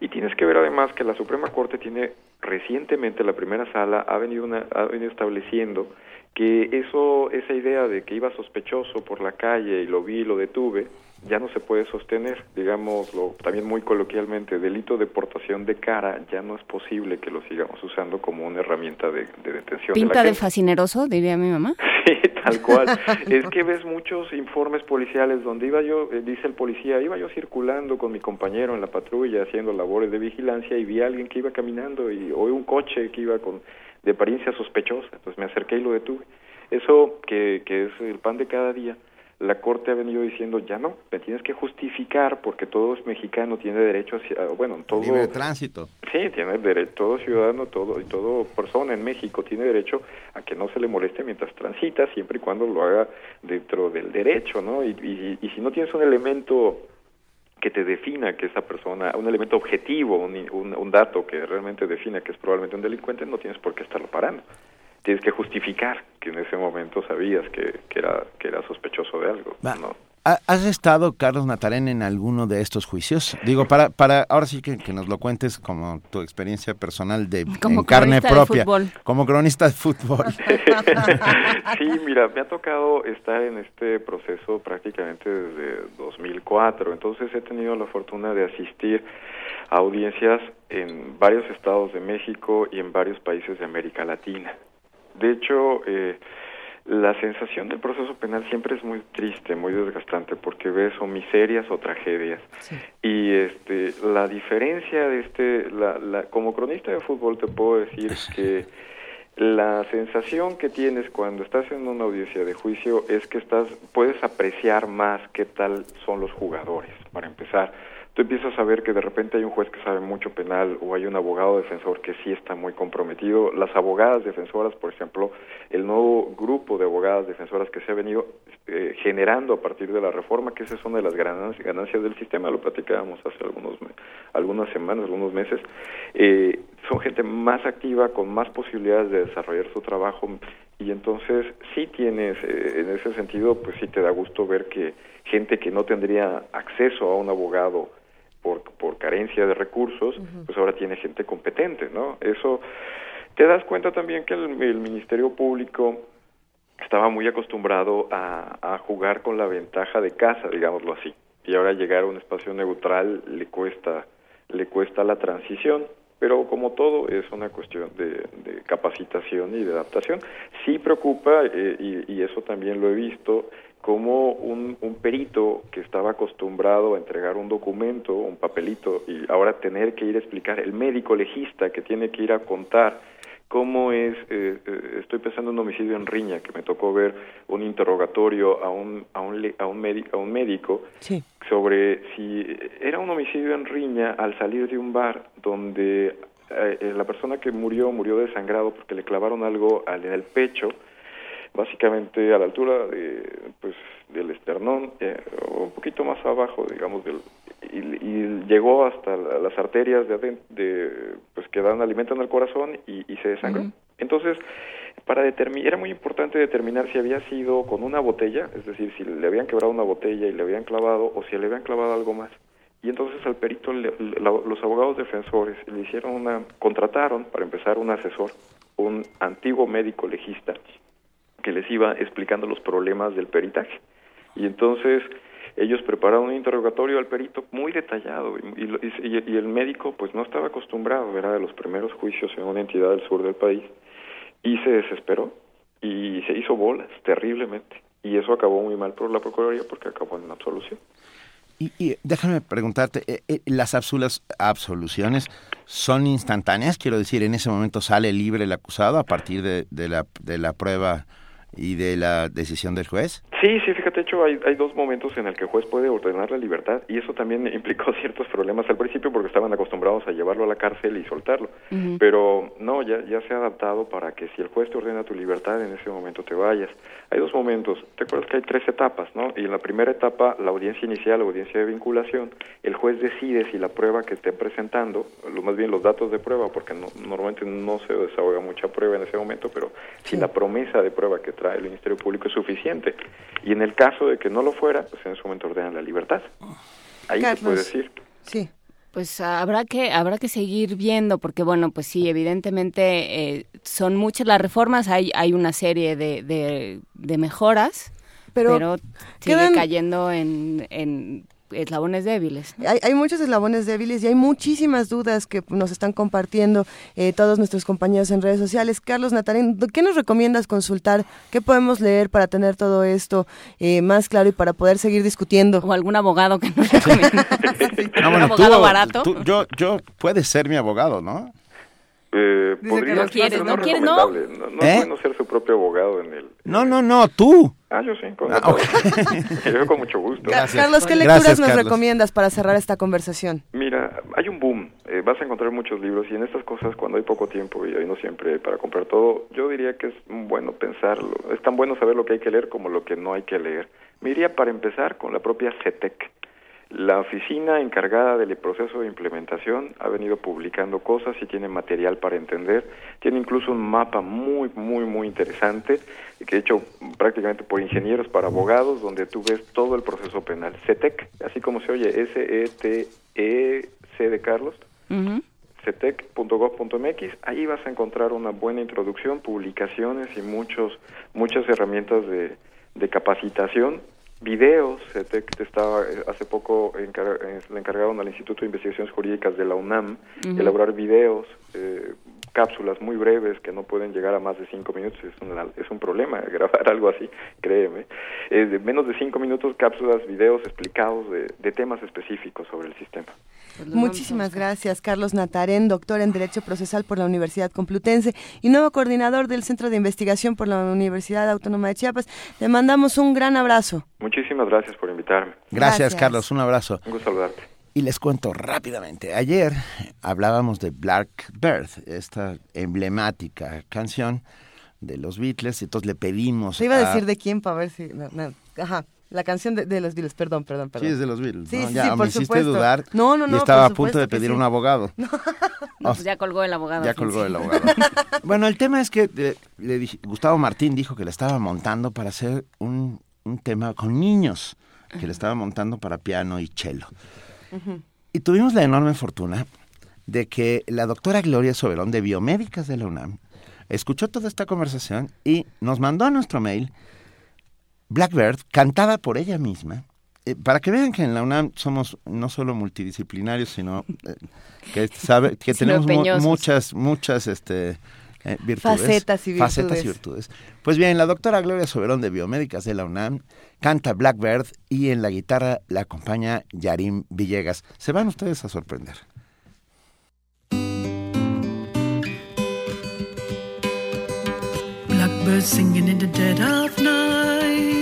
Y tienes que ver además que la Suprema Corte tiene recientemente, la primera sala ha venido, una, ha venido estableciendo que eso, esa idea de que iba sospechoso por la calle y lo vi y lo detuve, ya no se puede sostener, digámoslo también muy coloquialmente, delito de portación de cara, ya no es posible que lo sigamos usando como una herramienta de, detención. ¿Pinta de, fascineroso, diría mi mamá? Sí, tal cual. es que ves muchos informes policiales donde iba yo, eh, dice el policía, iba yo circulando con mi compañero en la patrulla haciendo labores de vigilancia y vi a alguien que iba caminando y oí un coche que iba con de apariencia sospechosa, entonces me acerqué y lo detuve. Eso que, que es el pan de cada día la Corte ha venido diciendo ya no, te tienes que justificar porque todo mexicano tiene derecho a, bueno, todo... Libre tránsito. Sí, tiene derecho, todo ciudadano, todo y todo persona en México tiene derecho a que no se le moleste mientras transita, siempre y cuando lo haga dentro del derecho, ¿no? Y, y, si no tienes un elemento que te defina que esa persona, un elemento objetivo, un, un, un dato que realmente defina que es probablemente un delincuente, no tienes por qué estarlo parando tienes que justificar que en ese momento sabías que, que era que era sospechoso de algo. ¿no? ¿Has estado, Carlos Natarén, en alguno de estos juicios? Digo, para, para ahora sí que, que nos lo cuentes como tu experiencia personal de como carne propia, de como cronista de fútbol. sí, mira, me ha tocado estar en este proceso prácticamente desde 2004, entonces he tenido la fortuna de asistir a audiencias en varios estados de México y en varios países de América Latina. De hecho, eh, la sensación del proceso penal siempre es muy triste, muy desgastante, porque ves o miserias o tragedias. Y este, la diferencia de este, la, la, como cronista de fútbol te puedo decir que la sensación que tienes cuando estás en una audiencia de juicio es que estás, puedes apreciar más qué tal son los jugadores, para empezar tú empiezas a ver que de repente hay un juez que sabe mucho penal o hay un abogado defensor que sí está muy comprometido. Las abogadas defensoras, por ejemplo, el nuevo grupo de abogadas defensoras que se ha venido eh, generando a partir de la reforma, que esa es una de las ganancias, del sistema, lo platicábamos hace algunos algunas semanas, algunos meses, eh, son gente más activa, con más posibilidades de desarrollar su trabajo y entonces sí tienes, eh, en ese sentido, pues sí te da gusto ver que gente que no tendría acceso a un abogado por, por carencia de recursos, pues ahora tiene gente competente, ¿no? Eso te das cuenta también que el, Ministerio Público estaba muy acostumbrado a, a, jugar con la ventaja de casa, digámoslo así, y ahora llegar a un espacio neutral le cuesta le cuesta la transición, pero como todo es una cuestión de, de capacitación y de adaptación. Sí preocupa, eh, y, y, eso también lo he visto, como un, un, perito que estaba acostumbrado a entregar un documento, un papelito, y ahora tener que ir a explicar, el médico legista que tiene que ir a contar cómo es, eh, eh, estoy pensando en un homicidio en Riña, que me tocó ver un interrogatorio a un, a un, a un, médico, a un médico sobre si era un homicidio en Riña al salir de un bar donde eh, la persona que murió murió desangrado porque le clavaron algo al, en el pecho, básicamente a la altura de, pues, del esternón, eh, o un poquito más abajo, digamos, del, y, llegó hasta las arterias de, de, pues que dan alimentan al corazón y, se desangró. Entonces, para determinar, era muy importante determinar si había sido con una botella, es decir, si le habían quebrado una botella y le habían clavado o si le habían clavado algo más. Y entonces al perito, los abogados defensores le hicieron una, contrataron para empezar un asesor, un antiguo médico legista, que les iba explicando los problemas del peritaje. Y entonces ellos prepararon un interrogatorio al perito muy detallado y, y, el médico pues no estaba acostumbrado, era de los primeros juicios en una entidad del sur del país y se desesperó y se hizo bolas terriblemente y eso acabó muy mal por la Procuraduría porque acabó en absolución. Y, déjame preguntarte, eh, eh, ¿las absoluciones son instantáneas? Quiero decir, en ese momento sale libre el acusado a partir de, de, la, de la prueba y de la decisión del juez? Sí, sí, fíjate, hecho hay, hay dos momentos en el que el juez puede ordenar la libertad y eso también implicó ciertos problemas al principio porque estaban acostumbrados a llevarlo a la cárcel y soltarlo. Pero no, ya, ya se ha adaptado para que si el juez te ordena tu libertad, en ese momento te vayas. Hay dos momentos, te acuerdas que hay tres etapas, ¿no? Y en la primera etapa, la audiencia inicial, la audiencia de vinculación, el juez decide si la prueba que esté presentando, lo más bien los datos de prueba, porque no, normalmente no se desahoga mucha prueba en ese momento, pero si la promesa de prueba que trae el Ministerio Público es suficiente. Y en el caso de que no lo fuera, pues en ese momento ordenan la libertad. Ahí se puede decir. Sí. Pues habrá que habrá que seguir viendo porque bueno pues sí evidentemente eh, son muchas las reformas hay hay una serie de, de, mejoras pero, sigue cayendo en, en eslabones débiles. Hay, hay, muchos eslabones débiles y hay muchísimas dudas que nos están compartiendo eh, todos nuestros compañeros en redes sociales. Carlos Natarén, ¿qué nos recomiendas consultar? ¿Qué podemos leer para tener todo esto eh, más claro y para poder seguir discutiendo? O algún abogado que nos recomiende. ¿Un abogado barato? yo, yo, puedes ser mi abogado, ¿no? Eh, podría no quieres, no, quieres, no. No, no ¿Eh? bueno ser su propio abogado en el. No, no, no, tú. Ah, yo sí, con, ah, yo con mucho gusto. Carlos, ¿qué lecturas nos recomiendas para cerrar esta conversación? Mira, hay un boom. Eh, vas a encontrar muchos libros y en estas cosas, cuando hay poco tiempo y hay no siempre para comprar todo, yo diría que es bueno pensarlo. Es tan bueno saber lo que hay que leer como lo que no hay que leer. Me iría para empezar con la propia CETEC la oficina encargada del proceso de implementación ha venido publicando cosas y tiene material para entender. Tiene incluso un mapa muy, muy, muy interesante, que he hecho prácticamente por ingenieros para abogados, donde tú ves todo el proceso penal. CETEC, así como se oye, S-E-T-E-C de Carlos. cetec.gov.mx, ahí vas a encontrar una buena introducción, publicaciones y muchos, muchas herramientas de, de capacitación videos, CETEC estaba eh, hace poco eh, le encargaron al Instituto de Investigaciones Jurídicas de la UNAM elaborar videos, eh, cápsulas muy breves que no pueden llegar a más de cinco minutos, es un, es un problema grabar algo así, créeme. de menos de cinco minutos, cápsulas, videos explicados de, de temas específicos sobre el sistema. Pues Muchísimas gracias, Carlos Natarén, doctor en Derecho Procesal por la Universidad Complutense y nuevo coordinador del Centro de Investigación por la Universidad Autónoma de Chiapas. Te mandamos un gran abrazo. Muchísimas gracias por invitarme. Gracias, Carlos, un abrazo. Un gusto saludarte. Y les cuento rápidamente, ayer hablábamos de Blackbird, esta emblemática canción de los Beatles, entonces le pedimos... Se iba a, decir de quién para ver si... Ajá. La canción de, los Beatles, perdón, perdón, perdón. Sí, es de los Beatles. Sí, ¿no? sí, ya sí, me hiciste supuesto. dudar. No, no, no. Y estaba a punto de pedir un abogado. No. pues ya colgó el abogado. Ya colgó el abogado. bueno, el tema es que eh, le dije, Gustavo Martín dijo que le estaba montando para hacer un, un tema con niños, que le estaba montando para piano y cello. Y tuvimos la enorme fortuna de que la doctora Gloria Soberón de Biomédicas de la UNAM escuchó toda esta conversación y nos mandó a nuestro mail Blackbird, cantada por ella misma, eh, para que vean que en la UNAM somos no solo multidisciplinarios, sino eh, que sabe que tenemos muchas muchas este eh, virtudes, facetas y virtudes. facetas y virtudes. Pues bien, la doctora Gloria Soberón de Biomédicas de la UNAM canta Blackbird y en la guitarra la acompaña Yarim Villegas. Se van ustedes a sorprender. Blackbird singing in the dead of night.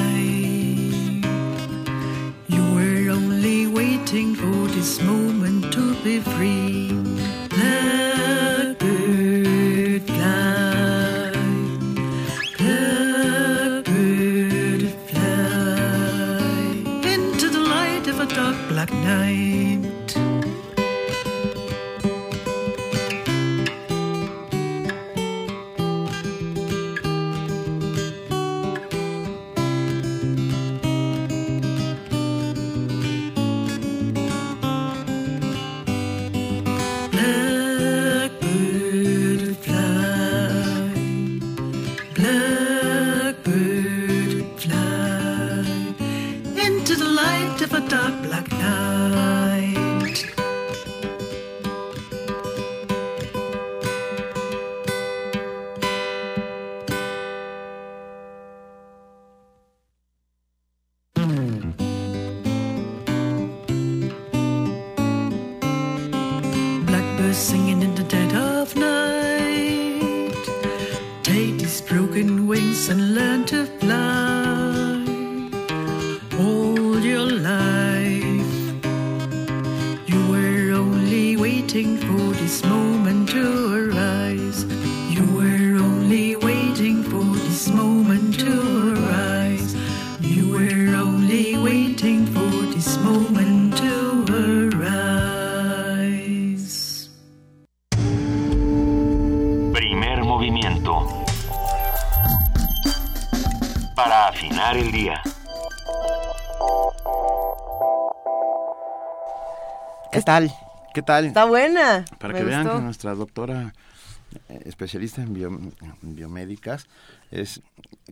This moment to be free. El día. ¿Qué tal? ¿Qué tal? Está buena. Para Me que vean que nuestra doctora eh, especialista en, bio- en biomédicas es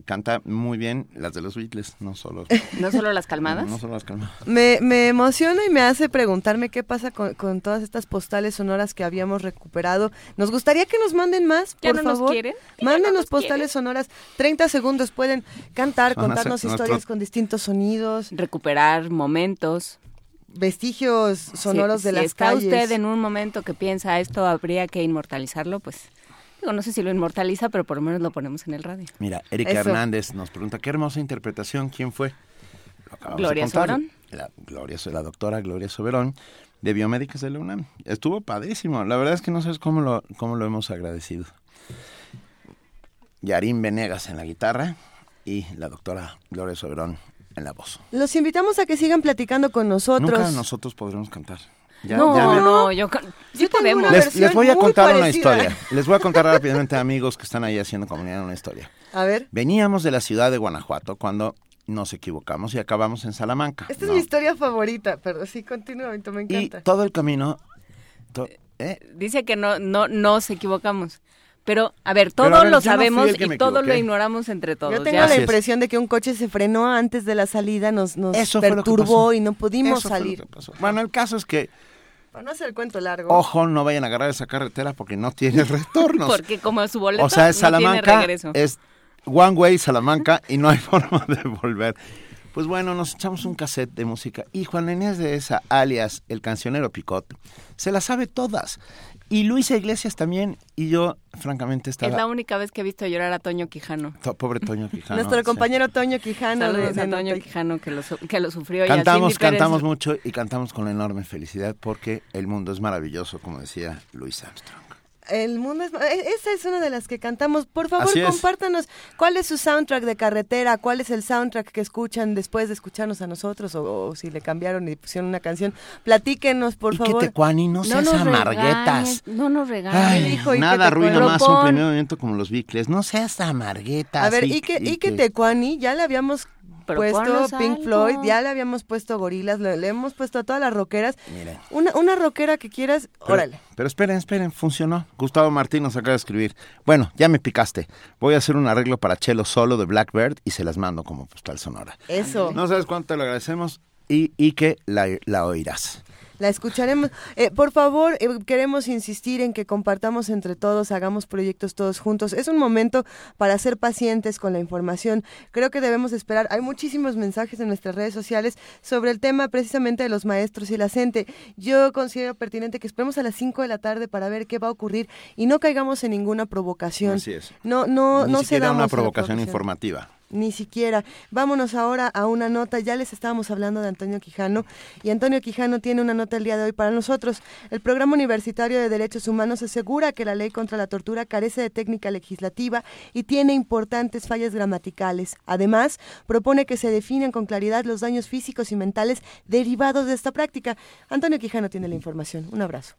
canta muy bien las de los Beatles, no solo ¿No solo las calmadas? No, solo las calmadas. Me, me emociona y me hace preguntarme qué pasa con, con todas estas postales sonoras que habíamos recuperado. Nos gustaría que nos manden más, ¿Ya por no nos favor. quieren? Mándenos postales sonoras. 30 segundos pueden cantar, Van contarnos historias nuestro- con distintos sonidos. Recuperar momentos. Vestigios sonoros Si- de si las está calles. usted en un momento que piensa esto habría que inmortalizarlo, pues digo, no sé si lo inmortaliza, pero por lo menos lo ponemos en el radio. Mira, Erika Eso. Hernández nos pregunta, qué hermosa interpretación, ¿quién fue? Lo acabamos de Gloria. Soberón. La, Gloria, la doctora Gloria Soberón, de Biomédicas de la UNAM. Estuvo padrísimo, la verdad es que no sabes cómo lo, cómo lo hemos agradecido. Yarín Venegas en la guitarra y la doctora Gloria Soberón en la voz. Los invitamos a que sigan platicando con nosotros. Nunca nosotros podremos cantar. Ya- no, ya me- no, yo sí podemos. Les, les voy a contar una historia. Les voy a contar rápidamente, amigos que están ahí haciendo comunidad, una historia. A ver, Veníamos de la ciudad de Guanajuato cuando nos equivocamos y acabamos en Salamanca. esta ¿no? es mi historia favorita, pero sí, continúa, Vito, me Y encanta. todo el camino... to- ¿eh? Dice que no, no, nos equivocamos. Pero, a ver, todo a ver, lo no sabemos y todo lo ignoramos entre todos. Yo tengo ya. la impresión de que un coche se frenó antes de la salida, nos, nos Eso perturbó y no pudimos Eso salir. Bueno, el caso es que, Para no hacer el cuento largo. ojo, no vayan a agarrar esa carretera porque no tiene retornos. Porque como su boleto o sea, es no tiene Salamanca, regreso. es one way Salamanca y no hay forma de volver. Pues bueno, nos echamos un cassette de música y Juan Inés de esa, alias el cancionero Picot, se las sabe todas. Y Luisa Iglesias también, y yo, francamente, estaba... Es la única vez que he visto llorar a Toño Quijano. To- Pobre Toño Quijano. Nuestro sí. compañero Toño Quijano. Saludos de- a Toño Quijano que lo, su- que lo sufrió. y a Cantamos, Pérez. cantamos mucho y cantamos con enorme felicidad porque el mundo es maravilloso, como decía Luis Armstrong. El mundo es... e- Esa es una de las que cantamos. Por favor, compártanos cuál es su soundtrack de carretera, cuál es el soundtrack que escuchan después de escucharnos a nosotros o, o si le cambiaron y pusieron una canción. Platíquenos, por y que favor. Tecuani, no seas amarguetas. no nos. Ay, que nada arruina más un primer movimiento como los Bicles. No seas amarguetas. A ver, y- que, y que- Tecuani ya le habíamos puesto Pink algo. Floyd, ya le habíamos puesto Gorilas, le, le hemos puesto a todas las rockeras. Miren. Una, una rockera que quieras, Pero- órale. Pero esperen, esperen, funcionó. Gustavo Martín nos acaba de escribir. Bueno, ya me picaste. Voy a hacer un arreglo para Chelo solo de Blackbird y se las mando como postal sonora. Eso. No sabes cuánto te lo agradecemos y, y que la, la oirás. La escucharemos. Eh, por favor, eh, queremos insistir en que compartamos entre todos, hagamos proyectos todos juntos. Es un momento para ser pacientes con la información. Creo que debemos esperar. Hay muchísimos mensajes en nuestras redes sociales sobre el tema precisamente de los maestros y la gente. Yo considero pertinente que esperemos a las 5 de la tarde para ver qué va a ocurrir y no caigamos en ninguna provocación. Así es. No, no, Ni no siquiera cedamos a una provocación informativa. Ni siquiera. Vámonos ahora a una nota. Ya les estábamos hablando de Antonio Quijano y Antonio Quijano tiene una nota el día de hoy para nosotros. El Programa Universitario de Derechos Humanos asegura que la ley contra la tortura carece de técnica legislativa y tiene importantes fallas gramaticales. Además, propone que se definan con claridad los daños físicos y mentales derivados de esta práctica. Antonio Quijano tiene la información. Un abrazo.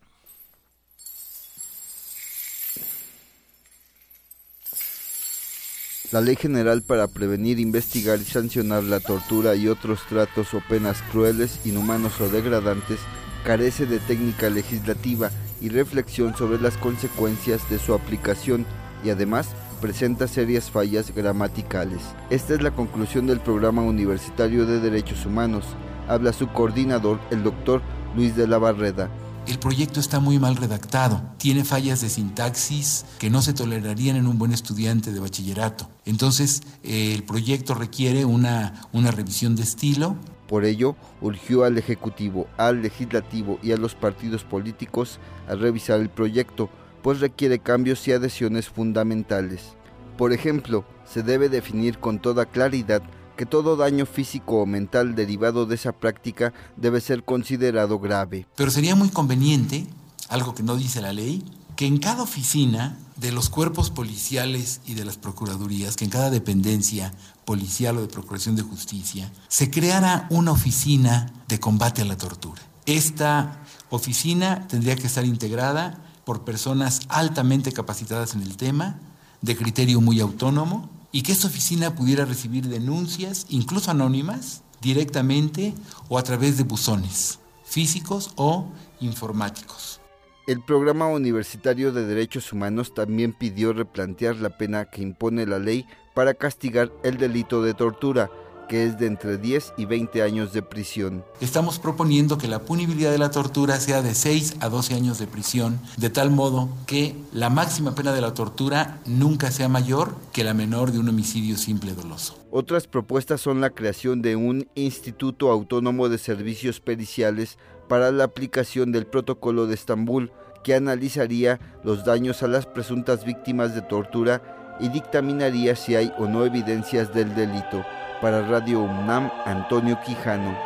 La Ley General para prevenir, investigar y sancionar la tortura y otros tratos o penas crueles, inhumanos o degradantes carece de técnica legislativa y reflexión sobre las consecuencias de su aplicación y además presenta serias fallas gramaticales. Esta es la conclusión del Programa Universitario de Derechos Humanos. Habla su coordinador, el doctor Luis de la Barreda. El proyecto está muy mal redactado, tiene fallas de sintaxis que no se tolerarían en un buen estudiante de bachillerato. Entonces, eh, el proyecto requiere una, una revisión de estilo. Por ello, urgió al Ejecutivo, al Legislativo y a los partidos políticos a revisar el proyecto, pues requiere cambios y adhesiones fundamentales. Por ejemplo, se debe definir con toda claridad que todo daño físico o mental derivado de esa práctica debe ser considerado grave. Pero sería muy conveniente, algo que no dice la ley, que en cada oficina de los cuerpos policiales y de las procuradurías, que en cada dependencia policial o de procuración de justicia, se creara una oficina de combate a la tortura. Esta oficina tendría que estar integrada por personas altamente capacitadas en el tema, de criterio muy autónomo, y que esta oficina pudiera recibir denuncias, incluso anónimas, directamente o a través de buzones físicos o informáticos. El Programa Universitario de Derechos Humanos también pidió replantear la pena que impone la ley para castigar el delito de tortura, que es de entre 10 y 20 años de prisión. Estamos proponiendo que la punibilidad de la tortura sea de 6 a 12 años de prisión, de tal modo que la máxima pena de la tortura nunca sea mayor que la menor de un homicidio simple doloso. Otras propuestas son la creación de un Instituto Autónomo de Servicios Periciales para la aplicación del Protocolo de Estambul, que analizaría los daños a las presuntas víctimas de tortura y dictaminaría si hay o no evidencias del delito. Para Radio UNAM, Antonio Quijano.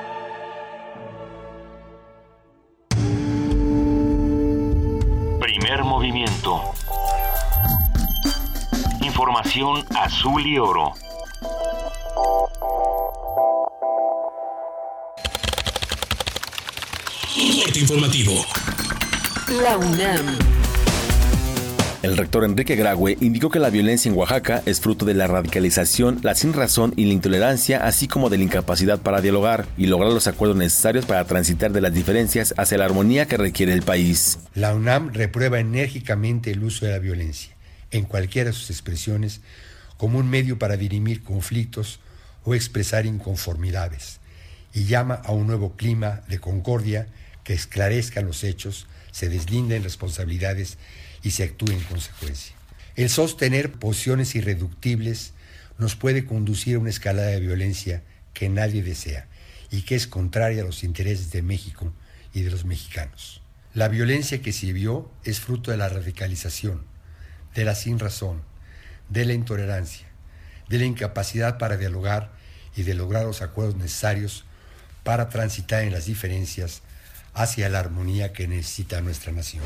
Primer movimiento. Información azul y oro. informativo. La UNAM. El rector Enrique Graue indicó que la violencia en Oaxaca es fruto de la radicalización, la sinrazón y la intolerancia, así como de la incapacidad para dialogar y lograr los acuerdos necesarios para transitar de las diferencias hacia la armonía que requiere el país. La UNAM reprueba enérgicamente el uso de la violencia, en cualquiera de sus expresiones, como un medio para dirimir conflictos o expresar inconformidades, y llama a un nuevo clima de concordia que esclarezca los hechos, se deslinden responsabilidades y se actúe en consecuencia. El sostener posiciones irreductibles nos puede conducir a una escalada de violencia que nadie desea y que es contraria a los intereses de México y de los mexicanos. La violencia que se vio es fruto de la radicalización, de la sinrazón, de la intolerancia, de la incapacidad para dialogar y de lograr los acuerdos necesarios para transitar en las diferencias hacia la armonía que necesita nuestra nación.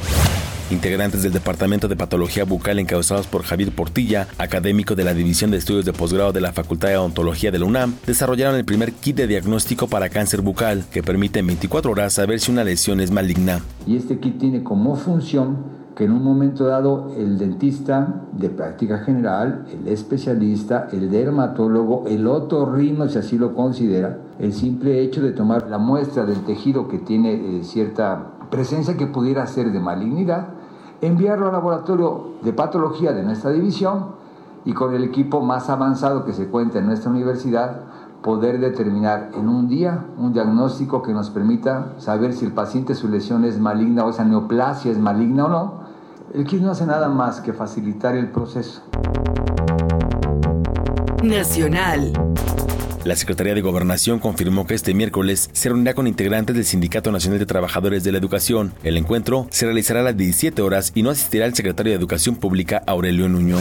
Integrantes del Departamento de Patología Bucal encabezados por Javier Portilla, académico de la División de Estudios de Posgrado de la Facultad de Odontología de la UNAM, desarrollaron el primer kit de diagnóstico para cáncer bucal que permite en 24 horas saber si una lesión es maligna. Y este kit tiene como función que en un momento dado el dentista de práctica general, el especialista, el dermatólogo, el otorrino, si así lo considera, el simple hecho de tomar la muestra del tejido que tiene eh, cierta presencia que pudiera ser de malignidad, enviarlo al laboratorio de patología de nuestra división y con el equipo más avanzado que se cuenta en nuestra universidad, poder determinar en un día un diagnóstico que nos permita saber si el paciente su lesión es maligna o esa neoplasia es maligna o no el kit no hace nada más que facilitar el proceso. Nacional. La Secretaría de Gobernación confirmó que este miércoles se reunirá con integrantes del Sindicato Nacional de Trabajadores de la Educación. El encuentro se realizará a las 17 horas y no asistirá el secretario de Educación Pública, Aurelio Nuño.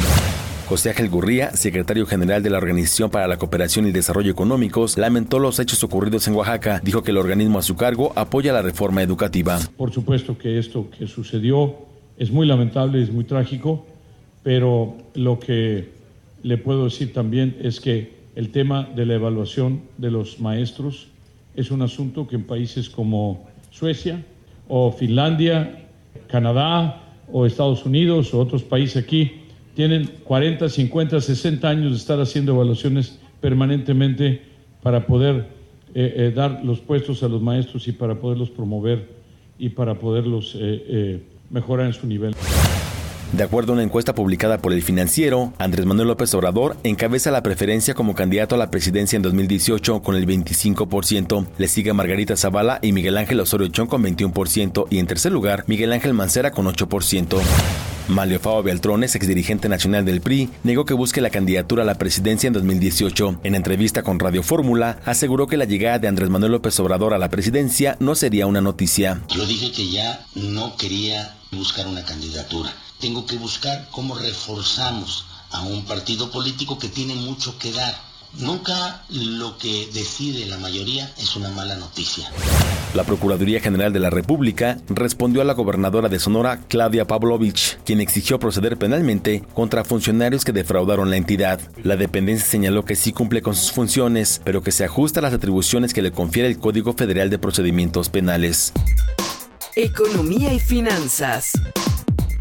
José Ángel Gurría, secretario general de la Organización para la Cooperación y Desarrollo Económicos, lamentó los hechos ocurridos en Oaxaca. Dijo que el organismo a su cargo apoya la reforma educativa. Por supuesto que esto que sucedió es muy lamentable, es muy trágico, pero lo que le puedo decir también es que el tema de la evaluación de los maestros es un asunto que en países como Suecia o Finlandia, Canadá o Estados Unidos o otros países aquí tienen 40, 50, 60 años de estar haciendo evaluaciones permanentemente para poder eh, eh, dar los puestos a los maestros y para poderlos promover y para poderlos eh, mejorar en su nivel. De acuerdo a una encuesta publicada por el financiero, Andrés Manuel López Obrador encabeza la preferencia como candidato a la presidencia en 2018 con el 25%. Le sigue Margarita Zavala y Miguel Ángel Osorio Chong con 21% y en tercer lugar Miguel Ángel Mancera con 8%. Malio Fao Beltrones, exdirigente nacional del PRI, negó que busque la candidatura a la presidencia en 2018. En entrevista con Radio Fórmula, aseguró que la llegada de Andrés Manuel López Obrador a la presidencia no sería una noticia. Yo dije que ya no quería buscar una candidatura. Tengo que buscar cómo reforzamos a un partido político que tiene mucho que dar Nunca lo que decide la mayoría es una mala noticia. La Procuraduría General de la República respondió a la gobernadora de Sonora, Claudia Pavlovich, quien exigió proceder penalmente contra funcionarios que defraudaron la entidad. La dependencia señaló que sí cumple con sus funciones, pero que se ajusta a las atribuciones que le confiere el Código Federal de Procedimientos Penales. Economía y finanzas.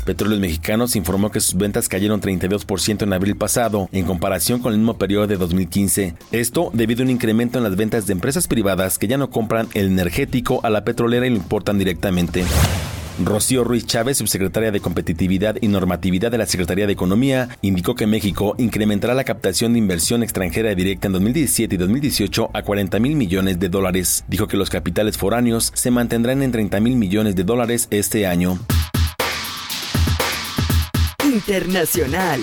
Petróleos Mexicanos informó que sus ventas cayeron 32% en abril pasado, en comparación con el mismo periodo de 2015. Esto debido a un incremento en las ventas de empresas privadas que ya no compran el energético a la petrolera y lo importan directamente. Rocío Ruiz Chávez, subsecretaria de Competitividad y Normatividad de la Secretaría de Economía, indicó que México incrementará la captación de inversión extranjera directa en 2017 y 2018 a 40 mil millones de dólares. Dijo que los capitales foráneos se mantendrán en 30 mil millones de dólares este año. Internacional.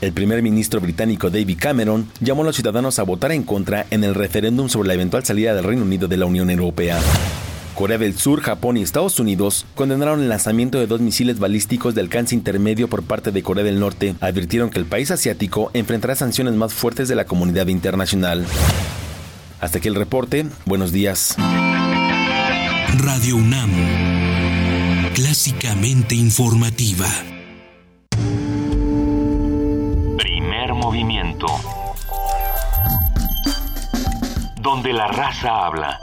El primer ministro británico David Cameron llamó a los ciudadanos a votar en contra en el referéndum sobre la eventual salida del Reino Unido de la Unión Europea. Corea del Sur, Japón y Estados Unidos condenaron el lanzamiento de dos misiles balísticos de alcance intermedio por parte de Corea del Norte. Advirtieron que el país asiático enfrentará sanciones más fuertes de la comunidad internacional. Hasta aquí el reporte. Buenos días. Radio UNAM informativa. Primer movimiento. Donde la raza habla.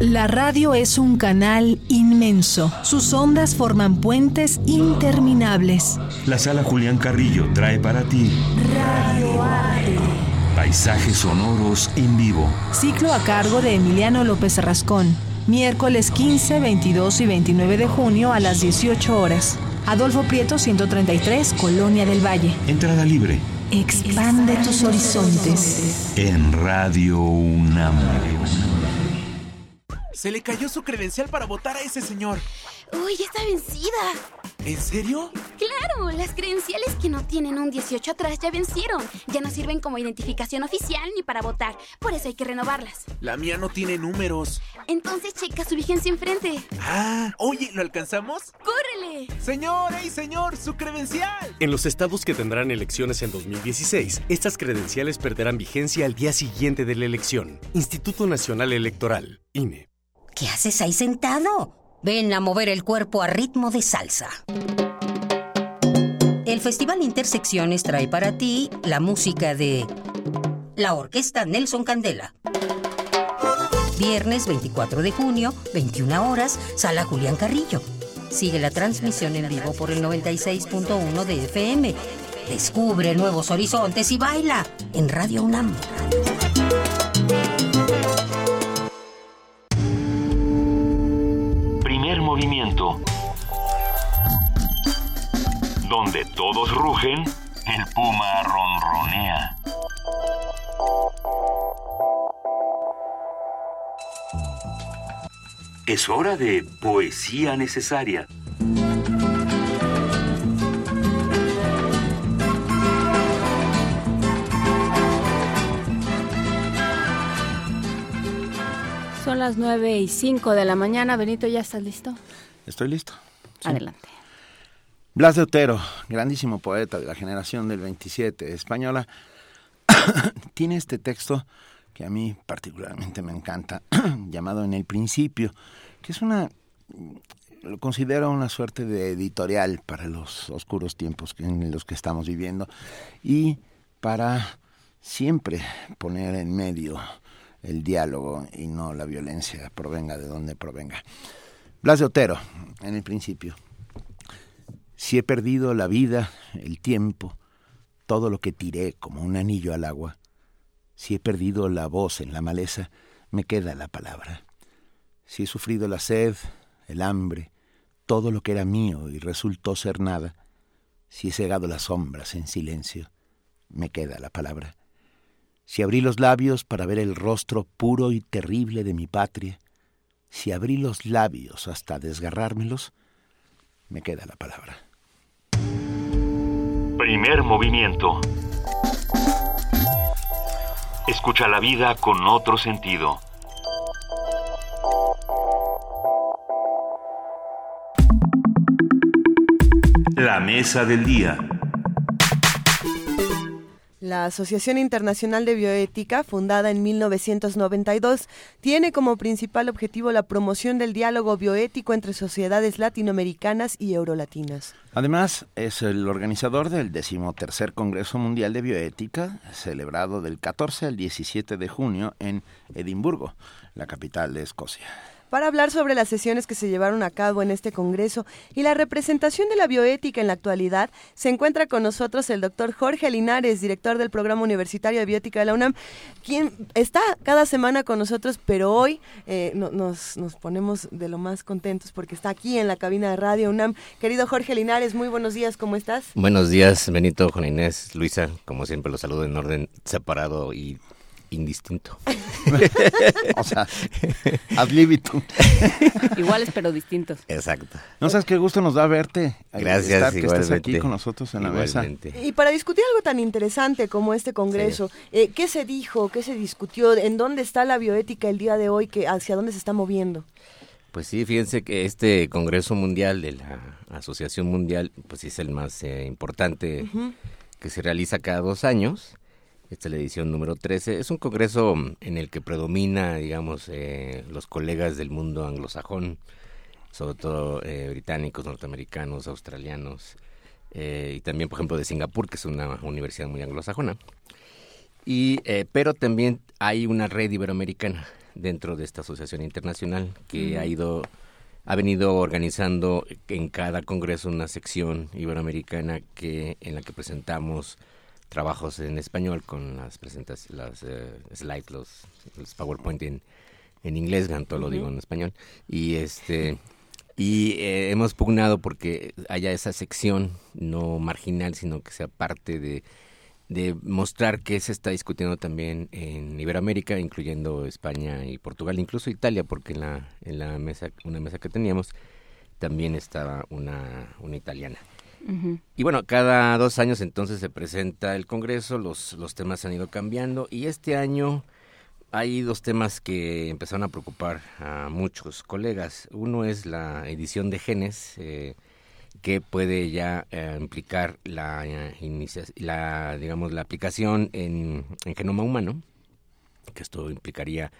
La radio es un canal inmenso. Sus ondas forman puentes interminables. La sala Julián Carrillo trae para ti Radio. Paisajes sonoros en vivo. Ciclo a cargo de Emiliano López Rascón. Miércoles 15, 22 y 29 de junio a las 18 horas. Adolfo Prieto 133, Colonia del Valle. Entrada libre. Expande tus horizontes. En Radio UNAM. Se le cayó su credencial para votar a ese señor. Uy, ya está vencida. ¿En serio? Claro, las credenciales que no tienen un 18 atrás ya vencieron. Ya no sirven como identificación oficial ni para votar. Por eso hay que renovarlas. La mía no tiene números. Entonces checa su vigencia enfrente. Ah, oye, ¿lo alcanzamos? ¡Córrele! Señor, ¡ey, señor! ¡Su credencial! En los estados que tendrán elecciones en 2016, estas credenciales perderán vigencia al día siguiente de la elección. Instituto Nacional Electoral, INE. ¿Qué haces ahí sentado? Ven a mover el cuerpo a ritmo de salsa. El Festival Intersecciones trae para ti la música de la Orquesta Nelson Candela. Viernes 24 de junio, 21 horas, Sala Julián Carrillo. Sigue la transmisión en vivo por el 96.1 de FM. Descubre nuevos horizontes y baila en Radio UNAM. Donde todos rugen, el puma ronronea. Es hora de poesía necesaria. Son las 9 y 5 de la mañana. Benito, ¿ya estás listo? Estoy listo. Adelante. Blas de Otero, grandísimo poeta de la generación del 27 española, tiene este texto que a mí particularmente me encanta, llamado En el principio, que es una, lo considero una suerte de editorial para los oscuros tiempos en los que estamos viviendo y para siempre poner en medio el diálogo y no la violencia, provenga de donde provenga. Blas de Otero, en el principio. Si he perdido la vida, el tiempo, todo lo que tiré como un anillo al agua, si he perdido la voz en la maleza, me queda la palabra. Si he sufrido la sed, el hambre, todo lo que era mío y resultó ser nada, si he cegado las sombras en silencio, me queda la palabra si abrí los labios para ver el rostro puro y terrible de mi patria, si abrí los labios hasta desgarrármelos, me queda la palabra. Primer movimiento. Escucha la vida con otro sentido. La mesa del día. La Asociación Internacional de Bioética, fundada en 1992, tiene como principal objetivo la promoción del diálogo bioético entre sociedades latinoamericanas y eurolatinas. Además, es el organizador del decimotercer Congreso Mundial de Bioética, celebrado del 14 al 17 de junio en Edimburgo, la capital de Escocia para hablar sobre las sesiones que se llevaron a cabo en este Congreso y la representación de la bioética en la actualidad, se encuentra con nosotros el doctor Jorge Linares, director del Programa Universitario de Biótica de la UNAM, quien está cada semana con nosotros, pero hoy eh, nos, nos ponemos de lo más contentos porque está aquí en la cabina de Radio UNAM. Querido Jorge Linares, muy buenos días, ¿cómo estás? Buenos días, Benito, Juan Inés, Luisa, como siempre los saludo en orden separado y indistinto. o sea, ad libitum. Iguales pero distintos. Exacto. No sabes qué gusto nos da verte. Gracias, estar, que estés aquí con nosotros en la mesa. Y para discutir algo tan interesante como este congreso, eh, ¿qué se dijo, qué se discutió, en dónde está la bioética el día de hoy, que hacia dónde se está moviendo? Pues sí, fíjense que este Congreso Mundial de la Asociación Mundial, pues es el más eh, importante que se realiza cada dos años. Esta es la edición número 13. Es un congreso en el que predomina, digamos, eh, los colegas del mundo anglosajón, sobre todo eh, británicos, norteamericanos, australianos, eh, y también, por ejemplo, de Singapur, que es una universidad muy anglosajona. Y, pero también hay una red iberoamericana dentro de esta asociación internacional que ha ido ha venido organizando en cada congreso una sección iberoamericana que en la que presentamos trabajos en español con las presentaciones, las eh, slides, los, PowerPoint en, en inglés, todo lo digo en español. Y este y eh, hemos pugnado porque haya esa sección no marginal, sino que sea parte de, de mostrar que se está discutiendo también en Iberoamérica, incluyendo España y Portugal, incluso Italia, porque en la, en la mesa, una mesa que teníamos, también estaba una, una italiana. Y bueno, cada dos años entonces se presenta el Congreso, los, los temas han ido cambiando y este año hay dos temas que empezaron a preocupar a muchos colegas. Uno es la edición de genes, eh, que puede ya eh, implicar la, la, digamos, la aplicación en, en genoma humano, que esto implicaría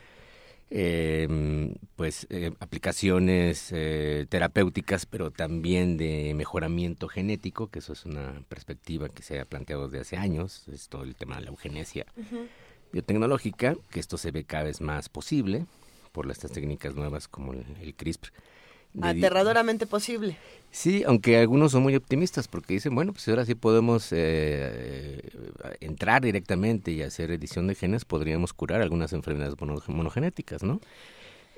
eh, pues eh, aplicaciones eh, terapéuticas, pero también de mejoramiento genético, que eso es una perspectiva que se ha planteado desde hace años, es todo el tema de la eugenesia biotecnológica, que esto se ve cada vez más posible por estas técnicas nuevas como el CRISPR Aterradoramente posible. Sí, aunque algunos son muy optimistas porque dicen, bueno, pues ahora sí podemos eh, entrar directamente y hacer edición de genes, podríamos curar algunas enfermedades monogenéticas, ¿no?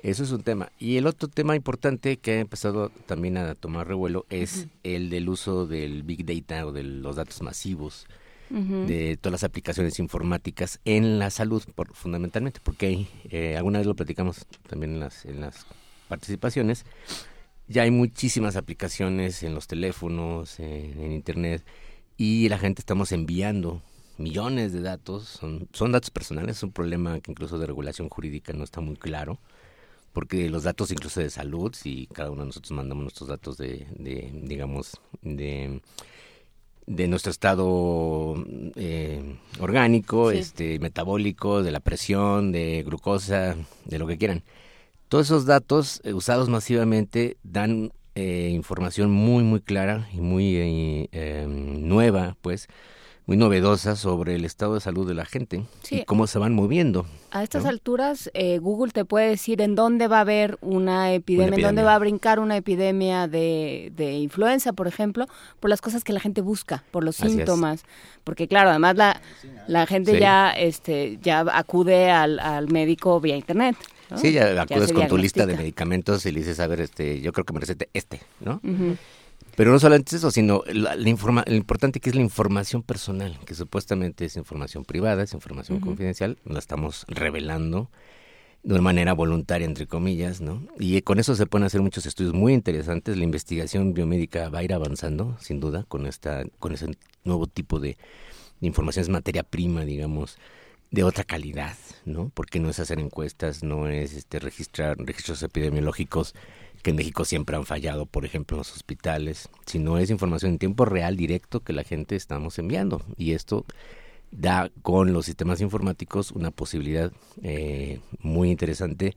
Eso es un tema. Y el otro tema importante que ha empezado también a tomar revuelo es el del uso del Big Data o de los datos masivos, de todas las aplicaciones informáticas en la salud, por, fundamentalmente, porque hay, eh, alguna vez lo platicamos también en las, en las participaciones, ya hay muchísimas aplicaciones en los teléfonos, en, internet, y la gente estamos enviando millones de datos, son, son datos personales, es un problema que incluso de regulación jurídica no está muy claro, porque los datos incluso de salud, si cada uno de nosotros mandamos nuestros datos de, de digamos, de de nuestro estado eh, orgánico, este metabólico, de la presión, de glucosa, de lo que quieran. Todos esos datos eh, usados masivamente dan eh, información muy, muy clara y muy eh, em, nueva, pues, muy novedosa sobre el estado de salud de la gente y cómo se van moviendo. A estas alturas, Google te puede decir en dónde va a haber una epidemia, en dónde va a brincar una epidemia de, de, influenza, por ejemplo, por las cosas que la gente busca, por los síntomas. Porque claro, además la, la gente ya, este, ya acude al, al médico vía internet. Sí, ya acudes con tu lista de medicamentos y le dices, a ver, este, yo creo que me recete este, ¿no? Pero no solamente eso, sino la, informa lo importante que es la información personal, que supuestamente es información privada, es información confidencial, la estamos revelando de una manera voluntaria, entre comillas, ¿no? Y con eso se pueden hacer muchos estudios muy interesantes. La investigación biomédica va a ir avanzando, sin duda, con esta, con ese nuevo tipo de, de información, es materia prima, digamos, de otra calidad, ¿no? Porque no es hacer encuestas, no es este registrar registros epidemiológicos que en México siempre han fallado, por ejemplo, en los hospitales, sino es información en tiempo real, directo, que la gente estamos enviando. Y esto da con los sistemas informáticos una posibilidad eh, muy interesante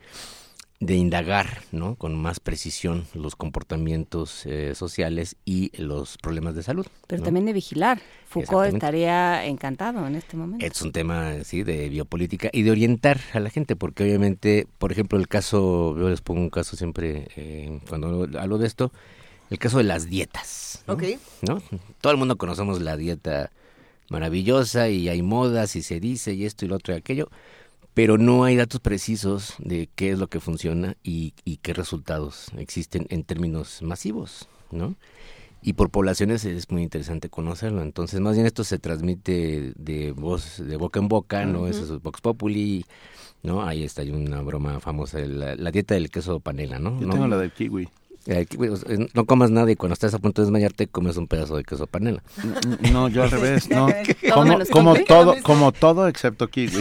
de indagar ¿no? con más precisión los comportamientos eh, sociales y los problemas de salud. Pero ¿no? también de vigilar. Foucault estaría encantado en este momento. Es un tema sí de biopolítica y de orientar a la gente, porque obviamente, por ejemplo, el caso, yo les pongo un caso siempre eh, cuando hablo de esto, el caso de las dietas. ¿no? Ok. ¿no? Todo el mundo conocemos la dieta maravillosa y hay modas y se dice y esto y lo otro y aquello, pero no hay datos precisos de qué es lo que funciona y, y qué resultados existen en términos masivos, ¿no? Y por poblaciones es muy interesante conocerlo. Entonces, más bien esto se transmite de voz, de boca en boca, ¿no? Ujú. Eso es Vox Populi, ¿no? Ahí está, hay una broma famosa, la, la dieta del queso panela, ¿no? Yo ¿No? tengo la del kiwi. Kiwi, o sea, no comas nada y cuando estás a punto de desmayarte comes un pedazo de queso panela. No, yo al revés, no. Como, como todo, como todo excepto kiwi.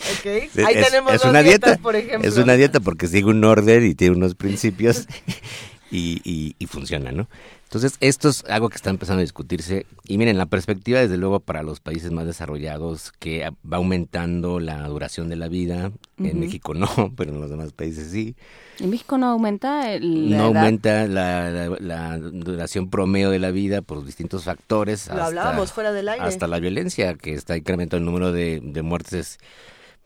Ok, ahí es, tenemos es dos una dietas, dieta, por ejemplo. es una dieta porque sigue un orden y tiene unos principios y, y, y funciona, ¿no? Entonces, esto es algo que está empezando a discutirse. Y miren, la perspectiva, desde luego, para los países más desarrollados, que va aumentando la duración de la vida. En. México no, pero en los demás países sí. En México no aumenta el, la no edad? aumenta la, la- la duración promedio de la vida por distintos factores. Lo hablábamos fuera del aire. Hasta la violencia, que está incrementando el número de, de muertes,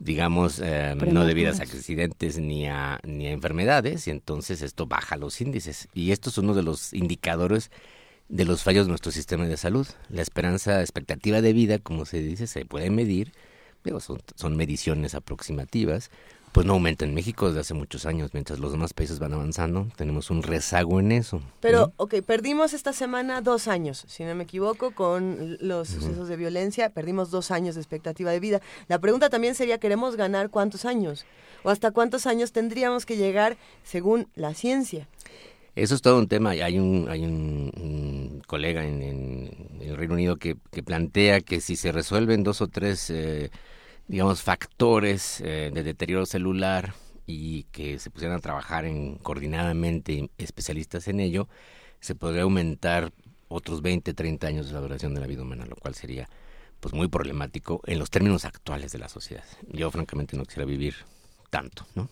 digamos, eh, no debidas a accidentes ni a, ni a enfermedades, y entonces esto baja los índices. Y esto es uno de los indicadores de los fallos de nuestro sistema de salud. La esperanza, expectativa de vida, como se dice, se puede medir, digo, son, son mediciones aproximativas, pues no aumenta en México desde hace muchos años, mientras los demás países van avanzando, tenemos un rezago en eso. Pero, ¿no? ok, perdimos esta semana dos años, si no me equivoco, con los sucesos de violencia, perdimos dos años de expectativa de vida. La pregunta también sería, ¿queremos ganar cuántos años? ¿O hasta cuántos años tendríamos que llegar según la ciencia? Eso es todo un tema. Hay un, hay un, un colega en, en el Reino Unido que, que plantea que si se resuelven dos o tres, eh, digamos, factores eh, de deterioro celular y que se pusieran a trabajar en, coordinadamente especialistas en ello, se podría aumentar otros 20, 30 años de la duración de la vida humana, lo cual sería pues muy problemático en los términos actuales de la sociedad. Yo francamente no quisiera vivir tanto, ¿no?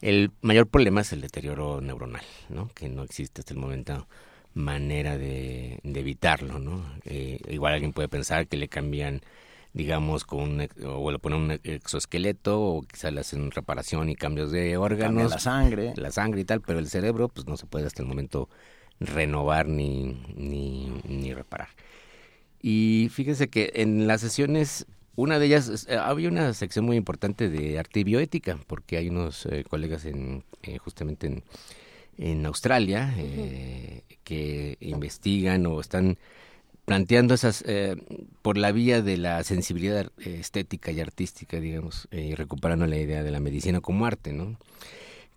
El mayor problema es el deterioro neuronal, ¿no? Que no existe hasta el momento manera de, de evitarlo, ¿no? Eh, igual alguien puede pensar que le cambian, digamos, con un, o le ponen un exoesqueleto o quizá le hacen reparación y cambios de órganos. la sangre. La sangre y tal, pero el cerebro, pues no se puede hasta el momento renovar ni, ni, ni reparar. Y fíjense que en las sesiones, una de ellas, eh, había una sección muy importante de arte y bioética, porque hay unos eh, colegas en, eh, justamente en, en Australia eh, que investigan o están planteando esas, eh, por la vía de la sensibilidad eh, estética y artística, digamos, eh, y recuperando la idea de la medicina como arte, ¿no?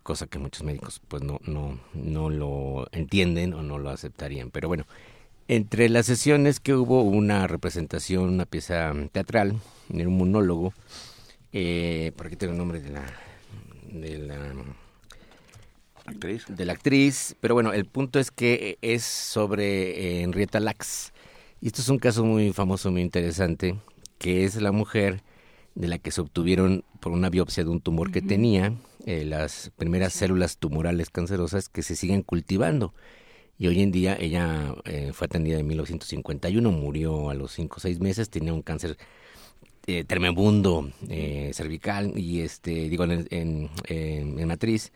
Cosa que muchos médicos pues no, no, no lo entienden o no lo aceptarían. Pero bueno, entre las sesiones que hubo una representación, una pieza teatral, era un monólogo, eh, por aquí tengo el nombre de la, de la actriz. De la actriz, pero bueno, el punto es que es sobre eh, Henrietta Lacks. Y esto es un caso muy famoso, muy interesante, que es la mujer de la que se obtuvieron por una biopsia de un tumor que tenía eh, las primeras células tumorales cancerosas que se siguen cultivando. Y hoy en día ella eh, fue atendida en 1951, murió a los 5 o 6 meses, tenía un cáncer eh, tremebundo eh, cervical y este digo en, en, en- en matriz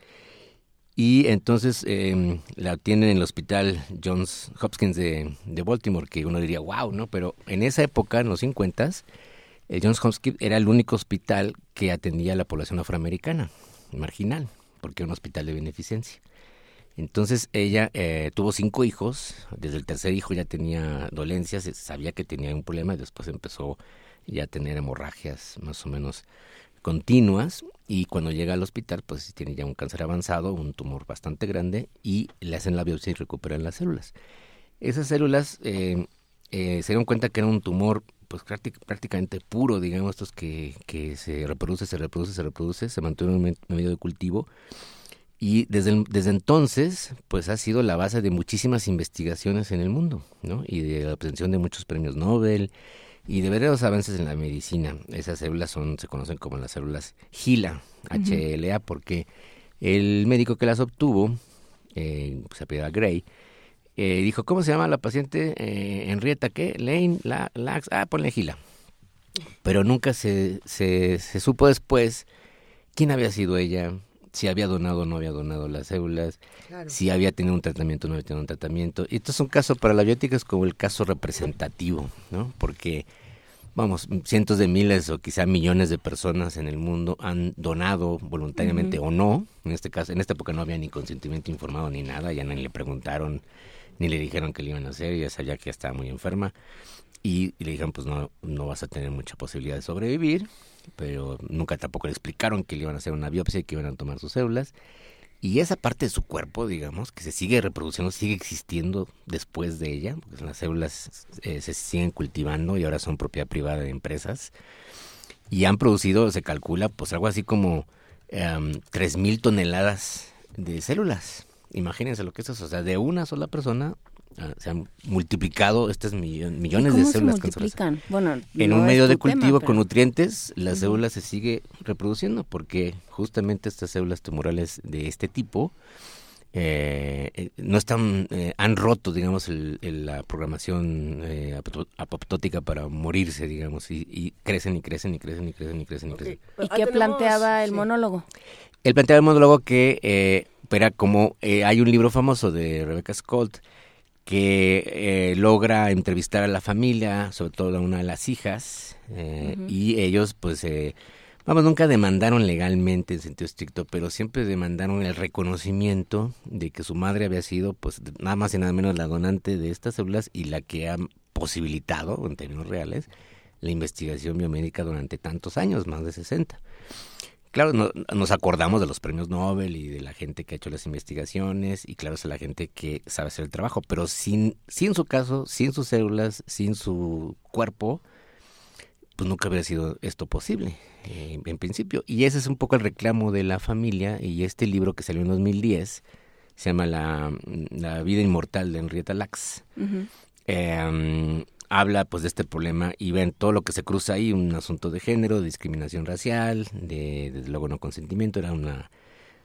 y entonces eh, la tienen en el hospital Johns Hopkins de, de Baltimore que uno diría wow no pero en esa época en los 50 el Johns Hopkins era el único hospital que atendía a la población afroamericana marginal porque era un hospital de beneficencia. Entonces ella eh, tuvo cinco hijos, desde el tercer hijo ya tenía dolencias, se sabía que tenía un problema y después empezó ya a tener hemorragias más o menos continuas y cuando llega al hospital pues tiene ya un cáncer avanzado, un tumor bastante grande y le hacen la biopsia y recuperan las células. Esas células eh, eh, se dieron cuenta que era un tumor pues prácticamente puro, digamos, estos que, que se reproduce, se reproduce, se reproduce, se mantiene en medio de cultivo y desde, desde entonces, pues ha sido la base de muchísimas investigaciones en el mundo, ¿no? Y de la obtención de muchos premios Nobel y de verdaderos avances en la medicina. Esas células son, se conocen como las células HeLa, H-L-A, porque el médico que las obtuvo, eh, se apellida Gray, eh, dijo, ¿cómo se llama la paciente? Eh, Henrietta, ¿qué? Lane, la, Lax, ah, ponle HeLa. Pero nunca se, se, se supo después quién había sido ella, si había donado o no había donado las células, si había tenido un tratamiento o no había tenido un tratamiento. Y esto es un caso para la biótica, es como el caso representativo, ¿no? Porque, vamos, cientos de miles o quizá millones de personas en el mundo han donado voluntariamente o no. En este caso, en esta época no había ni consentimiento informado ni nada, ya ni le preguntaron, ni le dijeron que le iban a hacer, ya sabía que estaba muy enferma. Y, y le dijeron, pues no, no vas a tener mucha posibilidad de sobrevivir pero nunca tampoco le explicaron que le iban a hacer una biopsia y que iban a tomar sus células. Y esa parte de su cuerpo, digamos, que se sigue reproduciendo, sigue existiendo después de ella, porque las células eh, se siguen cultivando y ahora son propiedad privada de empresas. Y han producido, se calcula, pues algo así como um, mil toneladas de células. Imagínense lo que es eso. O sea, de una sola persona se han multiplicado estas millones de células se multiplican? Bueno, en un medio de cultivo con nutrientes, la célula se sigue reproduciendo porque justamente estas células tumorales de este tipo eh, eh, no están, eh, han roto, digamos, la programación apoptótica para morirse, digamos, y, crecen y crecen y crecen y crecen y crecen y crecen. ¿Y qué planteaba el monólogo? Él planteaba el monólogo que era como hay un libro famoso de Rebecca Scott que eh, logra entrevistar a la familia, sobre todo a una de las hijas, eh, y ellos pues, eh, vamos, nunca demandaron legalmente en sentido estricto, pero siempre demandaron el reconocimiento de que su madre había sido pues nada más y nada menos la donante de estas células y la que ha posibilitado, en términos reales, la investigación biomédica durante tantos años, más de 60 claro, nos acordamos de los premios Nobel y de la gente que ha hecho las investigaciones y claro, es la gente que sabe hacer el trabajo, pero sin, sin su caso, sin sus células, sin su cuerpo, pues nunca habría sido esto posible, eh, en principio. Y ese es un poco el reclamo de la familia y este libro que salió en 2010 se llama La, la vida inmortal de Henrietta Lacks habla pues de este problema y ven todo lo que se cruza ahí, un asunto de género, de discriminación racial, de desde luego no consentimiento, era una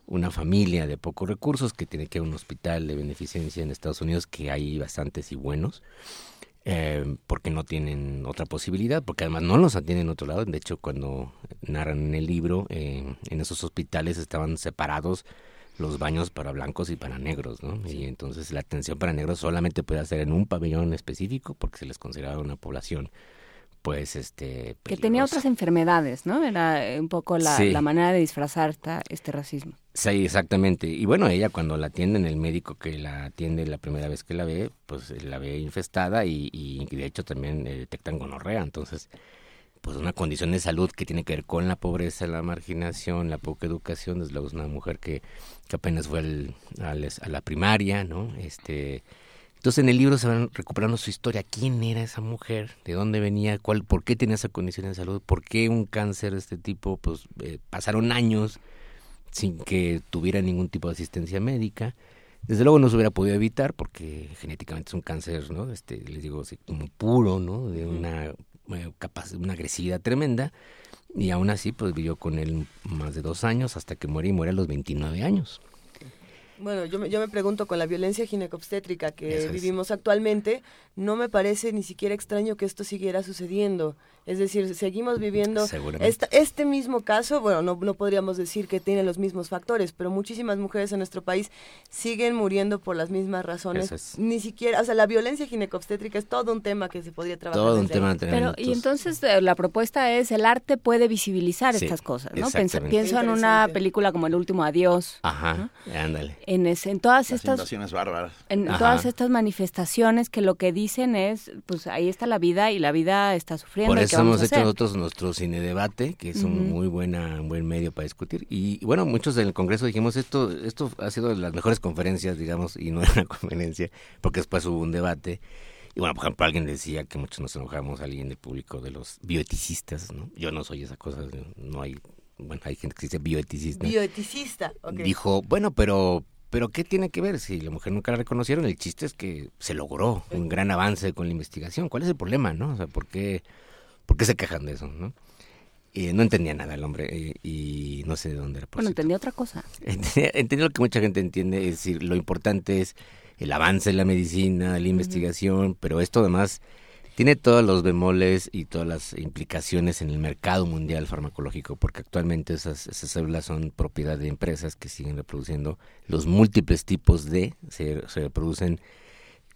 una familia de pocos recursos que tiene que ir a un hospital de beneficencia en Estados Unidos, que hay bastantes y buenos, eh, porque no tienen otra posibilidad, porque además no los atienden en otro lado. De hecho, cuando narran en el libro, eh, en esos hospitales estaban separados los baños para blancos y para negros, ¿no? Y entonces la atención para negros solamente puede hacer en un pabellón específico porque se les consideraba una población pues este que tenía otras enfermedades, ¿no? Era un poco la, la manera de disfrazar este racismo. Sí, exactamente. Y bueno, ella cuando la atienden, el médico que la atiende la primera vez que la ve, pues la ve infestada y, y de hecho también detectan gonorrea. Entonces, pues una condición de salud que tiene que ver con la pobreza, la marginación, la poca educación, desde luego es una mujer que, apenas fue a la primaria, ¿no? Este, entonces en el libro se van recuperando su historia, quién era esa mujer, de dónde venía, cuál, por qué tenía esa condición de salud, por qué un cáncer de este tipo, pues eh, pasaron años sin que tuviera ningún tipo de asistencia médica. Desde luego no se hubiera podido evitar porque genéticamente es un cáncer, ¿no? Este, les digo, como puro, ¿no? De una capaz, una agresividad tremenda, y aún así pues vivió con él más de dos años hasta que muere y muere a los 29 años. Bueno, yo me, yo me pregunto, con la violencia ginecobstétrica que vivimos actualmente, no me parece ni siquiera extraño que esto siguiera sucediendo. Es decir, seguimos viviendo este mismo caso, bueno, no, no podríamos decir que tiene los mismos factores, pero muchísimas mujeres en nuestro país siguen muriendo por las mismas razones. Ni siquiera, o sea, la violencia ginecobstétrica es todo un tema que se podría trabajar. Todo un tema. Pero, y entonces eh, la propuesta es, el arte puede visibilizar estas cosas, ¿no? pienso en una película como El Último Adiós. Ajá, ándale en, ese- en todas Las estas bárbaras. en Ajá. todas estas manifestaciones que lo que dicen es pues ahí está la vida y la vida está sufriendo Por ¿y qué eso vamos hemos a hecho hacer? nosotros nuestro cine debate, que es un Ujú. muy buena, un buen medio para discutir. Y, y bueno, muchos del Congreso dijimos esto, esto ha sido de las mejores conferencias, digamos, y no era una conferencia, porque después hubo un debate. Y bueno, por ejemplo, alguien decía que muchos nos enojamos, alguien del público de los bioeticistas, ¿no? Yo no soy esa cosa, no hay, bueno, hay gente que dice bioeticista. Bioeticista. ok. Dijo, bueno, pero pero ¿qué tiene que ver? Si la mujer nunca la reconocieron, el chiste es que se logró un gran avance con la investigación. ¿Cuál es el problema, no? O sea, ¿por qué, por qué se quejan de eso, no? Y no entendía nada el hombre eh, y, no sé de dónde era. Por Bueno, cierto. entendí otra cosa. Entendía, entendía lo que mucha gente entiende, es decir, lo importante es el avance en la medicina, la investigación, pero esto además tiene todos los bemoles y todas las implicaciones en el mercado mundial farmacológico, porque actualmente esas, esas células son propiedad de empresas que siguen reproduciendo los múltiples tipos de, se, se reproducen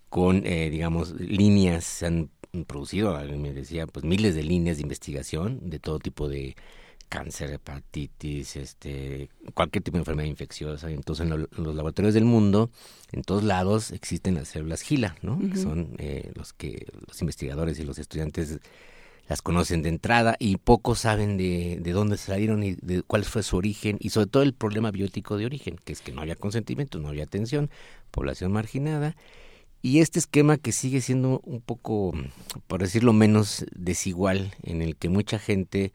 con, eh, digamos, líneas, se han producido, me decía, pues miles de líneas de investigación de todo tipo de cáncer, hepatitis, este, cualquier tipo de enfermedad infecciosa. Entonces, en, lo- en los laboratorios del mundo, en todos lados existen las células GILA, ¿no? Que son eh, los que los investigadores y los estudiantes las conocen de entrada y pocos saben de, de dónde salieron y de cuál fue su origen y sobre todo el problema biótico de origen, que es que no había consentimiento, no había atención, población marginada y este esquema que sigue siendo un poco, por decirlo menos, desigual, en el que mucha gente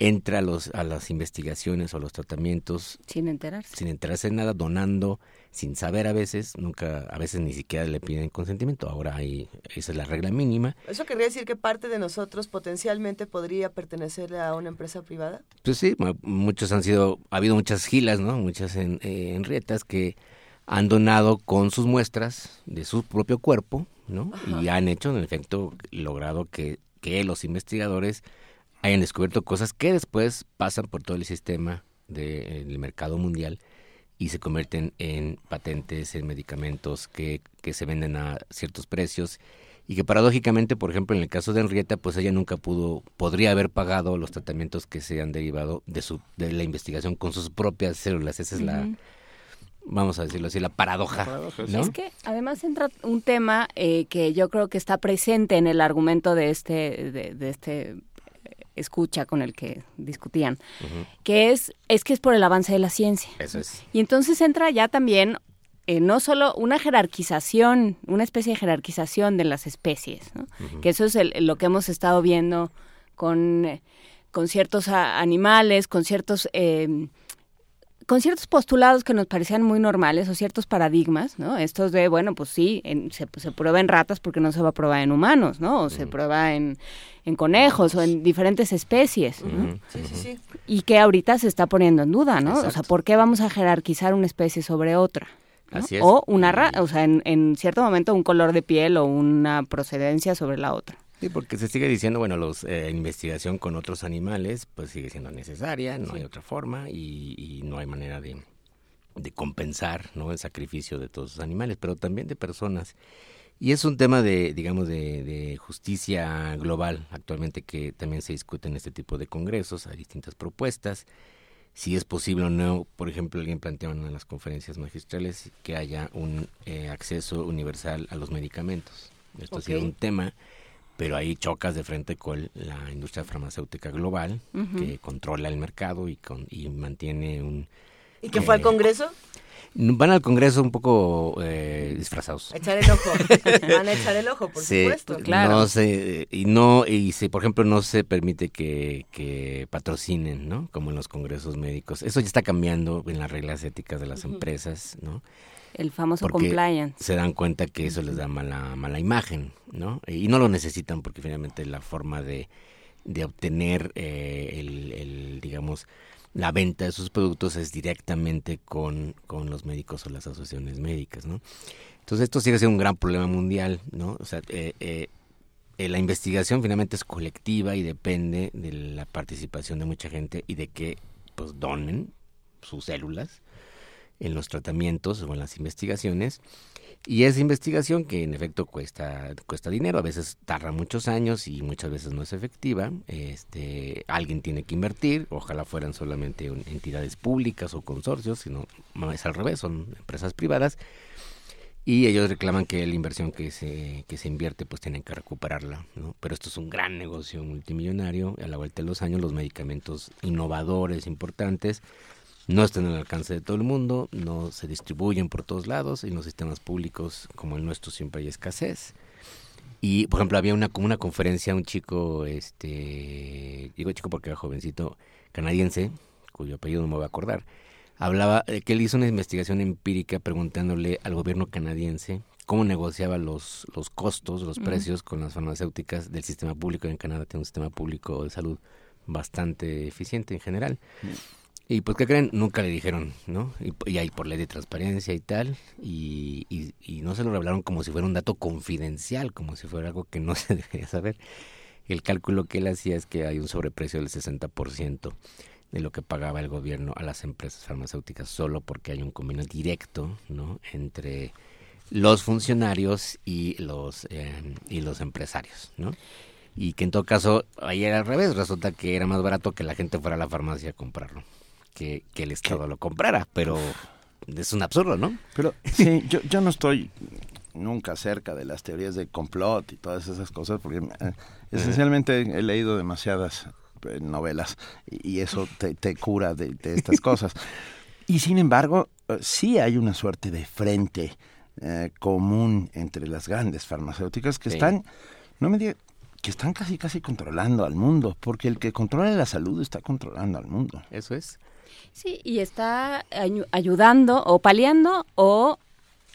entra a, los, a las investigaciones o a los tratamientos sin enterarse. sin enterarse de nada, donando, sin saber a veces, nunca, a veces ni siquiera le piden consentimiento. Ahora hay, esa es la regla mínima. ¿Eso querría decir que parte de nosotros potencialmente podría pertenecer a una empresa privada? Pues sí, mu- muchos han sido, ha habido muchas gilas, ¿no? Muchas en, eh, Henrietas que han donado con sus muestras de su propio cuerpo, ¿no? Y han hecho, en efecto, logrado que, que los investigadores hayan descubierto cosas que después pasan por todo el sistema del mercado mundial y se convierten en patentes, en medicamentos que, que se venden a ciertos precios y que paradójicamente, por ejemplo, en el caso de Henrietta, pues ella nunca pudo, podría haber pagado los tratamientos que se han derivado de su, de la investigación con sus propias células. Esa es la, vamos a decirlo así, la paradoja. ¿no? Es que además entra un tema eh, que yo creo que está presente en el argumento de este, de, de este escucha con el que discutían, que es, es que es por el avance de la ciencia. Eso es. Y entonces entra ya también eh, no solo una jerarquización, una especie de jerarquización de las especies, ¿no? Que eso es el- lo que hemos estado viendo con, eh, con ciertos a- animales, con ciertos... eh, con ciertos postulados que nos parecían muy normales o ciertos paradigmas, ¿no? Estos de, bueno, pues sí, en- se, se prueba en ratas porque no se va a probar en humanos, ¿no? O se prueba en, en conejos o en diferentes especies, ¿no? Sí, sí, sí. Y que ahorita se está poniendo en duda, ¿no? O sea, ¿por qué vamos a jerarquizar una especie sobre otra? ¿no? Así es. O una ra o sea, en, en cierto momento un color de piel o una procedencia sobre la otra. Sí, porque se sigue diciendo, bueno, los eh, investigación con otros animales, pues sigue siendo necesaria, no hay otra forma y, y no hay manera de, de compensar, ¿no? El sacrificio de todos los animales, pero también de personas. Y es un tema de, digamos, de, de justicia global actualmente que también se discute en este tipo de congresos, hay distintas propuestas. Si es posible o no, por ejemplo, alguien planteó en las conferencias magistrales que haya un eh, acceso universal a los medicamentos. Esto ha sido un tema, pero ahí chocas de frente con la industria farmacéutica global que controla el mercado y, con, y mantiene un... ¿Y que fue al eh, Congreso? Van al Congreso un poco eh, disfrazados. A echar el ojo. Van a echar el ojo, por Sí, supuesto. No se, y no, y si por ejemplo no se permite que, que patrocinen, ¿no? Como en los congresos médicos. Eso ya está cambiando en las reglas éticas de las empresas, ¿no? El famoso Porque compliance. se dan cuenta que eso les da mala, mala imagen, ¿no? Y no lo necesitan porque finalmente la forma de, de obtener eh, el, el, digamos, la venta de sus productos es directamente con, con los médicos o las asociaciones médicas, ¿no? Entonces esto sigue siendo un gran problema mundial, ¿no? O sea, eh, eh, eh, la investigación finalmente es colectiva y depende de la participación de mucha gente y de que pues donen sus células en los tratamientos o en las investigaciones. Y esa investigación que en efecto cuesta, cuesta dinero, a veces tarda muchos años y muchas veces no es efectiva. Este, alguien tiene que invertir, ojalá fueran solamente entidades públicas o consorcios, sino no, es al revés, son empresas privadas. Y ellos reclaman que la inversión que se, que se invierte pues tienen que recuperarla, ¿no? Pero esto es un gran negocio multimillonario. A la vuelta de los años los medicamentos innovadores, importantes, no están al alcance de todo el mundo, no se distribuyen por todos lados, en los sistemas públicos como el nuestro siempre hay escasez. Y, por ejemplo, había una, como una conferencia, un chico, este, digo chico porque era jovencito, canadiense, cuyo apellido no me voy a acordar, hablaba de que él hizo una investigación empírica preguntándole al gobierno canadiense cómo negociaba los, los costos, los precios con las farmacéuticas del sistema público. En Canadá tiene un sistema público de salud bastante eficiente en general. Y pues, ¿qué creen? Nunca le dijeron, ¿no? Y, y ahí por ley de transparencia y tal, y, y, y no se lo revelaron como si fuera un dato confidencial, como si fuera algo que no se debería saber. El cálculo que él hacía es que hay un sobreprecio del 60% de lo que pagaba el gobierno a las empresas farmacéuticas solo porque hay un convenio directo, ¿no? Entre los funcionarios y los eh, y los empresarios, ¿no? Y que en todo caso, ahí era al revés, resulta que era más barato que la gente fuera a la farmacia a comprarlo, que, que el Estado lo comprara, pero es un absurdo, ¿no? Pero sí, yo, yo no estoy nunca cerca de las teorías de complot y todas esas cosas, porque eh, esencialmente he leído demasiadas eh, novelas y, y eso te, te cura de, de estas cosas. Y sin embargo, eh, sí hay una suerte de frente común entre las grandes farmacéuticas que Sí. están, no me diga, que están casi casi controlando al mundo, porque el que controla la salud está controlando al mundo. Eso es. Sí, y está ayu- ayudando o paliando o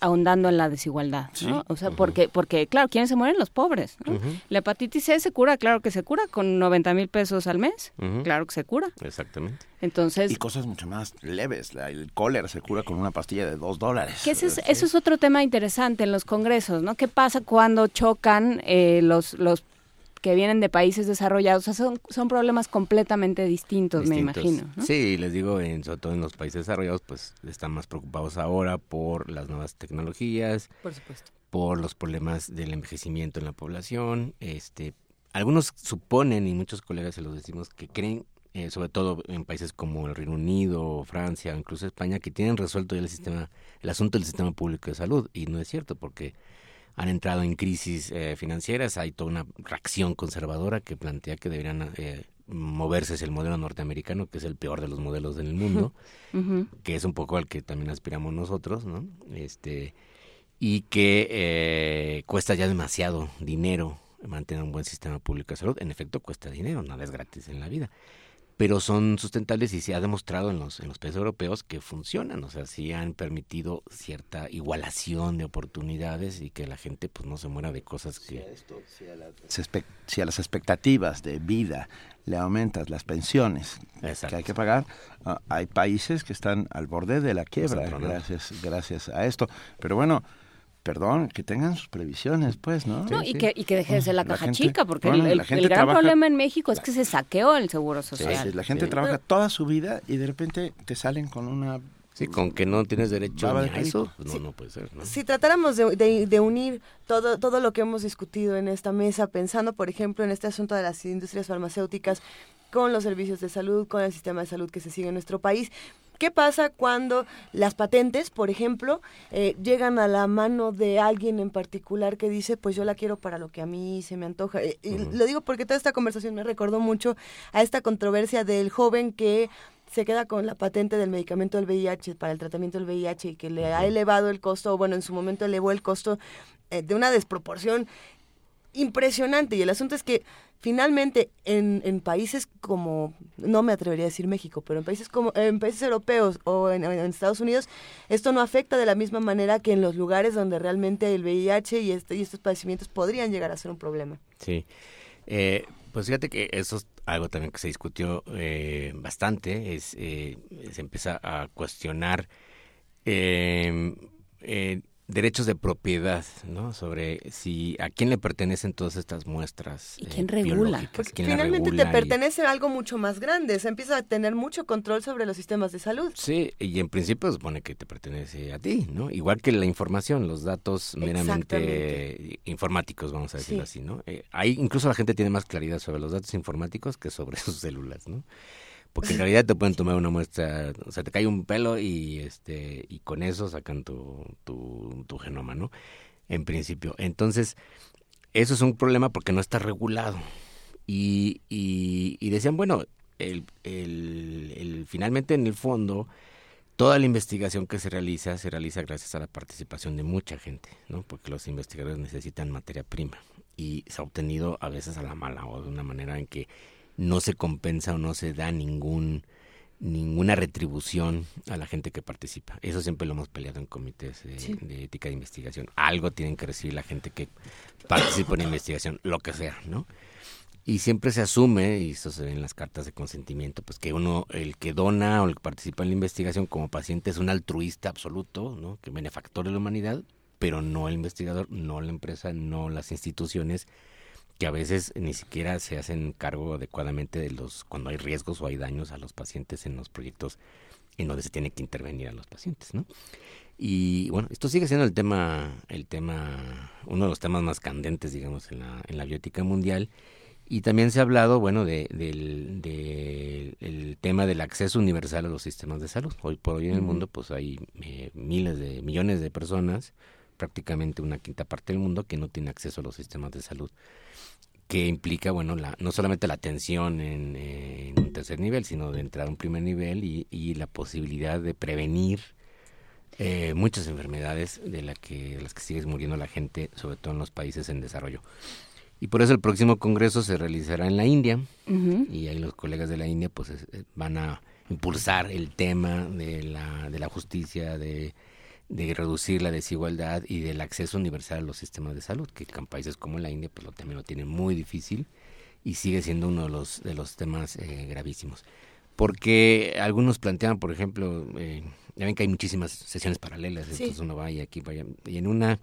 ahondando en la desigualdad, ¿no? Sí. O sea, porque, porque, claro, ¿quiénes se mueren? Los pobres, ¿no? La hepatitis C se cura, claro que se cura, con 90 mil pesos al mes, claro que se cura. Exactamente. Entonces, Y cosas mucho más leves. La- el cólera se cura con una pastilla de dos dólares. Que ese es, eso es otro tema interesante en los congresos, ¿no? ¿Qué pasa cuando chocan eh, los, los que vienen de países desarrollados? O sea, son, son problemas completamente distintos, me imagino. ¿no? Sí, les digo, en, sobre todo en los países desarrollados, pues están más preocupados ahora por las nuevas tecnologías, Por supuesto. por los problemas del envejecimiento en la población. Este, algunos suponen, y muchos colegas se los decimos, que creen, eh, sobre todo en países como el Reino Unido, Francia, o incluso España, que tienen resuelto ya el sistema, el asunto del sistema público de salud, y no es cierto, porque han entrado en crisis eh, financieras, hay toda una reacción conservadora que plantea que deberían eh, moverse hacia el modelo norteamericano, que es el peor de los modelos del mundo, que es un poco al que también aspiramos nosotros, ¿no? Este, y que eh, cuesta ya demasiado dinero mantener un buen sistema público de salud. En efecto, cuesta dinero, nada es gratis en la vida. Pero son sustentables y se ha demostrado en los, en los países europeos que funcionan, o sea, sí han permitido cierta igualación de oportunidades y que la gente pues no se muera de cosas que... Se espe- si a las expectativas de vida le aumentas las pensiones que hay que pagar, ah, hay países que están al borde de la quiebra gracias, gracias a esto. Pero bueno, perdón, que tengan sus previsiones, pues, ¿no? No, y, que, y que deje de ser la caja gente- chica, porque bueno, el, gran trabaja- problema en México es que se saqueó el seguro social. sí, la gente trabaja toda su vida y de repente te salen con una... Sí, con que no tienes derecho a eso, no, no puede ser, ¿no? Si tratáramos de, de- de unir todo, todo lo que hemos discutido en esta mesa, pensando, por ejemplo, en este asunto de las industrias farmacéuticas, con los servicios de salud, con el sistema de salud que se sigue en nuestro país, ¿qué pasa cuando las patentes, por ejemplo, eh, llegan a la mano de alguien en particular que dice, pues yo la quiero para lo que a mí se me antoja? Eh, y lo digo porque toda esta conversación me recordó mucho a esta controversia del joven que se queda con la patente del medicamento del VIH para el tratamiento del VIH y que le ha elevado el costo, o bueno, en su momento elevó el costo eh, de una desproporción impresionante. Y el asunto es que finalmente en, en países como, no me atrevería a decir México, pero en países como en países europeos o en, Estados Unidos, esto no afecta de la misma manera que en los lugares donde realmente el VIH y, este, y estos padecimientos podrían llegar a ser un problema. Sí. Eh, pues fíjate que eso es algo también que se discutió eh, bastante. Es, eh, se empieza a cuestionar eh, eh, derechos de propiedad, ¿no? Sobre si a quién le pertenecen todas estas muestras. ¿Y quién eh, regula? biológicas, Porque quién las finalmente te regula y- pertenece a algo mucho más grande, se empieza a tener mucho control sobre los sistemas de salud. Sí, y en principio se supone que te pertenece a ti, ¿no? Igual que la información, los datos meramente informáticos, vamos a decirlo Sí. así, ¿no? Eh, ahí incluso la gente tiene más claridad sobre los datos informáticos que sobre sus células, ¿no? Porque en realidad te pueden tomar una muestra, o sea, te cae un pelo y este y con eso sacan tu, tu, tu genoma, ¿no? En principio. Entonces, eso es un problema porque no está regulado. Y, y, y decían, bueno, el, el, el- finalmente en el fondo, toda la investigación que se realiza se realiza gracias a la participación de mucha gente, ¿no? Porque los investigadores necesitan materia prima y se ha obtenido a veces a la mala o de una manera en que no se compensa o no se da ningún ninguna retribución a la gente que participa. Eso siempre lo hemos peleado en comités de, Sí. de ética de investigación. Algo tienen que recibir la gente que participa en investigación, lo que sea, ¿no? Y siempre se asume, y eso se ve en las cartas de consentimiento, pues que uno, el que dona o el que participa en la investigación como paciente es un altruista absoluto, ¿no? Que benefactor de la humanidad, pero no el investigador, no la empresa, no las instituciones, que a veces ni siquiera se hacen cargo adecuadamente de los, cuando hay riesgos o hay daños a los pacientes en los proyectos en donde se tiene que intervenir a los pacientes, ¿no? Y bueno, esto sigue siendo el tema, el tema, uno de los temas más candentes, digamos, en la, en la biótica mundial. Y también se ha hablado, bueno, de, del, del- el tema del acceso universal a los sistemas de salud. Hoy por hoy en el mundo, pues hay eh, miles de, millones de personas, prácticamente una quinta parte del mundo, que no tiene acceso a los sistemas de salud que implica, bueno, la, no solamente la atención en, en un tercer nivel, sino de entrar a un primer nivel y, y la posibilidad de prevenir eh, muchas enfermedades de, la que, de las que sigue muriendo la gente, sobre todo en los países en desarrollo. Y por eso el próximo congreso se realizará en la India y ahí los colegas de la India pues es- eh, van a impulsar el tema de la, de la justicia, de, de reducir la desigualdad y del acceso universal a los sistemas de salud, que en países como la India pues lo, también lo tienen muy difícil y sigue siendo uno de los, de los temas eh, gravísimos. Porque algunos plantean, por ejemplo, eh, ya ven que hay muchísimas sesiones paralelas, Sí. entonces uno va y aquí vaya, y en una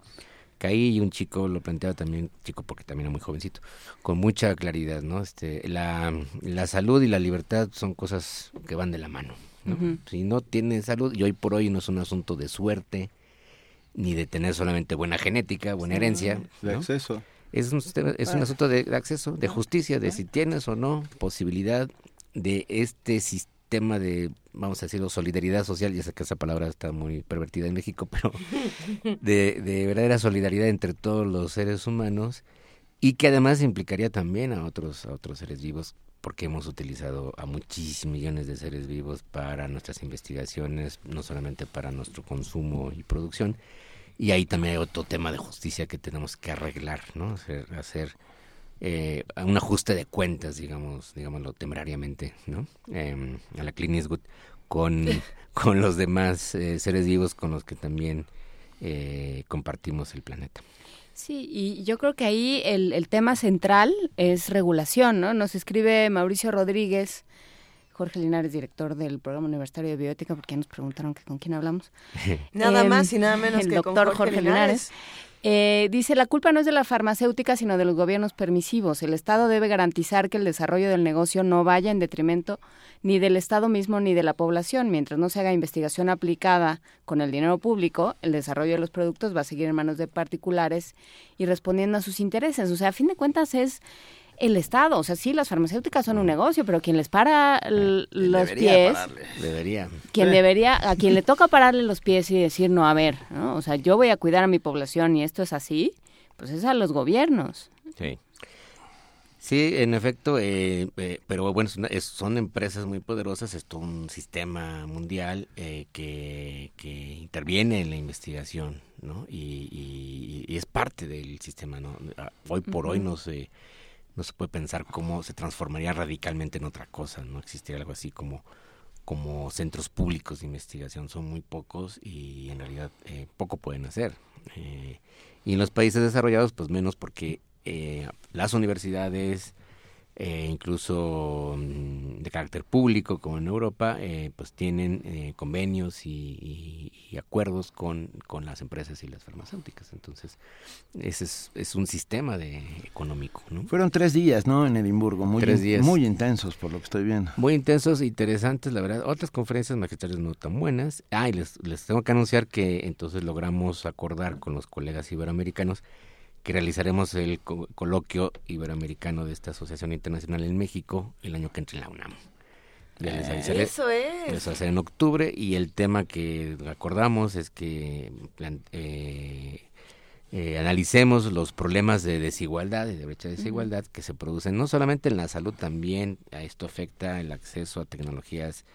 caí y un chico lo planteaba también, chico porque también era muy jovencito, con mucha claridad, ¿no? Este, la, la salud y la libertad son cosas que van de la mano, Si no tienes salud, y hoy por hoy no es un asunto de suerte, ni de tener solamente buena genética, buena Sí, herencia. de ¿no? acceso. Es un, es un Ah. asunto de, de acceso, de justicia, de si tienes o no posibilidad de este sistema de, vamos a decirlo, solidaridad social, ya sé que esa palabra está muy pervertida en México, pero de, de verdadera solidaridad entre todos los seres humanos y que además implicaría también a otros, a otros seres vivos, porque hemos utilizado a muchísimos millones de seres vivos para nuestras investigaciones, no solamente para nuestro consumo y producción. Y ahí también hay otro tema de justicia que tenemos que arreglar, ¿no? Hacer, hacer eh, un ajuste de cuentas, digamos, digámoslo temerariamente, ¿no? Eh, a la Clint Eastwood con, con los demás eh, seres vivos con los que también eh, compartimos el planeta. Sí, y yo creo que ahí el, el tema central es regulación, ¿no? Nos escribe Mauricio Rodríguez, Jorge Linares, director del Programa Universitario de Bioética, porque ya nos preguntaron que con quién hablamos. Nada Em, más y nada menos el que con doctor Jorge Jorge Linares. Eh, dice, la culpa no es de la farmacéutica, sino de los gobiernos permisivos. El Estado debe garantizar que el desarrollo del negocio no vaya en detrimento ni del Estado mismo ni de la población. Mientras no se haga investigación aplicada con el dinero público, el desarrollo de los productos va a seguir en manos de particulares y respondiendo a sus intereses. O sea, a fin de cuentas es el Estado. O sea, sí, las farmacéuticas son un negocio, pero quien les para l- los Debería pies... pararle. Debería. Quien debería, a quien le toca pararle los pies y decir, no, a ver, ¿no? o sea, yo voy a cuidar a mi población y esto es así, pues es a los gobiernos. Sí. Sí, en efecto, eh, eh, pero bueno, es una- es- son empresas muy poderosas, es todo un sistema mundial eh, que, que interviene en la investigación, ¿no? Y, y- y es parte del sistema, ¿no? Hoy por hoy no se, no se puede pensar cómo se transformaría radicalmente en otra cosa, no existiría algo así como, como centros públicos de investigación, son muy pocos y en realidad eh, poco pueden hacer. Eh, y en los países desarrollados, pues menos porque eh, las universidades, eh, incluso mm, de carácter público como en Europa, eh, pues tienen eh, convenios y, y- y acuerdos con, con las empresas y las farmacéuticas. Entonces, ese es, es un sistema de económico, ¿no? Fueron tres días, ¿no? En Edimburgo, muy, Tres días. muy intensos por lo que estoy viendo. Muy intensos, interesantes, la verdad. Otras conferencias magistrales no tan buenas. Ah, y les, les tengo que anunciar que entonces logramos acordar con los colegas iberoamericanos que realizaremos el co- coloquio iberoamericano de esta Asociación Internacional en México el año que entre en la UNAM. Ya les avisaré. Eso es. Les hacer en octubre y el tema que acordamos es que eh, eh, analicemos los problemas de desigualdad y de brecha de desigualdad que se producen no solamente en la salud, también a esto afecta el acceso a tecnologías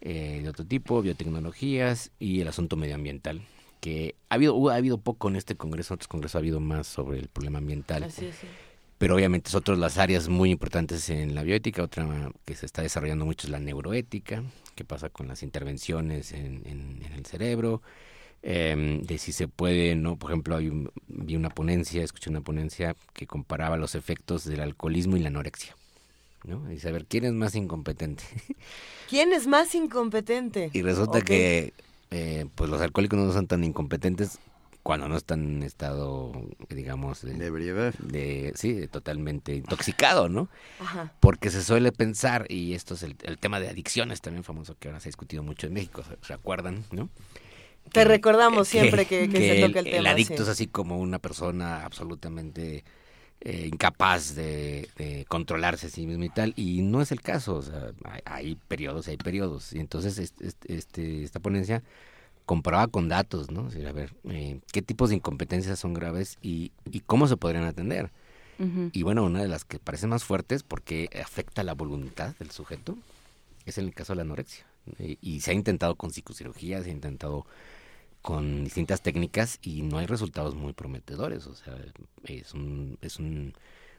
eh, de otro tipo, biotecnologías y el asunto medioambiental que ha habido ha habido poco en este congreso, en otros congresos ha habido más sobre el problema ambiental Así es, sí. pero obviamente es otra de las áreas muy importantes en la bioética, otra que se está desarrollando mucho es la neuroética, qué pasa con las intervenciones en, en- en el cerebro, em, de si se puede, no, por ejemplo, hay un- vi una ponencia, escuché una ponencia que comparaba los efectos del alcoholismo y la anorexia, ¿no? A ver, ¿quién es más incompetente? ¿Quién es más incompetente? Y resulta que eh, pues los alcohólicos no son tan incompetentes cuando no están en estado, digamos, de, ebriedad. De, sí, de totalmente intoxicado, ¿no? Ajá. Porque se suele pensar, y esto es el, el tema de adicciones también famoso que ahora se ha discutido mucho en México, ¿se, acuerdan, no? Te recordamos siempre que, que se el, toca el tema. adicto sí. es así como una persona absolutamente eh, incapaz de, de controlarse a sí mismo y tal, y no es el caso, o sea, hay, hay periodos, hay periodos, y entonces este, este, esta ponencia comparaba con datos, ¿no? A ver, eh, qué tipos de incompetencias son graves y, y cómo se podrían atender. Y bueno, una de las que parecen más fuertes porque afecta la voluntad del sujeto es en el caso de la anorexia. Y, y se ha intentado con psicocirugía, se ha intentado con distintas técnicas y no hay resultados muy prometedores. O sea, es, un, es un-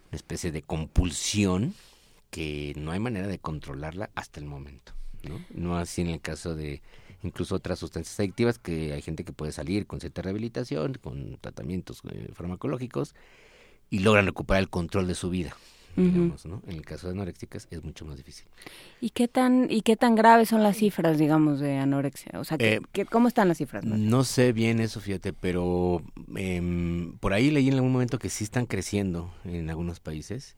una especie de compulsión que no hay manera de controlarla hasta el momento. ¿no? no así en el caso de incluso otras sustancias adictivas que hay gente que puede salir con cierta rehabilitación, con tratamientos eh, farmacológicos y logran recuperar el control de su vida. Ujú. digamos, ¿no? En el caso de anoréxicas es mucho más difícil. ¿Y qué tan y qué tan graves son las cifras, digamos, de anorexia? O sea, ¿qué- Eh, qué- ¿cómo están las cifras? más? No sé bien eso, fíjate, pero em, por ahí leí en algún momento que sí están creciendo en algunos países.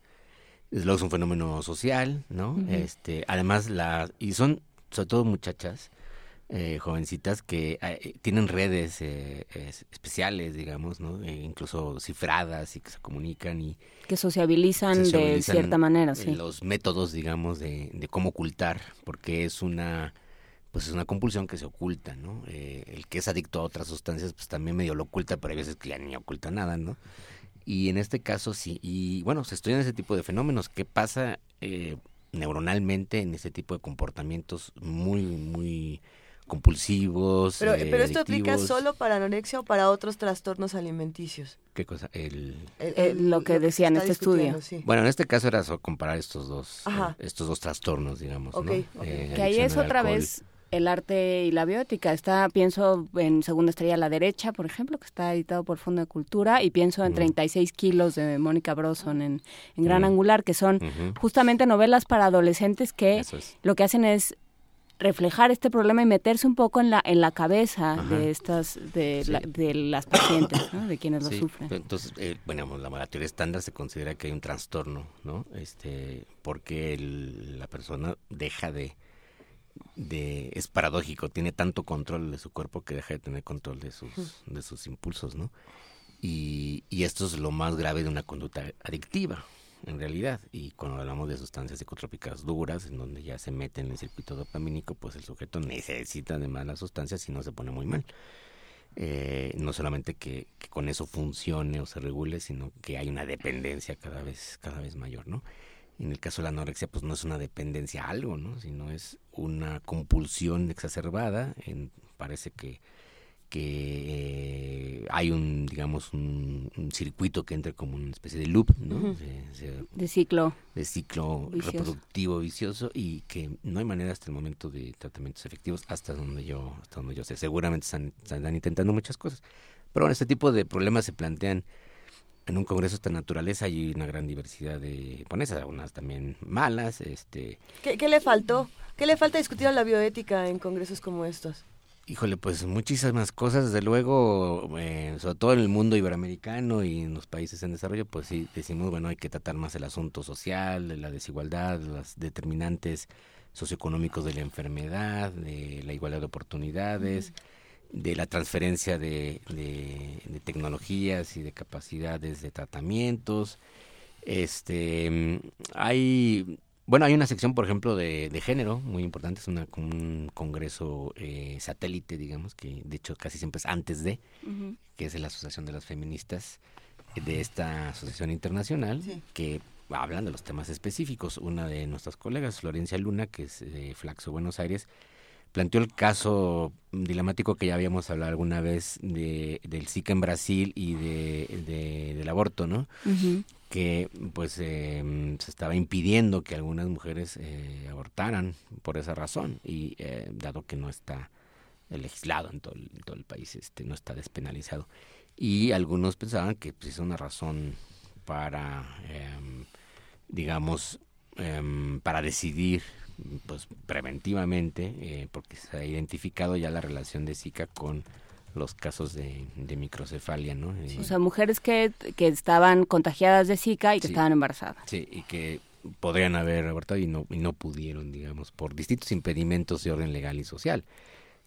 Luego es un fenómeno social, ¿no? Este, además la y son sobre todo muchachas, eh, jovencitas que eh, tienen redes eh, es- especiales, digamos, ¿no? Eh, incluso cifradas y que se comunican y Que sociabilizan, de cierta manera, sí. Los métodos, digamos, de, de cómo ocultar, porque es una pues es una compulsión que se oculta, ¿no? Eh, el que es adicto a otras sustancias, pues también medio lo oculta, pero hay veces que ya ni oculta nada, ¿no? Y en este caso sí, y bueno, se estudian ese tipo de fenómenos. ¿Qué pasa eh, neuronalmente en ese tipo de comportamientos muy, muy compulsivos? Pero, eh, pero esto aplica solo para anorexia o para otros trastornos alimenticios. ¿Qué cosa? El... El- el- lo que decía en este estudio. sí. Bueno, en este caso era solo comparar estos dos, Ajá. eh, estos dos trastornos, digamos. Eh, que ahí es otra alcohol. vez el arte y la biótica. Está, pienso en Segunda Estrella a la Derecha, por ejemplo, que está editado por Fondo de Cultura, y pienso en 36 kilos de Mónica Broson en, en Gran. Angular, que son justamente novelas para adolescentes que es. lo que hacen es reflejar este problema y meterse un poco en la en la cabeza Ajá. de estas de, Sí. la- de las pacientes ¿no? de quienes Sí, lo sufren Entonces, eh, bueno, la, la teoría estándar se considera que hay un trastorno, ¿no? Este, porque el- la persona deja de, de, es paradójico, tiene tanto control de su cuerpo que deja de tener control de sus, de sus impulsos, ¿no? Y, y esto es lo más grave de una conducta adictiva, en realidad. Y cuando hablamos de sustancias psicotrópicas duras, en donde ya se mete en el circuito dopamínico, pues el sujeto necesita además las sustancias y no se pone muy mal. Eh, no solamente que, con eso funcione o se regule, sino que hay una dependencia cada vez, cada vez mayor, ¿no? En el caso de la anorexia, pues no es una dependencia a algo, ¿no? Sino es una compulsión exacerbada. Parece que, que eh, hay un, digamos, un, un circuito que entra como una especie de loop, ¿no? Ujú. Se- se- de ciclo de ciclo Vicioso. reproductivo vicioso y que no hay manera hasta el momento de tratamientos efectivos hasta donde yo hasta donde yo sé seguramente están, están intentando muchas cosas pero bueno este tipo de problemas se plantean en un congreso de esta naturaleza hay una gran diversidad de ponencias, algunas también malas, este, ¿Qué, qué le faltó? ¿Qué le falta discutir a la bioética en congresos como estos? Híjole, pues muchísimas cosas, desde luego, eh, sobre todo en el mundo iberoamericano y en los países en desarrollo, pues sí, decimos, bueno, hay que tratar más el asunto social, de la desigualdad, los determinantes socioeconómicos de la enfermedad, de la igualdad de oportunidades, de la transferencia de, de- de tecnologías y de capacidades de tratamientos. Este, mm, hay, bueno, hay una sección, por ejemplo, de, de género muy importante, es una, un congreso eh, satélite, digamos, que de hecho casi siempre es antes de, que es la Asociación de las Feministas de esta asociación internacional, que hablan de los temas específicos. Una de nuestras colegas, Florencia Luna, que es de Flaxo, Buenos Aires, planteó el caso dilemático que ya habíamos hablado alguna vez de, del Zika en Brasil y de, de- del aborto, ¿no? Ujú. Que pues eh, se estaba impidiendo que algunas mujeres eh, abortaran por esa razón y eh, dado que no está legislado en todo, el, en todo el país, este no está despenalizado. Y algunos pensaban que pues, es una razón para em, digamos em, para decidir pues preventivamente eh, porque se ha identificado ya la relación de Zika con los casos de, de microcefalia, ¿no? Eh, O sea, mujeres que, que estaban contagiadas de Zika y que Sí. estaban embarazadas. Sí, y que podrían haber abortado y no, y no pudieron, digamos, por distintos impedimentos de orden legal y social.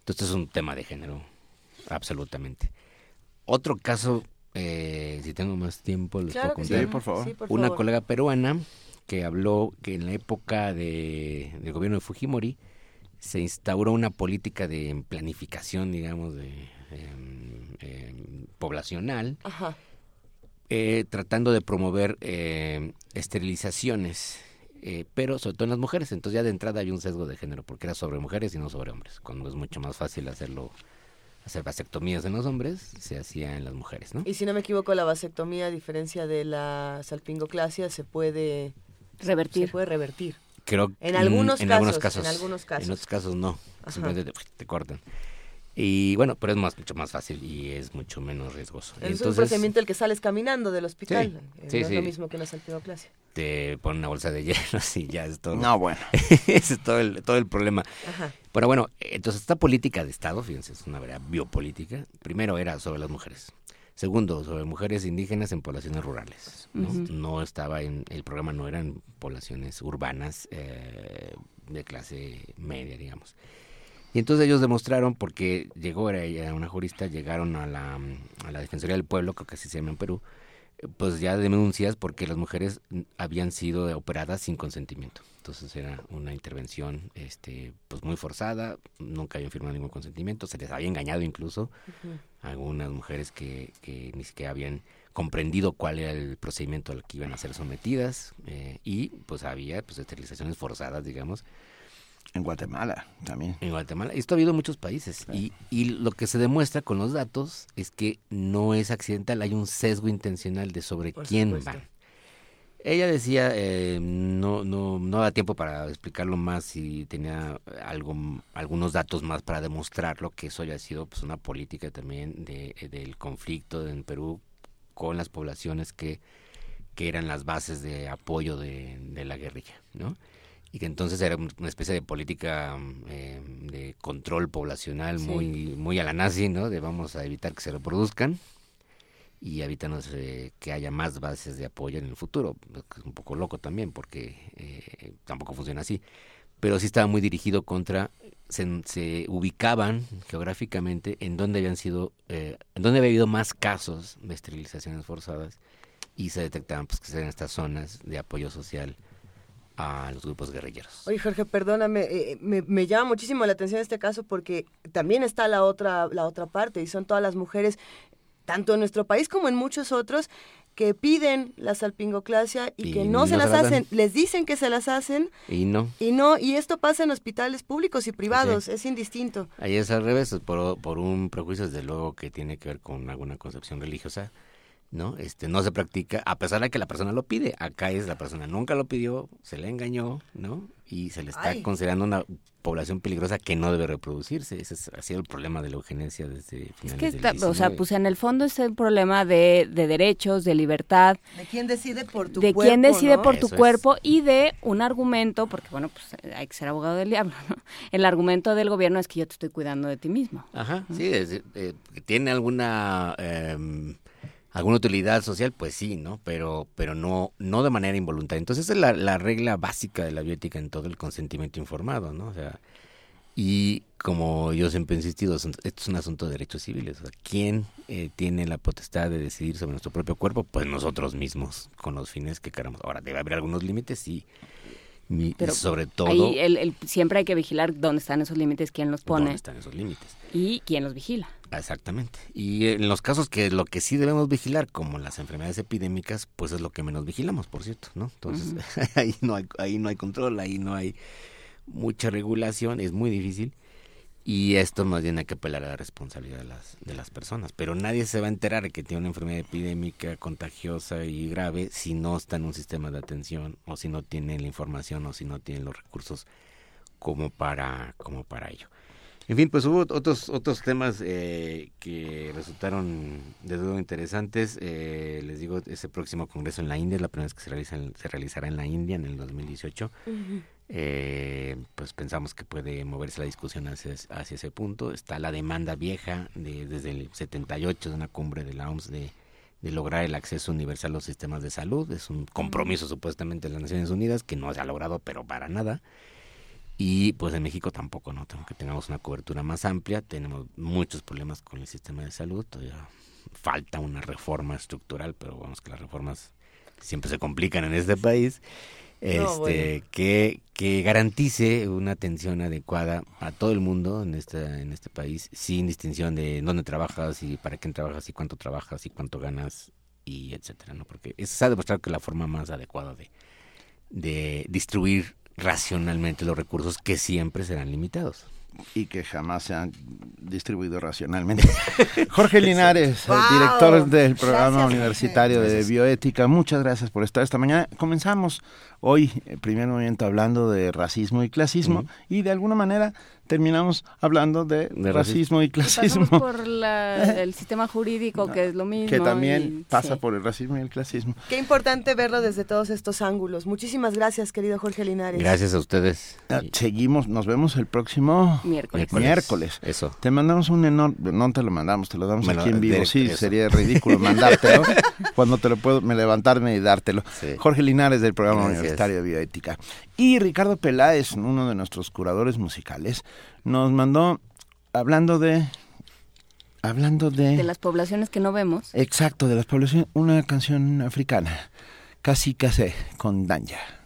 Entonces es un tema de género, absolutamente. Otro caso, eh, si tengo más tiempo, les Claro puedo contar. sí. Sí, por favor. Sí, por Una favor. colega peruana que habló que en la época de, del gobierno de Fujimori se instauró una política de planificación, digamos, de poblacional, Ajá. eh, tratando de promover eh, esterilizaciones, eh, pero sobre todo en las mujeres. Entonces ya de entrada había un sesgo de género, porque era sobre mujeres y no sobre hombres. Cuando es mucho más fácil hacerlo, hacer vasectomías en los hombres, se hacía en las mujeres, ¿no? Y si no me equivoco, la vasectomía, a diferencia de la salpingoclasia, se puede revertir. Se puede revertir. Creo En algunos en casos, algunos casos. en algunos casos. En otros casos no. Ajá. Simplemente te, te cortan. Y bueno, pero es más, mucho más fácil y es mucho menos riesgoso. Es un procedimiento el que sales caminando del hospital. Sí, eh, sí, no es lo mismo que una salpingoclasia. te ponen una bolsa de hielo y ya es todo. No, bueno. Ese es todo el, todo el problema. Ajá. Pero bueno, entonces esta política de Estado, fíjense, es una verdad biopolítica. Primero era sobre las mujeres. Segundo, sobre mujeres indígenas en poblaciones rurales. ¿no? Ujú. No estaba en, el programa no eran poblaciones urbanas eh, de clase media, digamos. Y entonces ellos demostraron, porque llegó, era ella una jurista, llegaron a la, a la Defensoría del Pueblo, creo que así se llama en Perú, pues ya denuncias porque las mujeres habían sido operadas sin consentimiento. Entonces era una intervención este, pues muy forzada, nunca habían firmado ningún consentimiento, se les había engañado incluso a algunas mujeres que, que ni siquiera habían comprendido cuál era el procedimiento al que iban a ser sometidas eh, y pues había pues esterilizaciones forzadas, digamos. En Guatemala también. En Guatemala. Esto ha habido en muchos países. Y, y lo que se demuestra con los datos es que no es accidental, hay un sesgo intencional de sobre Por quién supuesto. van. Ella decía, eh, no, no, no da tiempo para explicarlo más y tenía algo, algunos datos más para demostrarlo, que eso ya ha sido pues, una política también de, del conflicto en Perú con las poblaciones que, que eran las bases de apoyo de, de la guerrilla, ¿no? Y que entonces era un- una especie de política eh, de control poblacional Sí. muy, muy a la nazi, ¿no? De vamos a evitar que se reproduzcan y evítanos eh, que haya más bases de apoyo en el futuro. Es un poco loco también porque eh, tampoco funciona así. Pero sí estaba muy dirigido contra, se, se ubicaban geográficamente en donde habían sido, eh, en donde había habido más casos de esterilizaciones forzadas y se detectaban pues que eran estas zonas de apoyo social a los grupos guerrilleros. Oye, Jorge, perdóname, eh, me, me llama muchísimo la atención este caso porque también está la otra, la otra parte y son todas las mujeres, tanto en nuestro país como en muchos otros, que piden la salpingoclasia y, Y que no, no se las hacen, les dicen que se las hacen Y no, y no, y esto pasa en hospitales públicos y privados, es indistinto. Ahí es al revés, por, por un prejuicio desde luego que tiene que ver con alguna concepción religiosa, ¿no? Este no se practica a pesar de que la persona lo pide. Acá es la persona nunca lo pidió, se le engañó, ¿no? Y se le está Ay. considerando una población peligrosa que no debe reproducirse. Ese es, ha sido el problema de la eugenesia desde finales Es que, del está- o sea, 19. pues en el fondo es el problema de, de derechos, de libertad, ¿De quién decide por tu de cuerpo? quién decide ¿no? por tu Eso es. cuerpo y de un argumento, porque bueno, pues eh, hay que ser abogado del diablo, ¿no? El argumento del gobierno es que yo te estoy cuidando de ti mismo. Ajá, sí, es- eh, tiene alguna em, alguna utilidad social, pues sí, ¿no? Pero pero no no de manera involuntaria. Entonces esa es la, la regla básica de la bioética en todo el consentimiento informado, ¿no? O sea, y como yo siempre he insistido, esto es un asunto de derechos civiles. O sea, ¿quién eh, tiene la potestad de decidir sobre nuestro propio cuerpo? Pues nosotros mismos, con los fines que queramos. Ahora, debe haber algunos límites, sí. Y Pero sobre todo, ahí el, el- siempre hay que vigilar dónde están esos límites, quién los pone ¿dónde están esos límites? y quién los vigila. Exactamente. Y en los casos que lo que sí debemos vigilar, como las enfermedades epidémicas, pues es lo que menos vigilamos, por cierto, ¿no? Entonces, ahí no hay ahí no hay control, ahí no hay mucha regulación, es muy difícil. Y esto más bien hay que apelar a la responsabilidad de las, de las personas. Pero nadie se va a enterar de que tiene una enfermedad epidémica contagiosa y grave si no está en un sistema de atención o si no tiene la información o si no tiene los recursos como para, como para ello. En fin, pues hubo otros otros temas eh, que resultaron de luego interesantes. Eh, les digo, ese próximo congreso en la India es la primera vez que se, realiza se realizará en la India en el 2018. Eh, pues pensamos que puede moverse la discusión hacia, hacia ese punto. Está la demanda vieja de, desde el 78 de una cumbre de la OMS de, de lograr el acceso universal a los sistemas de salud. Es un compromiso supuestamente de las Naciones Unidas que no se ha logrado, pero para nada. Y pues en México tampoco, ¿no? Que tengamos una cobertura más amplia. Tenemos muchos problemas con el sistema de salud. Todavía falta una reforma estructural, pero vamos que las reformas siempre se complican en este país. Este, No, bueno. que, que garantice una atención adecuada a todo el mundo en este, en este país, sin distinción de dónde trabajas y para quién trabajas y cuánto trabajas y cuánto ganas y etcétera, ¿no? Porque eso se ha demostrado que es la forma más adecuada de, de distribuir racionalmente los recursos que siempre serán limitados. y que jamás se han distribuido racionalmente. Jorge Linares, Wow. director del programa Gracias, universitario de bioética, muchas gracias por estar esta mañana. Comenzamos hoy, el primer momento, hablando de racismo y clasismo y de alguna manera terminamos hablando de, De racismo y Y pasamos clasismo, por la- el sistema jurídico, que es lo mismo. que también y- pasa sí. por el racismo y el clasismo. Qué importante verlo desde todos estos ángulos. Muchísimas gracias, querido Jorge Linares. Gracias a ustedes. Ah, Seguimos, nos vemos el próximo Miércoles. miércoles. Eso. Te mandamos un enorme, no te lo mandamos, te lo damos aquí en vivo. Sí, eso. sería ridículo mandártelo cuando te lo puedo me levantarme y dártelo. Sí. Jorge Linares del programa Gracias. Universitario de bioética y Ricardo Peláez, uno de nuestros curadores musicales, nos mandó hablando de hablando de, De las poblaciones que no vemos. exacto de las poblaciones una canción africana, casi casi con Danja.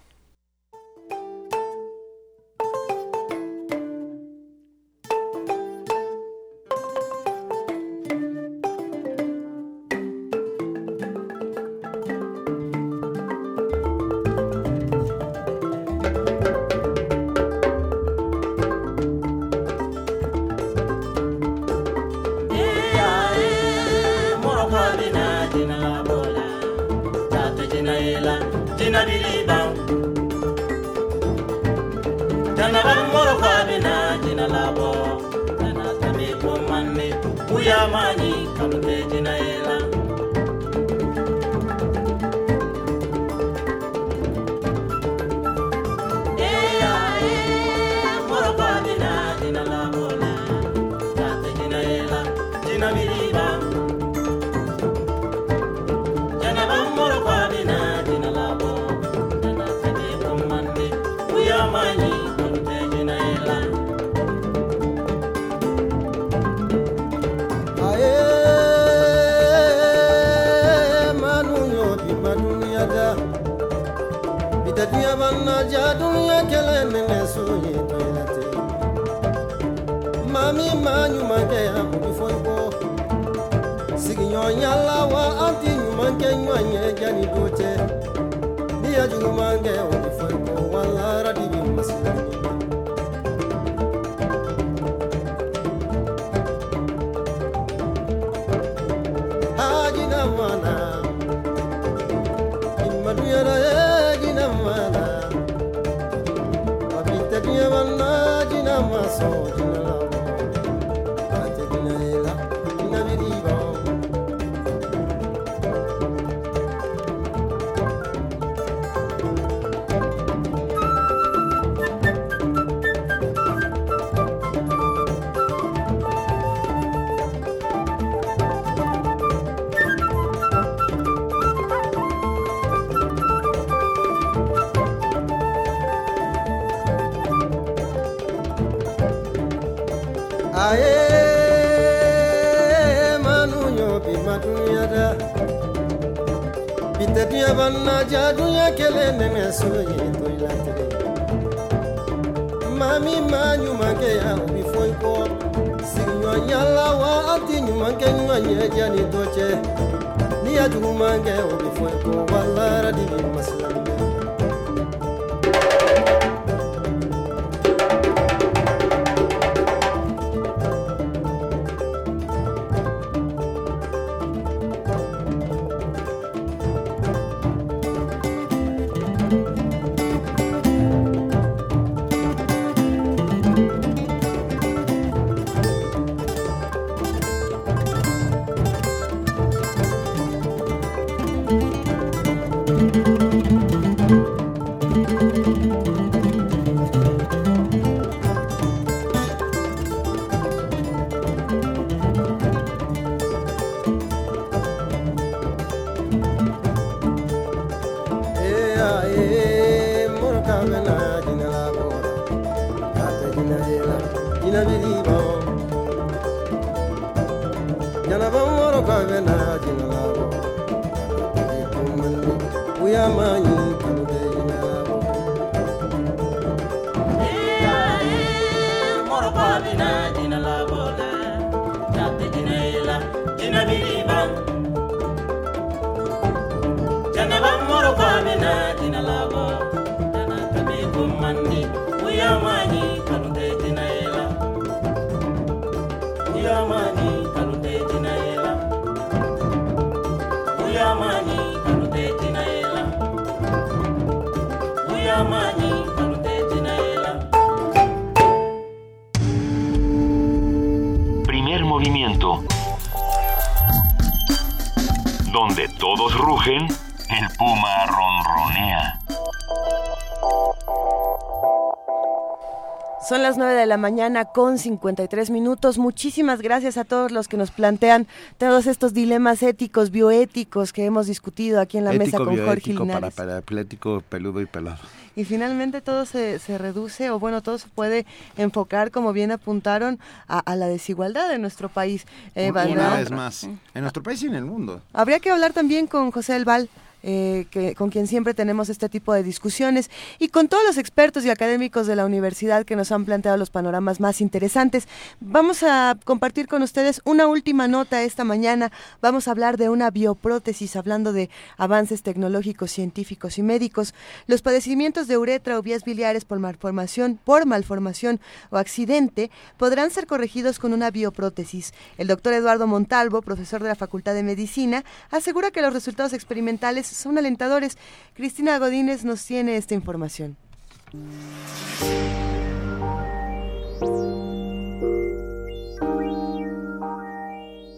Son las 9 de la mañana con 53 minutos. Muchísimas gracias a todos los que nos plantean todos estos dilemas éticos, bioéticos que hemos discutido aquí en la mesa con Jorge Linares. para paraplético, peludo y pelado. Y finalmente todo se, se, reduce, o bueno, todo se puede enfocar, como bien apuntaron, a, a la desigualdad de nuestro país. Eh, Una vez más, en nuestro país y en el mundo. Habría que hablar también con José Elval. Eh, con quien siempre tenemos este tipo de discusiones y con todos los expertos y académicos de la universidad que nos han planteado los panoramas más interesantes. Vamos a compartir con ustedes una última nota esta mañana. Vamos a hablar de una bioprótesis, hablando de avances tecnológicos, científicos y médicos. Los padecimientos de uretra o vías biliares por malformación, por malformación o accidente podrán ser corregidos con una bioprótesis. El doctor Eduardo Montalvo, profesor de la Facultad de Medicina, asegura que los resultados experimentales son alentadores. Cristina Godínez nos tiene esta información.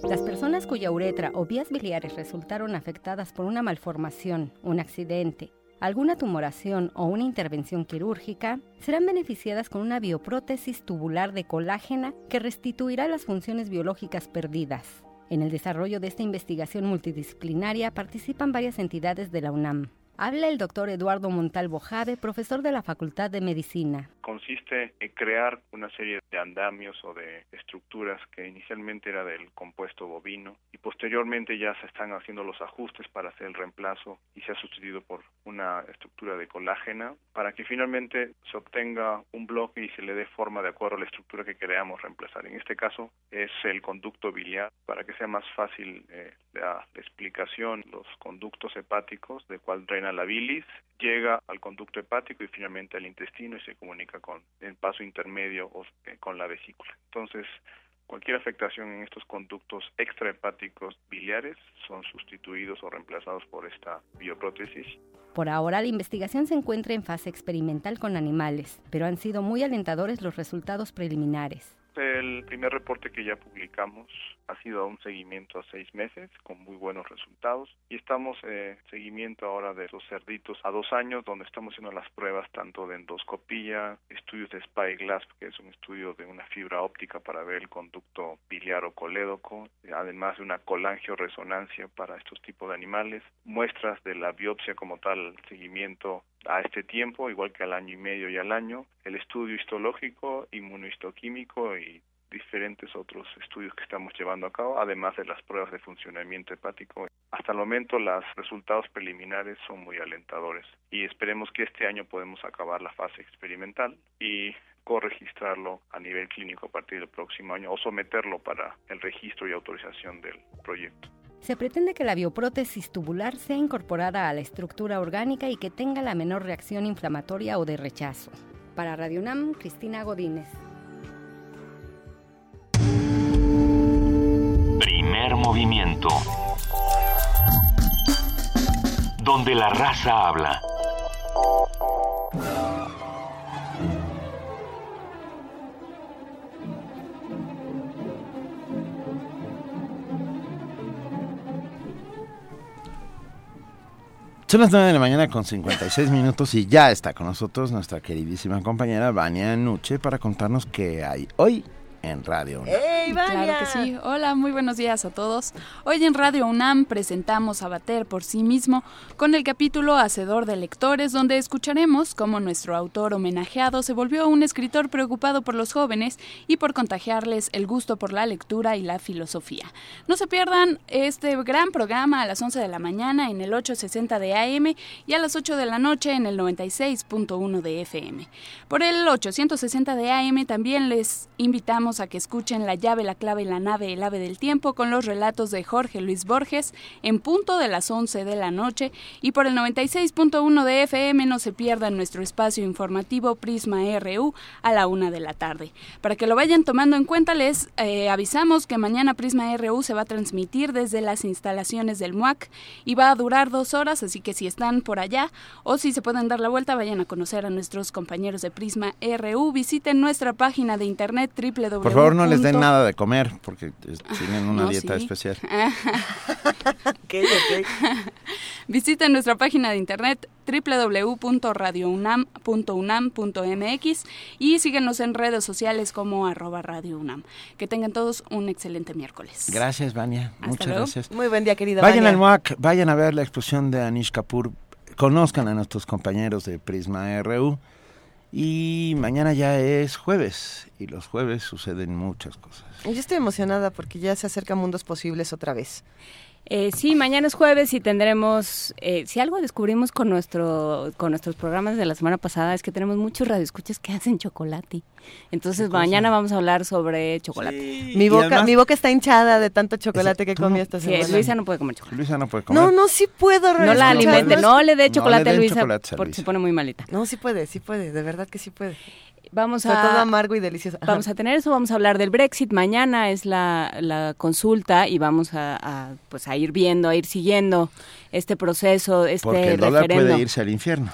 Las personas cuya uretra o vías biliares resultaron afectadas por una malformación, un accidente, alguna tumoración o una intervención quirúrgica serán beneficiadas con una bioprótesis tubular de colágena que restituirá las funciones biológicas perdidas. En el desarrollo de esta investigación multidisciplinaria participan varias entidades de la UNAM. Habla el doctor Eduardo Montalvo Jade, profesor de la Facultad de Medicina. Consiste en crear una serie de andamios o de estructuras que inicialmente era del compuesto bovino y posteriormente ya se están haciendo los ajustes para hacer el reemplazo y se ha sustituido por una estructura de colágena para que finalmente se obtenga un bloque y se le dé forma de acuerdo a la estructura que queramos reemplazar. En este caso es el conducto biliar para que sea más fácil eh, la, explicación, los conductos hepáticos de cuál drena la bilis, llega al conducto hepático y finalmente al intestino y se comunica con el paso intermedio o con la vesícula. Entonces, cualquier afectación en estos conductos extrahepáticos biliares son sustituidos o reemplazados por esta bioprótesis. Por ahora, la investigación se encuentra en fase experimental con animales, pero han sido muy alentadores los resultados preliminares. El primer reporte que ya publicamos ha sido un seguimiento a seis meses con muy buenos resultados. Y estamos en eh, seguimiento ahora de los cerditos a dos años donde estamos haciendo las pruebas tanto de endoscopía, estudios de spyglass que es un estudio de una fibra óptica para ver el conducto biliar o colédoco, además de una colangioresonancia para estos tipos de animales, muestras de la biopsia como tal, seguimiento a este tiempo, igual que al año y medio y al año, el estudio histológico, inmunohistoquímico y diferentes otros estudios que estamos llevando a cabo, además de las pruebas de funcionamiento hepático. Hasta el momento los resultados preliminares son muy alentadores y esperemos que este año podemos acabar la fase experimental y corregistrarlo a nivel clínico a partir del próximo año o someterlo para el registro y autorización del proyecto. Se pretende que la bioprótesis tubular sea incorporada a la estructura orgánica y que tenga la menor reacción inflamatoria o de rechazo. Para Radio UNAM, Cristina Godínez. Primer movimiento. Donde la raza habla. Son las 9 de la mañana con 56 minutos y ya está con nosotros nuestra queridísima compañera Vania Nuche para contarnos qué hay hoy en Radio UNAM. Claro que sí. Hola, muy buenos días a todos. Hoy en Radio UNAM presentamos a Bater por sí mismo con el capítulo Hacedor de Lectores, donde escucharemos cómo nuestro autor homenajeado se volvió un escritor preocupado por los jóvenes y por contagiarles el gusto por la lectura y la filosofía. No se pierdan este gran programa a las 11 de la mañana en el 860 de AM y a las 8 de la noche en el 96.1 de FM. Por el 860 de AM también les invitamos a que escuchen La llave, la clave la nave, el ave del tiempo con los relatos de Jorge Luis Borges en punto de las 11 de la noche y por el 96.1 de FM no se pierdan nuestro espacio informativo Prisma RU a la una de la tarde. Para que lo vayan tomando en cuenta les eh, avisamos que mañana Prisma RU se va a transmitir desde las instalaciones del MUAC y va a durar dos horas, así que si están por allá o si se pueden dar la vuelta vayan a conocer a nuestros compañeros de Prisma RU, visiten nuestra página de internet www por favor, no les den nada de comer, porque tienen una No, dieta sí. especial. Visiten nuestra página de internet www.radiounam.unam.mx y síguenos en redes sociales como arroba Radio UNAM. Que tengan todos un excelente miércoles. Gracias, Vania. Hasta Muchas luego. gracias. Muy buen día, querida Vayan Vania. al MOAC, vayan a ver la exposición de Anish Kapoor, conozcan a nuestros compañeros de Prisma RU y mañana ya es jueves y los jueves suceden muchas cosas. Yo estoy emocionada porque ya se acerca Mundos Posibles otra vez. Eh, sí, mañana es jueves y tendremos, eh, si algo descubrimos con nuestro con nuestros programas de la semana pasada es que tenemos muchos radioescuchas que hacen chocolate. Entonces mañana vamos a hablar sobre chocolate. Mi boca, mi boca está hinchada de tanto chocolate que comí esta Sí, semana. Luisa no puede comer chocolate. Luisa no puede comer. No, no, sí puedo. No la alimente, no le dé No chocolate le a Luisa chocolates a porque Luisa. se pone muy malita. No, sí puede, sí puede, de verdad que sí puede. Vamos a todo amargo y delicioso. Ajá. Vamos a tener eso, vamos a hablar del Brexit. Mañana es la, la consulta y vamos a, a, pues a ir viendo, a ir siguiendo este proceso, este Porque el dólar referendo. puede irse al infierno.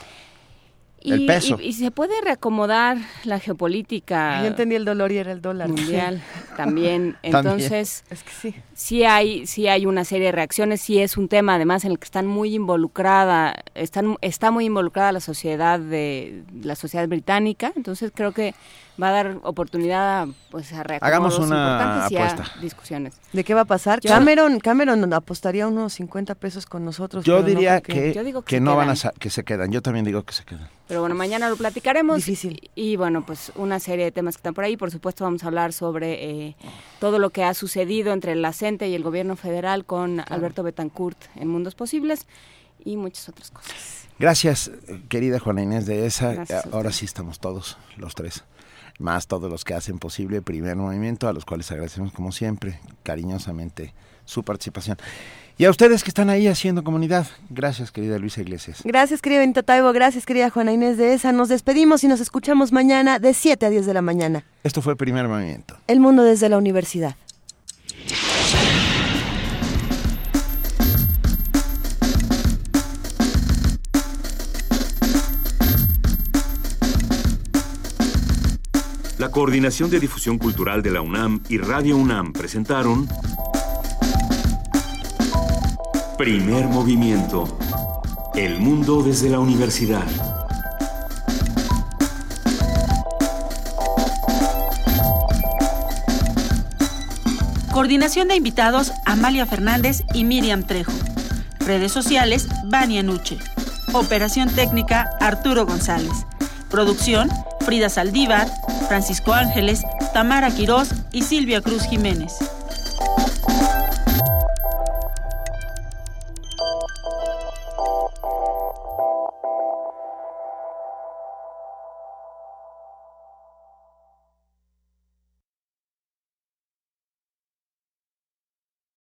Y, el peso. y- y se puede reacomodar la geopolítica Yo entendí el dolor y era el dólar. mundial también. También. Entonces, Es que sí. Sí hay, sí hay una serie de reacciones, sí es un tema además en el que están muy involucrada, están, está muy involucrada la sociedad de la sociedad británica, entonces creo que va a dar oportunidad a, pues a Hagamos una importantes y a apuesta. discusiones. ¿De qué va a pasar? Yo- Cameron, Cameron apostaría unos 50 pesos con nosotros. Yo no diría que, Yo digo que no van a que se quedan. Yo también digo que se quedan. Pero bueno, mañana lo platicaremos. Difícil. Y, y, bueno, pues una serie de temas que están por ahí. Por supuesto, vamos a hablar sobre eh, todo lo que ha sucedido entre la Y el gobierno federal con Alberto Betancourt en Mundos Posibles y muchas otras cosas. Gracias, querida Juana Inés de esa. Gracias Ahora sí estamos todos, los tres. Más todos los que hacen posible el primer movimiento, a los cuales agradecemos como siempre, cariñosamente, su participación. Y a ustedes que están ahí haciendo comunidad, gracias, querida Luisa Iglesias. Gracias, querida Benito Taibo. Gracias, querida Juana Inés de esa. Nos despedimos y nos escuchamos mañana de 7 a 10 de la mañana. Esto fue el primer movimiento. El mundo desde la universidad. La Coordinación de Difusión Cultural de la UNAM y Radio UNAM presentaron Primer Movimiento. El mundo desde la universidad. Coordinación de invitados Amalia Fernández y Miriam Trejo. Redes sociales Vania Nuche. Operación técnica Arturo González. Producción Frida Saldívar, Francisco Ángeles, Tamara Quirós y Silvia Cruz Jiménez.